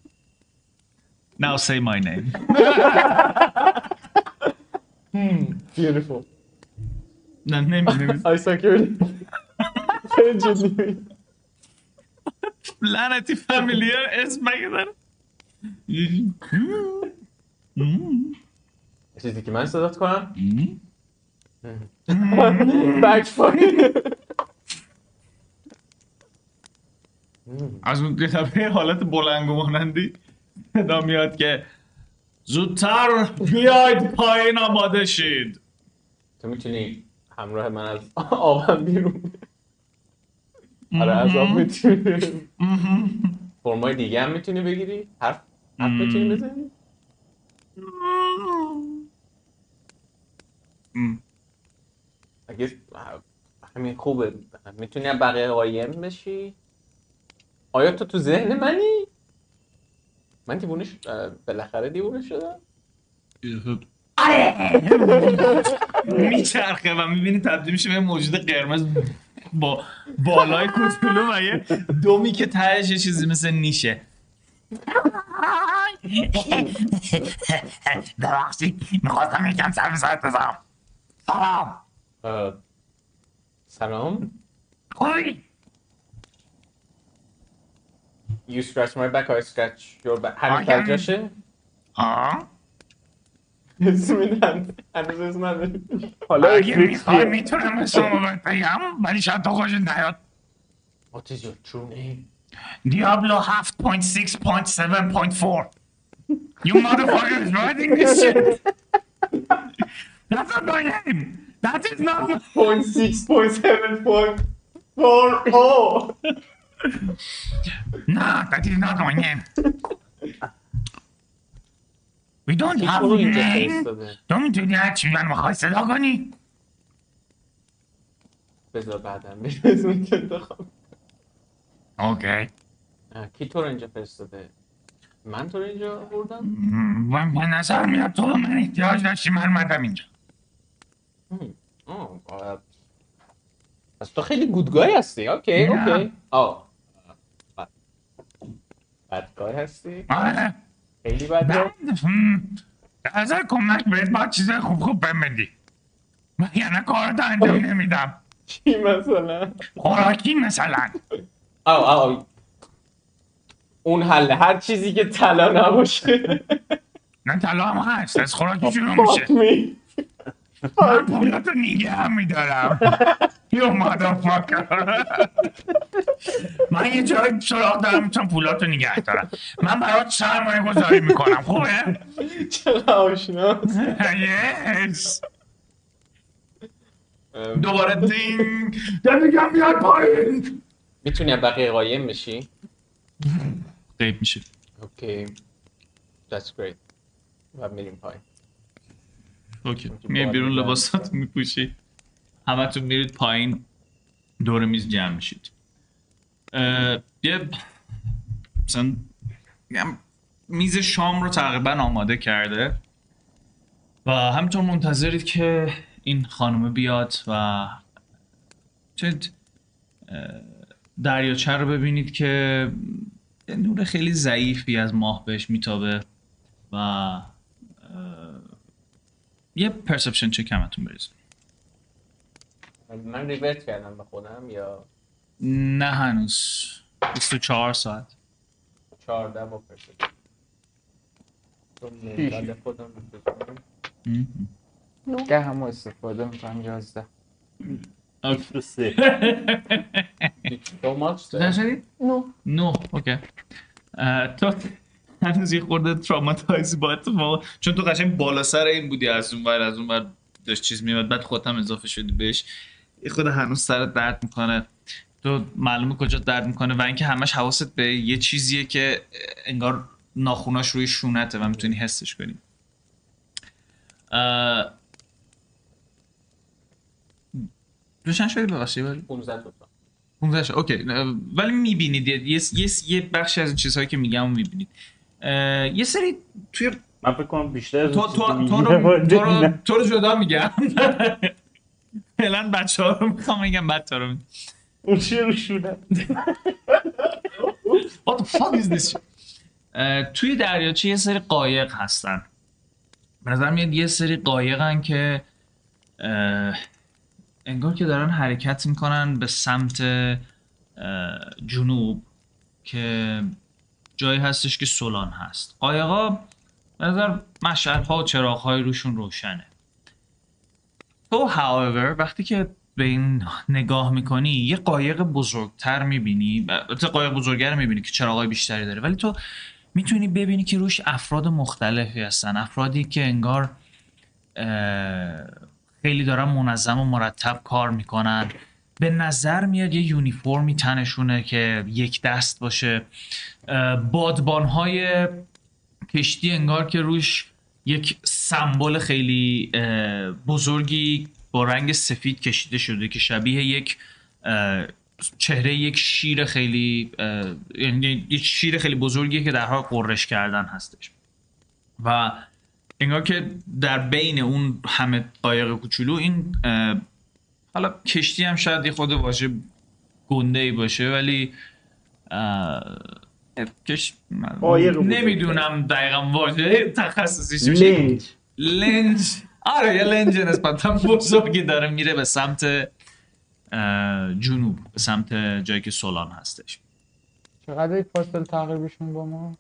Now say my name. Beautiful. نه نمی I suck your خیلی جدی. لعنتی فامیلیر اسم مگه داره چیزی که من صدات کنم بک از اون دفعه حالت بلنگ و مانندی صدا میاد که زودتر بیاید پایین آماده شید تو می‌تونی همراه من از آبم بیرون. آره از آب می‌تونی. فرمای دیگه هم می‌تونی بگیری؟ حرف حرف می‌تونی بزنی؟ دیگه همین خوبه. می‌تونی بقیه قایم بشی؟ آیا تو تو ذهن منی؟ من دیوونه بالاخره دیوونه شدم. میچرخه و می‌بینی تبدیل میشه به یه موجود قرمز با بالای کوچولو و یه دومی که تهش یه چیزی مثل نیشه. ببخشید می‌خواستم یکم سر سرت بزنم. سلام. سلام. خوبی؟ You scratch my back I scratch your back. همین آگم. کلجاشه؟ آه. حالا اگه افریکس میخوای کیه؟ میتونم اسمو بهت بگم ولی شاید تو خوشت نیاد What is your true name? دیابلو 7.6.7.4 You motherfuckers writing this shit That's not my name That is not my... Point six, point seven, point four, oh! No, that is not my name We don't have a name تو می‌تونی هرچی من می‌خوای صدا کنی بذار بعدم برسون که انتخاب اوکی کی تو رو اینجا فرستاده؟ من تو رو اینجا بردم؟ من به نظر میاد تو من احتیاج داشتی من اومدم اینجا. پس تو خیلی گودگای هستی. اوکی. اوکی. آه. بد- بدگای هستی؟ آره. خیلی در نظر کمک بهت با چیز خوب خوب بهم بدی. وگرنه کارت انجام نمیدم. چی مثلا؟ خوراکی مثلا. آه آه اون حل هر چیزی که طلا نباشه. نه طلا هم هست از خوراکی شروع میشه. من پولاتو نگه هم میدارم یو مادرفاکر من یه جای سراغ دارم می‌تونم پولاتو نگه دارم. من برات سرمایه گذاری می‌کنم خوبه؟ چقدر آشناست یس دوباره ding. میگم بیاد پایین. می‌تونی از بقیه قایم بشی؟ غیب میشه. okay. That's great. و میریم پایین. okay. میای بیرون لباسات میپوشی. همتون میرید پایین. دور میز جمع میشید. یه مثلا میز شام رو تقریبا آماده کرده. و همینطور منتظرید که این خانومه بیاد و چه دریاچه رو ببینید که نور خیلی ضعیفی از ماه بهش میتابه و یه پرسپشن چک همتون بریزید من ریورت کردم به خودم یا؟ نه هنوز. 24 ساعت. 14 با پرسپشن خودم. که همو استفاده می‌کنم یازده؟ نو نو اوکی. تو هنوز یه خورده تراماتایزی با اتفاق چون تو قشنگ بالا سر این بودی از اون ور از اون ور داشت چیز میاد بعد خودت هم اضافه شدی بهش. یه خود هنوز سرت درد می‌کنه. تو معلومه کجا درد می‌کنه و اینکه همش حواست به یه چیزیه که انگار ناخوناش روی شونته و می‌تونی حسش کنی. روشن شدی ببخشید ولی 15 تا. 15 شد. اوکی. ولی می‌بینید. یه, یه, بخشی از این چیزهایی که میگم می‌بینید. یه سری توی من فکر کنم بیشتر تو, تو, تو, رو, تو, رو. تو رو جدا میگم. فعلا بچه ها رو می‌خوام میگم بعد تو رو اون چیه رو شونه؟ What the fuck is this? توی دریاچه یه سری قایق هستن. به نظر میاد یه سری قایقن که انگار که دارن حرکت می‌کنن به سمت جنوب که جایی هستش که سولان هست. قایقا نظر مشعل ها و چراغ های روشون روشنه. تو however وقتی که به این نگاه می‌کنی یه قایق بزرگتر می‌بینی. البته قایق بزرگتر می‌بینی که چراغای بیشتری داره. ولی تو می‌تونی ببینی که روش افراد مختلفی هستن. افرادی که انگار خیلی دارن منظم و مرتب کار می‌کنن. به نظر میاد یه یونیفرمی تنشونه که یک دست باشه. بادبان های کشتی انگار که روش یک سمبل خیلی بزرگی با رنگ سفید کشیده شده که شبیه یک چهره یک شیر خیلی یعنی یک شیر خیلی بزرگی که در حال قررش کردن هستش. و انگار که در بین اون همه قایق کوچولو این حالا کشتی هم شاید یه خود واژه گنده ای باشه ولی کش... قایق بزرگ. نمی‌دونم دقیقا واژه تخصصی چی. میشه. لنج. لنج. آره یه لنج نسبتا بزرگی داره میره به سمت جنوب به سمت جایی که سولان هستش. چقدر این فاصله تقریبشون با ما؟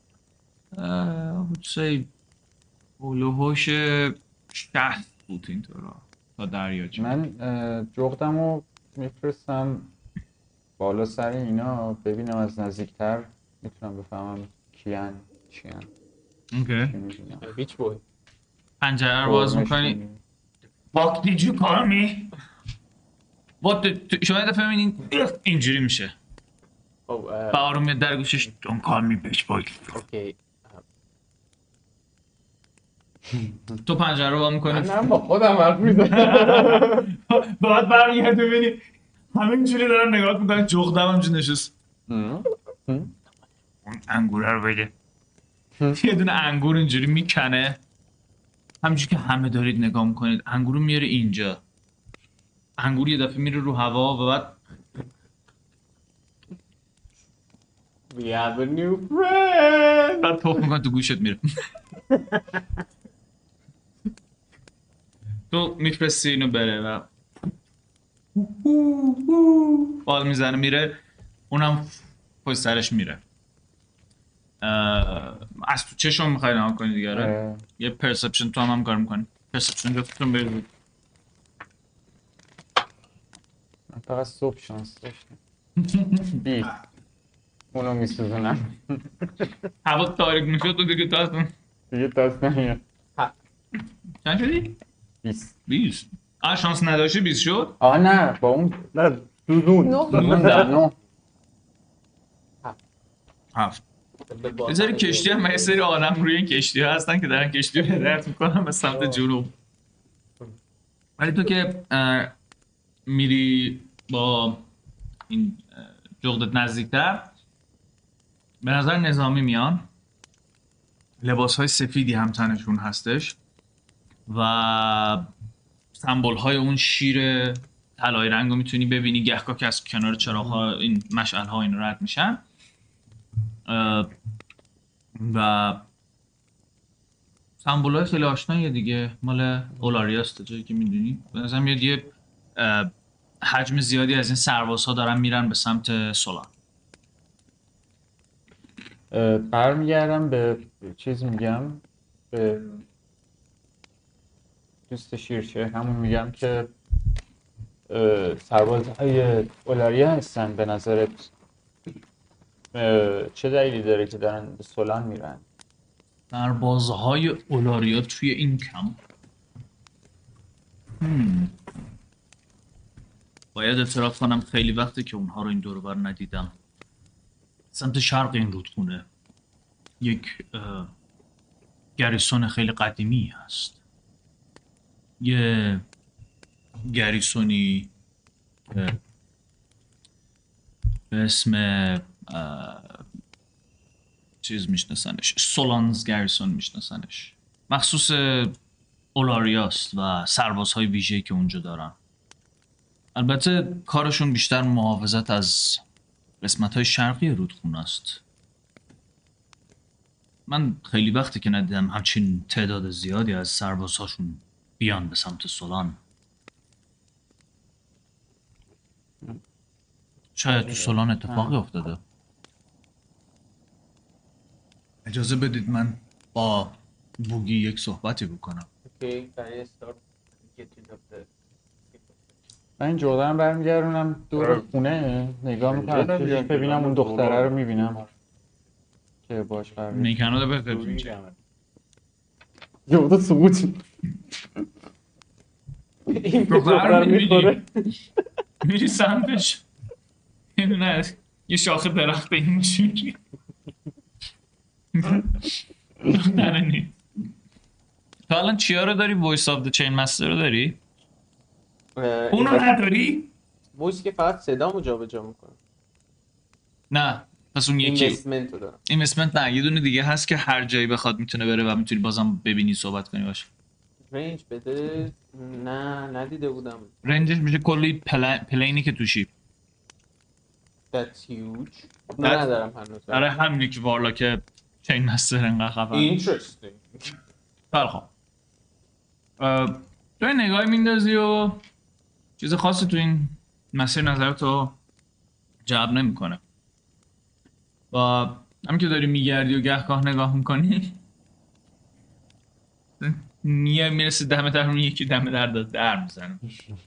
اه، I would say هلوهوش شهر بود اینطورا تا دریاچه. من جغدم رو میفرستم بالا سر اینا ببینم از نزدیکتر. می‌تونم بفهمم کیان چیان. اوکی. بیچ بوی. پنجره رو باز می‌کنی. Fuck did you call me? با شما یه دفعه می‌بینین اینجوری میشه. خب و اه، آروم میاد در گوشش Don't call me bitch boy. اوکی. تو پنجره رو با می‌کنی؟ من با خودم حرف می‌زنم. بعد برمیگرد ببینی همه اینجوری دارن نگاه می‌کنن جغدم همجوری نشست. اون انگوره رو بده. یه دونه انگور اینجوری می‌کنه. همینجوری که همه دارید نگاه می‌کنید انگور رو میاره اینجا. انگور یه دفعه میره رو هوا و بعد We have a new friend! بعد تخ می‌کنه تو گوشت میره. تو میفرستی اینو بره و بال می‌زنه میره اونم پشت سرش میره. از تو چشم می‌خوای نها کنی دیگه آره؟ اه، یه پرسپشن تو هم هم کار می‌کنی. پرسپشن جفتتون برید من فقط صبح شانس داشتم. بیست اونو میسوزونم. هوا تاریک می‌شد تو دیگه اصلا دیگه دست نمیاد. چند شدی؟ بیست. 20 آه شانس نداشتی 20 شد؟ آه نه با اون نه سوزون نه. موندم نه. هفت. به باطن یه سری کشتی هم یه سری آدم روی این کشتی ها هستن که دارن کشتی رو هدایت می‌کنن به سمت جنوب. ولی تو که میری با این جغدت نزدیکتر به نظر نظامی میان. لباس های سفیدی هم تنشون هستش و سمبل های اون شیر طلایی رنگ رو می‌تونی ببینی گهگاه که از کنار چراغ ها این مشعل ها این رد میشن. و سمبول های خیلی آشناییه دیگه. مال اولاریاست جایی که می‌دونی. به نظر میاد یه حجم زیادی از این سربازها دارن میرن به سمت سولان برمیگردم به چیز میگم. به دوست شیرچه همون میگم که سربازهای اولاریا هستن به نظرت. چه دلیلی داره که دارن به سولان میرن؟ سربازهای اولاریا توی این هم. باید اعتراف کنم خیلی وقته که اونها رو این دور بر ندیدم. سمت شرق این رودخونه یک گریسون خیلی قدیمی هست. یه گریسونی به اسم چیز میشناسنش. سولانز گریسون میشناسنش. مخصوص اولاریاست و سربازهای ویژه‌ای که اونجا دارن. البته کارشون بیشتر محافظت از قسمت های شرقی رودخونه است. من خیلی وقتی که ندیدم همچین تعداد زیادی از سربازهاشون بیان به سمت سولان. شاید تو سولان اتفاقی افتاده. اجازه بدید من با بوگی یک صحبتی بکنم. من این جغدم برمیگردونم دور آره. خونه نگاه می‌کنم ببینم اون دختره رو می‌بینم. که باش قرار نیکنادا بهتر جغد سقوط این دختر رو می‌خوره. میری سمتش. یه یه شاخه درخت اینجوری تو الان چیا رو داری؟ Voice of the Chain Master رو داری؟ اونو نداری؟ voice ی که فقط صدامو جابجا می‌کنه. نه پس اون یکی. Investment رو دارم. Investment نه یه دونه دیگه هست که هر جایی بخواد می‌تونه بره و می‌تونی بازم ببینی صحبت کنی باشه. رنج بده. نه ندیده بودم. range ش میشه کلی pl... plane ی که توشی. That's huge. نه That- ندارم هنوز. آره همینه که وارلا که چین مستر انقدر خیلی خوب. اه، تو این نگاهی میندازی و چیز خاصی تو این مسیر نظرتو جلب نمی‌کنه. و همین که داری میگردی و گهگاه نگاه می‌کنی میای می‌رسی دم در اون یکی دم در داد در می‌زنه.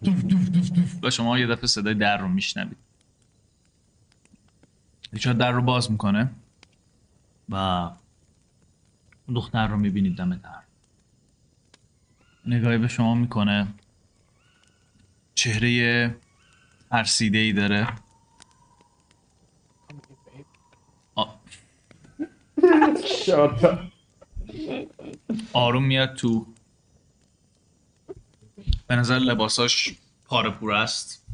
دوف دوف دوف دوف. و شما یه دفعه صدای در رو میشنوید ریچارد در رو باز می‌کنه. و اون دختر رو می‌بینید دم در. نگاهی به شما می‌کنه. چهره ترسیده ای داره آروم میاد تو. به نظر لباساش پاره پوره است.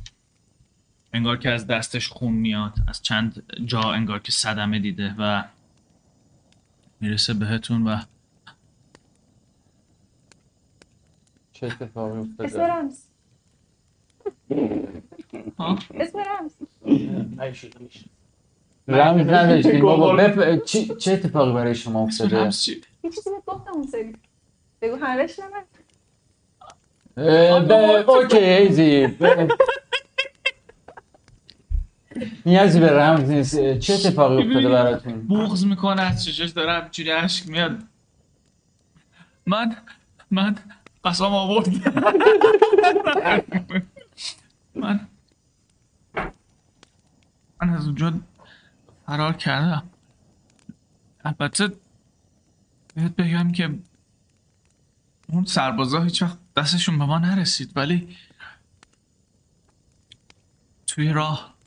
انگار که از دستش خون میاد. از چند جا انگار که صدمه دیده و می‌رسه بهتون و چه اتفاقی اسم افتاده رمز. ها؟ اسم رمز. نداشتیم بابا بف... چی- چه اتفاقی برای شما افتاده؟ رمز چی؟ یه چیزی بهت گفتم اون سری. بگو همش نمید اوکی ایزی. نیازی به رمز نیست. چه اتفاقی افتاده براتون؟ بغض می‌کنه از چشش داره همچوری عشق میاد. من من قسم آورد من من از اونجا فرار کردم. البته بهت بگم که اون سربازا هیچ وقت دستشون به ما نرسید ولی توی راه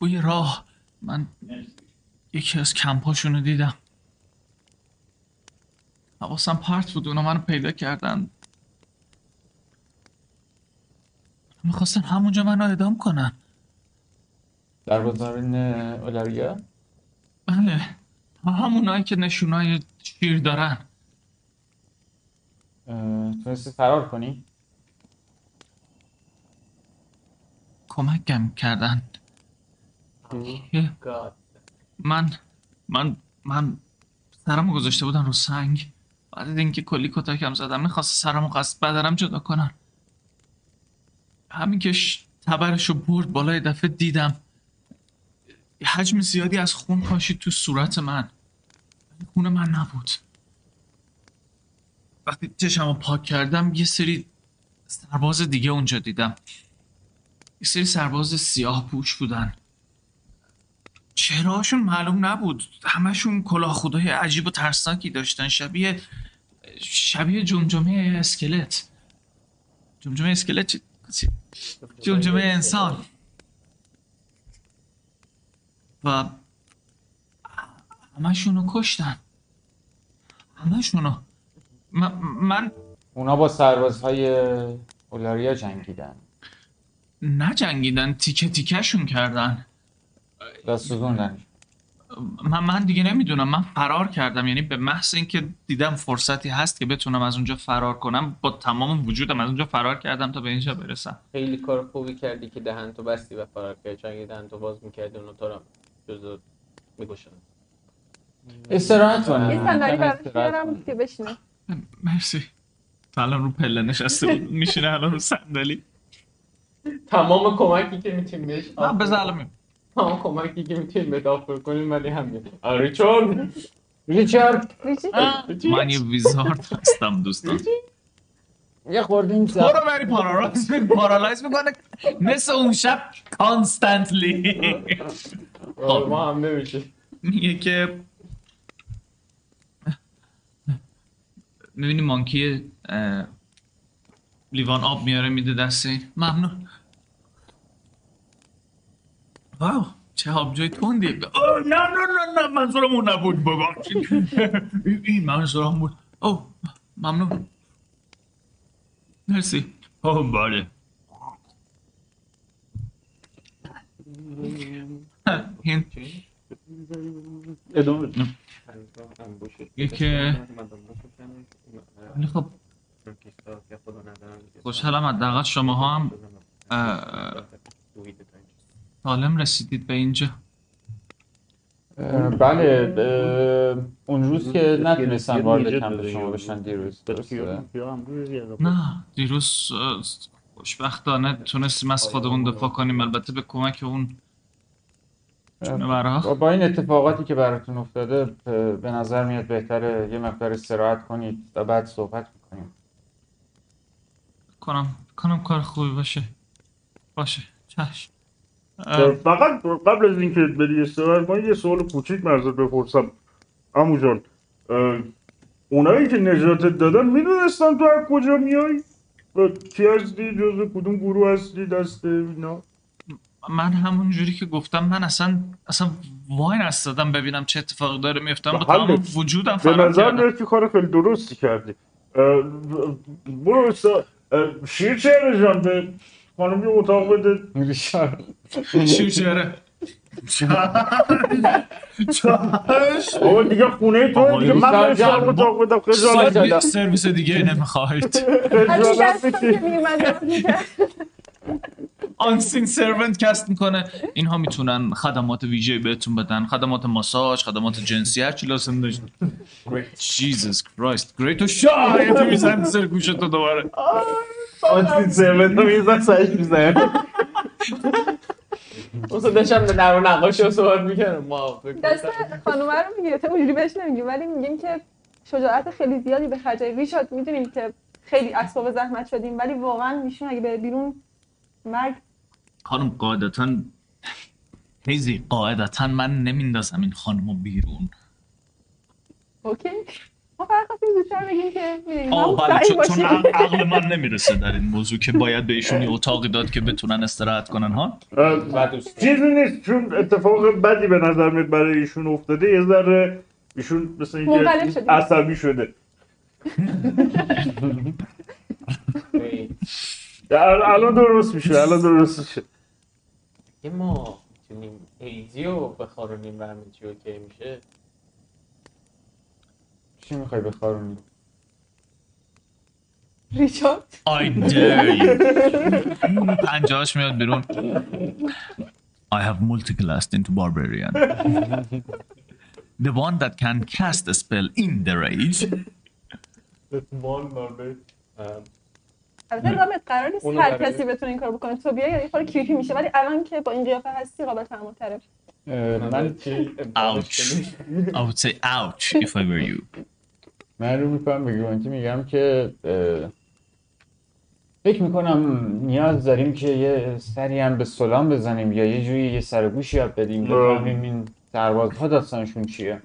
توی راه. من یکی از کمپاشون رو دیدم. حواسم پرت بود اونا منو پیدا کردن. می‌خواستن همونجا منو ادام کنن. در بازارین اولاریا بله. همونایی که نشونای شیر دارن. تونستی فرار کنی؟ کمکم کردن. یه- God. من من من سرمو گذاشته بودن رو سنگ. بعد اینکه کلی کتکم زدم می‌خواست سرمو قصد بدنم جدا کنن. همین که تبرشو برد بالای دفعه دیدم. حجم زیادی از خون پاشید تو صورت من. خون من نبود. وقتی چشمو پاک کردم یه سری سرباز دیگه اونجا دیدم. یه سری سرباز سیاه پوش بودن. چهرهاشون معلوم نبود. همشون کلاه خدای عجیب و ترسناکی داشتن. شبیه شبیه جمجمه اسکلت. جمجمه اسکلت جمجمه انسان. و همشونو کشتن. همشونو من, من اونا با سربازهای اولاریا جنگیدن. نجنگیدن تیکه تیکهشون کردن. و سوزوندن من من دیگه نمی‌دونم. من فرار کردم. یعنی به محض اینکه دیدم فرصتی هست که بتونم از اونجا فرار کنم با تمام وجودم از اونجا فرار کردم تا به اینجا برسم. خیلی کار خوبی کردی که دهن تو بستی و فرار کردی. چون اگه دهن تو باز می‌کردی اونو تو رو جزو میگوشن استراحت کنه یه صندلی کنه. که بشینه. مرسی. تا الان رو پله نشسته بود. میشینه الان رو صندلی. تمام کمکی که می‌تونیم بهش میام. تمام کمکی که می‌تونیم به offer کنیم ولی همین. ریچارد. ریچی؟ من یه wizard هستم دوستان. یه خورده این تو رو بری paralyze paralyze می‌کنه مثل اون شب constantly آره، ما هم نمیشه میگه که می‌بینی monkey لیوان آب میاره میده دست این ممنون. واو چه آبجوی تندی. اوه، نه نه نه نه منظورم اون نبود ببخشید این- منظورم بود. او ممنون. مرسی. بله. این. ادامه که خب خوشحالم حداقل شما هم سالم رسیدید به اینجا. بله اون روز که نتونستن وارد کمپ داده شما بشن دیروز نه. دیروز خوشبختانه تونستیم از خودمون دفاع کنیم. البته به کمک اون با با این اتفاقاتی که براتون افتاده به نظر میاد بهتره یه مقدار استراحت کنید و بعد صحبت می‌کنیم. کنم کنم کار خوبی باشه. باشه. چشم. فقط قبل از اینکه بری استراحت من یه سوال کوچیک مرزت بپرسم عمو جان اونایی که نجاتت دادن می‌دونستن تو از کجا میای؟ و کی هستی؟ جز کدوم گروه هستی؟ دست اینا؟ من همون جوری که گفتم من اصلا اصلا وای نستادم ببینم چه اتفاقی داره میفتم با حله. تمام وجودم به فرار نظر کردم میاد که کار خیلی درستی کردی برو شیر چهره جان به خانم یه اتاق بده. ریشارد شوشره چش بابا دیگه خونه تو دیگه. من بهش جان، اتاق بدم. خجالت سرویس سرویس دیگه نمی‌خواید. خجالت آنسین سرونت کست می‌کنه. اینها می‌تونن خدمات ویژه بهتون بدن. خدمات ماساژ خدمات جنسی هر چی لازم داشت. جیزس کرایست گریت و شاید میزن سر گوشت تو دوباره. آنتین سرمت رو میزن سرش میزن اصلا داشتم به در و نقاشی رو صحبت می‌کردم. ما دست. خانومه رو می‌گیره. تو اونجوری بهش نمیگیم. ولی میگیم که شجاعت خیلی زیادی به خرج دادی. ریشارد می‌دونیم که خیلی اسباب زحمت شدیم. ولی واقعا ایشون اگه بره بیرون مرگ. خانم قاعدتا هیزی قاعدتا من نمیندازم این خانمو بیرون. okay. ما فقط زودتر بگیم که می‌دونیم. آه بله چون. عقل- من نمی‌رسه در این موضوع که باید بهشون یه اتاقی داد که بتونن استراحت کنن ها؟ چیزی نیست چون اتفاق بدی به نظر میاد برای ایشون افتاده. یه ذره ایشون مثل اینکه شده. عصبی شده. الان درست میشه الان درست میشه. یه ما می‌تونیم ایزی رو بخارونیم و همه چی okay میشه؟ چی می‌خوای بخارونی ریچارد؟ I dare you. پنجاش میاد بیرون. I have multiclassed into barbarian. The one that can cast a spell in the rage. البته رامت قرار نیست هر برای- کسی بتونه این کارو بکنه. تو بیا یه خورده کریپی میشه. ولی الان که با این قیافه هستی قابل تحمل تره من Ouch. I would say ouch if I were you. من رو می‌کنم به گرانتی میگم که فکر می‌کنم نیاز داریم که یه سری هم به سلام بزنیم یا یه جوری یه سرگوش یاد بدیم. بفهمیم این سربازها داستانشون چیه.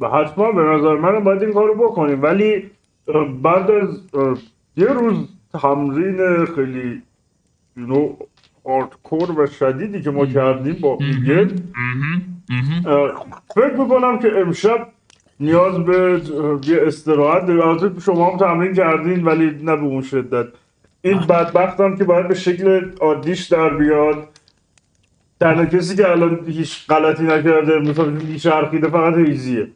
و حتما به نظر من باید این کارو بکنیم. ولی بعد از یه روز تمرین خیلی نو آرتکور و شدیدی که ما کردیم با. اه، فکر می‌کنم که امشب نیاز به یه استراحت داریم. البته شما هم تمرین کردین ولی نه به اون شدت. این بدبخت هم که باید به شکل عادیش در بیاد. تنها کسی که الان هیچ غلطی نکرده مثلا میچرخیده فقط هیزیه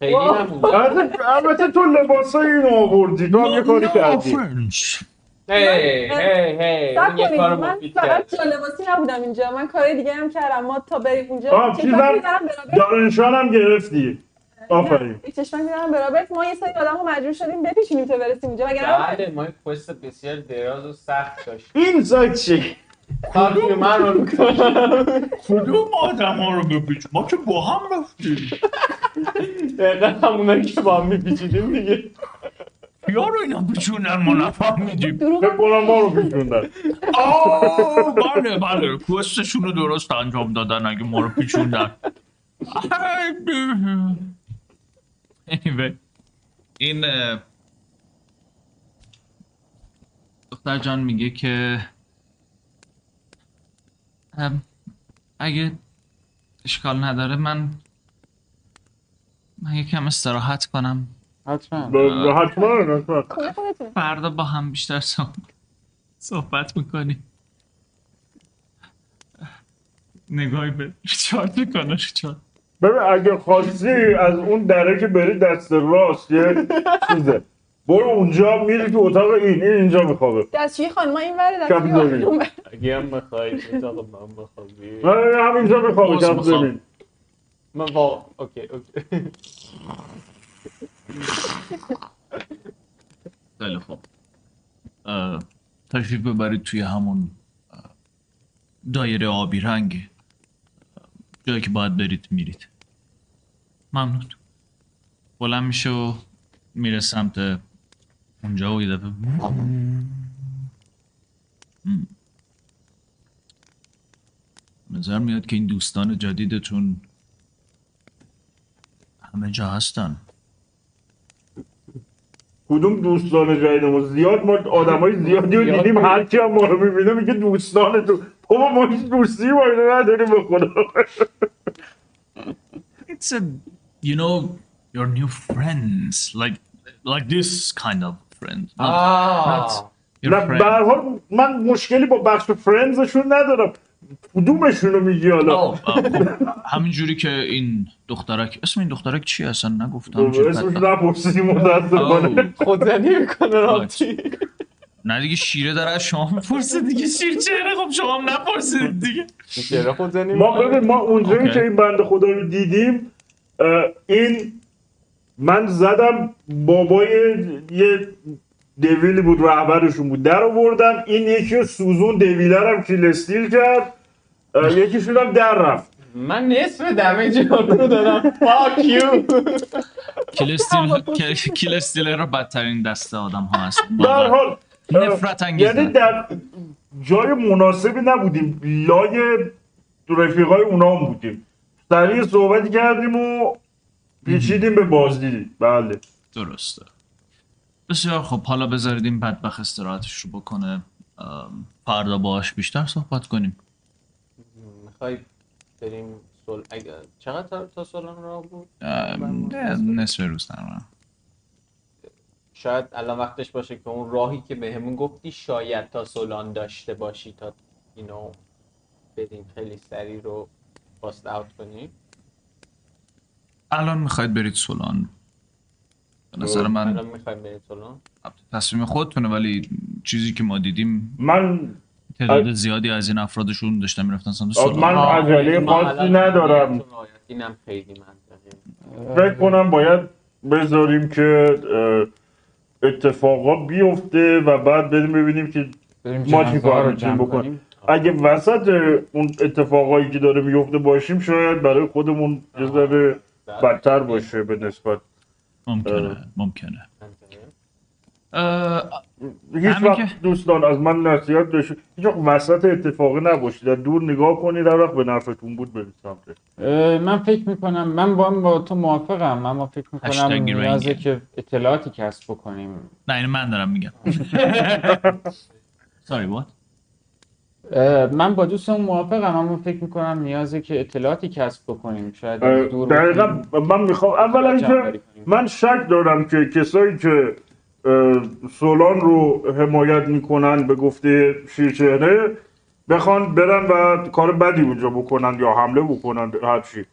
خیلی نمونده البته البته تو لباسای اینو آوردی. تو هم یه کاری کردی. هی هی هی کار من فقط جالباسی نبودم اینجا. من کارهای دیگه هم کردم. ما تا بریم اونجا. آه، چیزم-. دارنشان هم گرفتی. آفرین. چشمک می‌زنم به رابرت ما یه سری آدم مجبور شدیم بپیچونیم تا برسیم اونجا. وگرنه بله ما یک کوست بسیار دراز و سخت داشت این سایت چی؟ کارتی من رو کدوم آدم ها رو بپیچ ما که با هم رفتیم. دقیقا همونایی که با هم میپیچیدیم دیگه. یارو اینا پیچوندن ما نفهمیدیم دروغ فکر کنم ما رو پیچوندن آه بله بله. کوستشون رو درست انجام دادن اگه ما رو پیچوندن. Anyway این دختر جان میگه که اگه اشکال نداره من من یکم استراحت کنم. حتما. حتما فردا با هم بیشتر صحبت صحبت می‌کنی نگاهی به ریچارد می‌کنه ریچارد. ببین اگه خواستی از اون دره که بری دست راست یه چیزه. برو اونجا میری تو اتاق این این اینجا میخوابه. دستشویی خانم این ور. اگه هم بخواید اتاق من بخوابی. نه همینجا میخوابه کف می‌خوام. زمین. من واقعا اوکی اوکی. خیلی خوب. تشریف ببرید توی همون دایره آبی رنگ. جایی که باید برید میرید. ممنون. بلند میشه و میره سمت اونجا و یه دفعه. نظر میاد که این دوستان جدیدتون همه جا هستن. کدوم دوستان جدیدمون زیاد ما آدمای زیادی رو دیدیم هر کی هم ما رو می‌بینه میگه دوستان تو. بابا ما هیچ دوستی با اینا نداریم به خدا. It's a you know your new friends like like this kind of not آه نه. به حال من مشکلی با بخش فرندزشون ندارم. کدومشون رو میگی حالا؟ خب، همین جوری که این دخترک اسم این دخترک چی اصلا نگفتم اسمش متاسفانه آه، خودزنی می‌کنه رابطی نه دیگه شیره داره از شما می‌پرسه دیگه. شیر چهره؟ خب شما هم نپرسید دیگه. چرا خودزنی ما می‌کنه. ببین ما اونجایی. که این بنده خدا رو دیدیم این من زدم بابای یه دویلی بود رهبرشون بود. در آوردم این یکی رو سوزون دویلرم کیل استیل کرد یکیشون هم در رفت. من نصف دمیج رو دادم. فاک یو کیل استیل استیلر رو بدترین دسته آدم ها هست. در حال نفرت انگیزه. یعنی در جای مناسبی نبودیم. لای رفیقای اونا هم بودیم. سریع صحبتی کردیم و پیچیدیم به بازدیدی بله. درسته. بسیار خب حالا بذارید این بدبخ استراحتش رو بکنه. فردا باهاش بیشتر صحبت کنیم. می‌خوای بریم سول اگه چقدر تا- سالن را بود؟ نه، نصف روز تقریبا شاید الان وقتش باشه که اون راهی که بهمون گفتی شاید تا سولان داشته باشی تا اینو بریم خیلی سریع رو باست اوت کنیم. الان می‌خواید برید سولان به نظر الان من می‌خوایم بریم سولان تصمیم خودتونه ولی چیزی که ما دیدیم من تعداد زیادی از این افرادشون داشتن می‌رفتن سمت سولان من عجله خاصی الان ندارم. اینم خیلی منطقیه فکر کنم باید بذاریم که اتفاقا بیفته و بعد بریم ببینیم که ما چی کار بکنیم؟ کنیم؟ اگه وسط اون اتفاقایی که داره میفته باشیم شاید برای خودمون یه ذره بدتر باشه به نسبت. ممکنه ممکنه. هیچ وقت که- دوستان از من نصیحت بشه هیچ وقت وسط اتفاقی نباشید. دور نگاه کنید هر وقت به نفعتون بود برید سمتش اه، من فکر می‌کنم من با, با تو موافقم. اما فکر می‌کنم نیازه. که اطلاعاتی کسب بکنیم. نه اینو من دارم میگم. Sorry what? من با دوستم موافقم اما فکر می‌کنم نیازه که اطلاعاتی کسب بکنیم. شاید دور دقیقا من می‌خوام اولا اینکه. من شک دارم که کسایی که سولان رو حمایت می‌کنن به گفته شیرچهره بخوان برن و کار بدی اونجا بکنن یا حمله بکنن هر چی.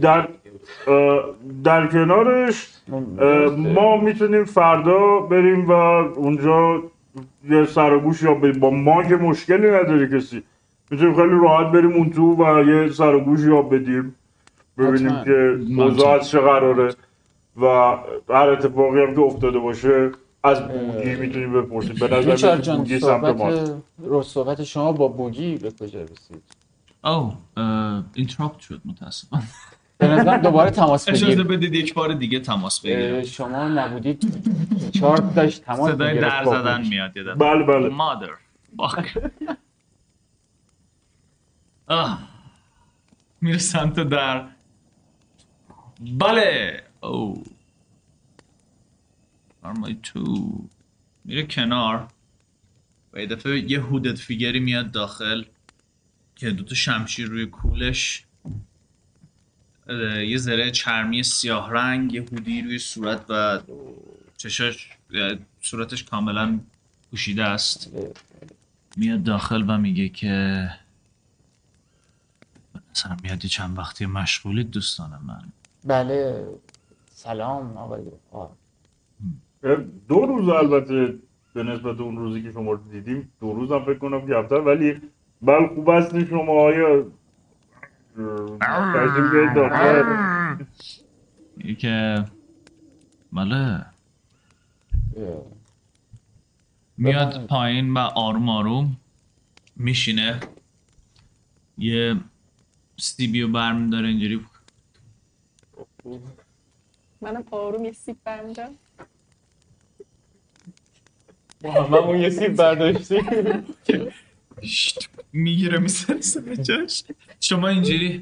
در- در کنارش ما می‌تونیم فردا بریم و اونجا یه سر و گوش یا با ما که مشکلی نداره کسی. می‌تونیم خیلی راحت بریم اون تو و یه سر و گوش یاب بدیم. ببینیم. که اوضاع از چه قراره و هر اتفاقی هم که افتاده باشه از بوگی می‌تونیم بپرسیم. به نظر بوگی سمت ما صحبت رو صحبت شما با بوگی به کجا رسید؟ او اینتراپت شد متاسفم به نظرم دوباره تماس اجازه بگیر بدید یک بار دیگه تماس بگیرم. شما نبودید. چارت داشت تماس صدای در زدن. میاد دفعه. بله بله. Mother fuck. آه. میره سمت در. بله. او فرمای تو. میره کنار. و یه دفعه یه هودت فیگری میاد داخل. که دوتا شمشیر روی کولش. یه ذره چرمی سیاه رنگ یه هودی روی صورت و چشاش صورتش کاملا پوشیده است میاد داخل و میگه که مثلا میاد یه چند وقتی مشغولید دوستان من بله سلام آقای. دو روز البته به نسبت اون روزی که شما رو دیدیم دو روز هم فکر کنم کمتر ولی بل خوب هستین شما آیا میگه که بله. میاد پایین و آروم آروم میشینه. یه سیبیو برمیداره اینجوری. منم آروم یه سیب برمیدارم. محمد اون یه سیب برداشتی شت، می‌گیره میسرسه به جاش. شما اینجوری.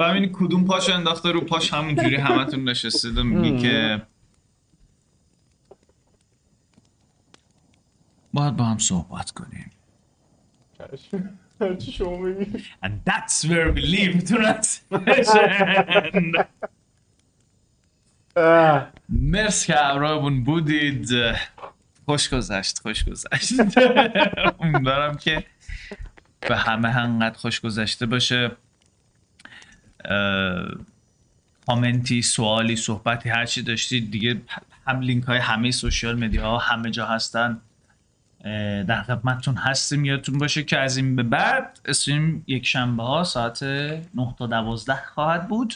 ببینی کدوم پاشو انداخته رو پاش همونجوری همتون نشستید و میگی که باید با هم صحبت کنیم. چی شما بگی And that's where we leave tonight's session. مرس که همراهمون بودید. خوش گذشت خوش گذشت. امیدوارم که به همه انقدر خوش گذشته باشه. کامنتی سوالی صحبتی هرچی داشتید دیگه هم لینک های همه سوشیال مدیا ها همه جا هستن. در خدمتتون هستیم. یادتون باشه که از این به بعد استریم یک شنبه ها ساعت 9 تا 12 خواهد بود.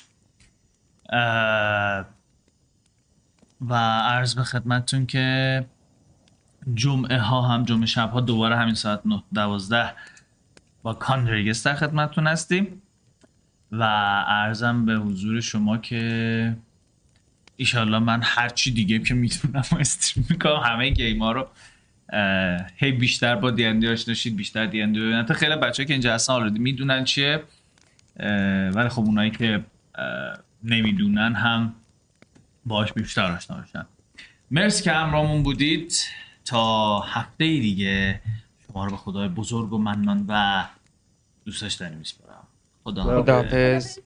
و عرض به خدمتتون که جمعه ها هم جمعه شب ها دوباره همین ساعت 9 12 با کاندریگس در خدمتتون هستیم و ارزم به حضور شما که ایشالله من هرچی دیگه که می‌تونم استریم می‌کنم همه گیم رو هی بیشتر با دیندی آشنا بیشتر دیندی ببینن. تا خیلی بچه که اینجا هستن آلردی می‌دونن چیه ولی خب اونایی که نمی‌دونن هم باش بیشتر آشنا بشن. مرسی که همراهمون بودید. تا هفته دیگه شما رو به خدای بزرگ و منان و دوست داشتنی میسپارم. خدا خداحافظ.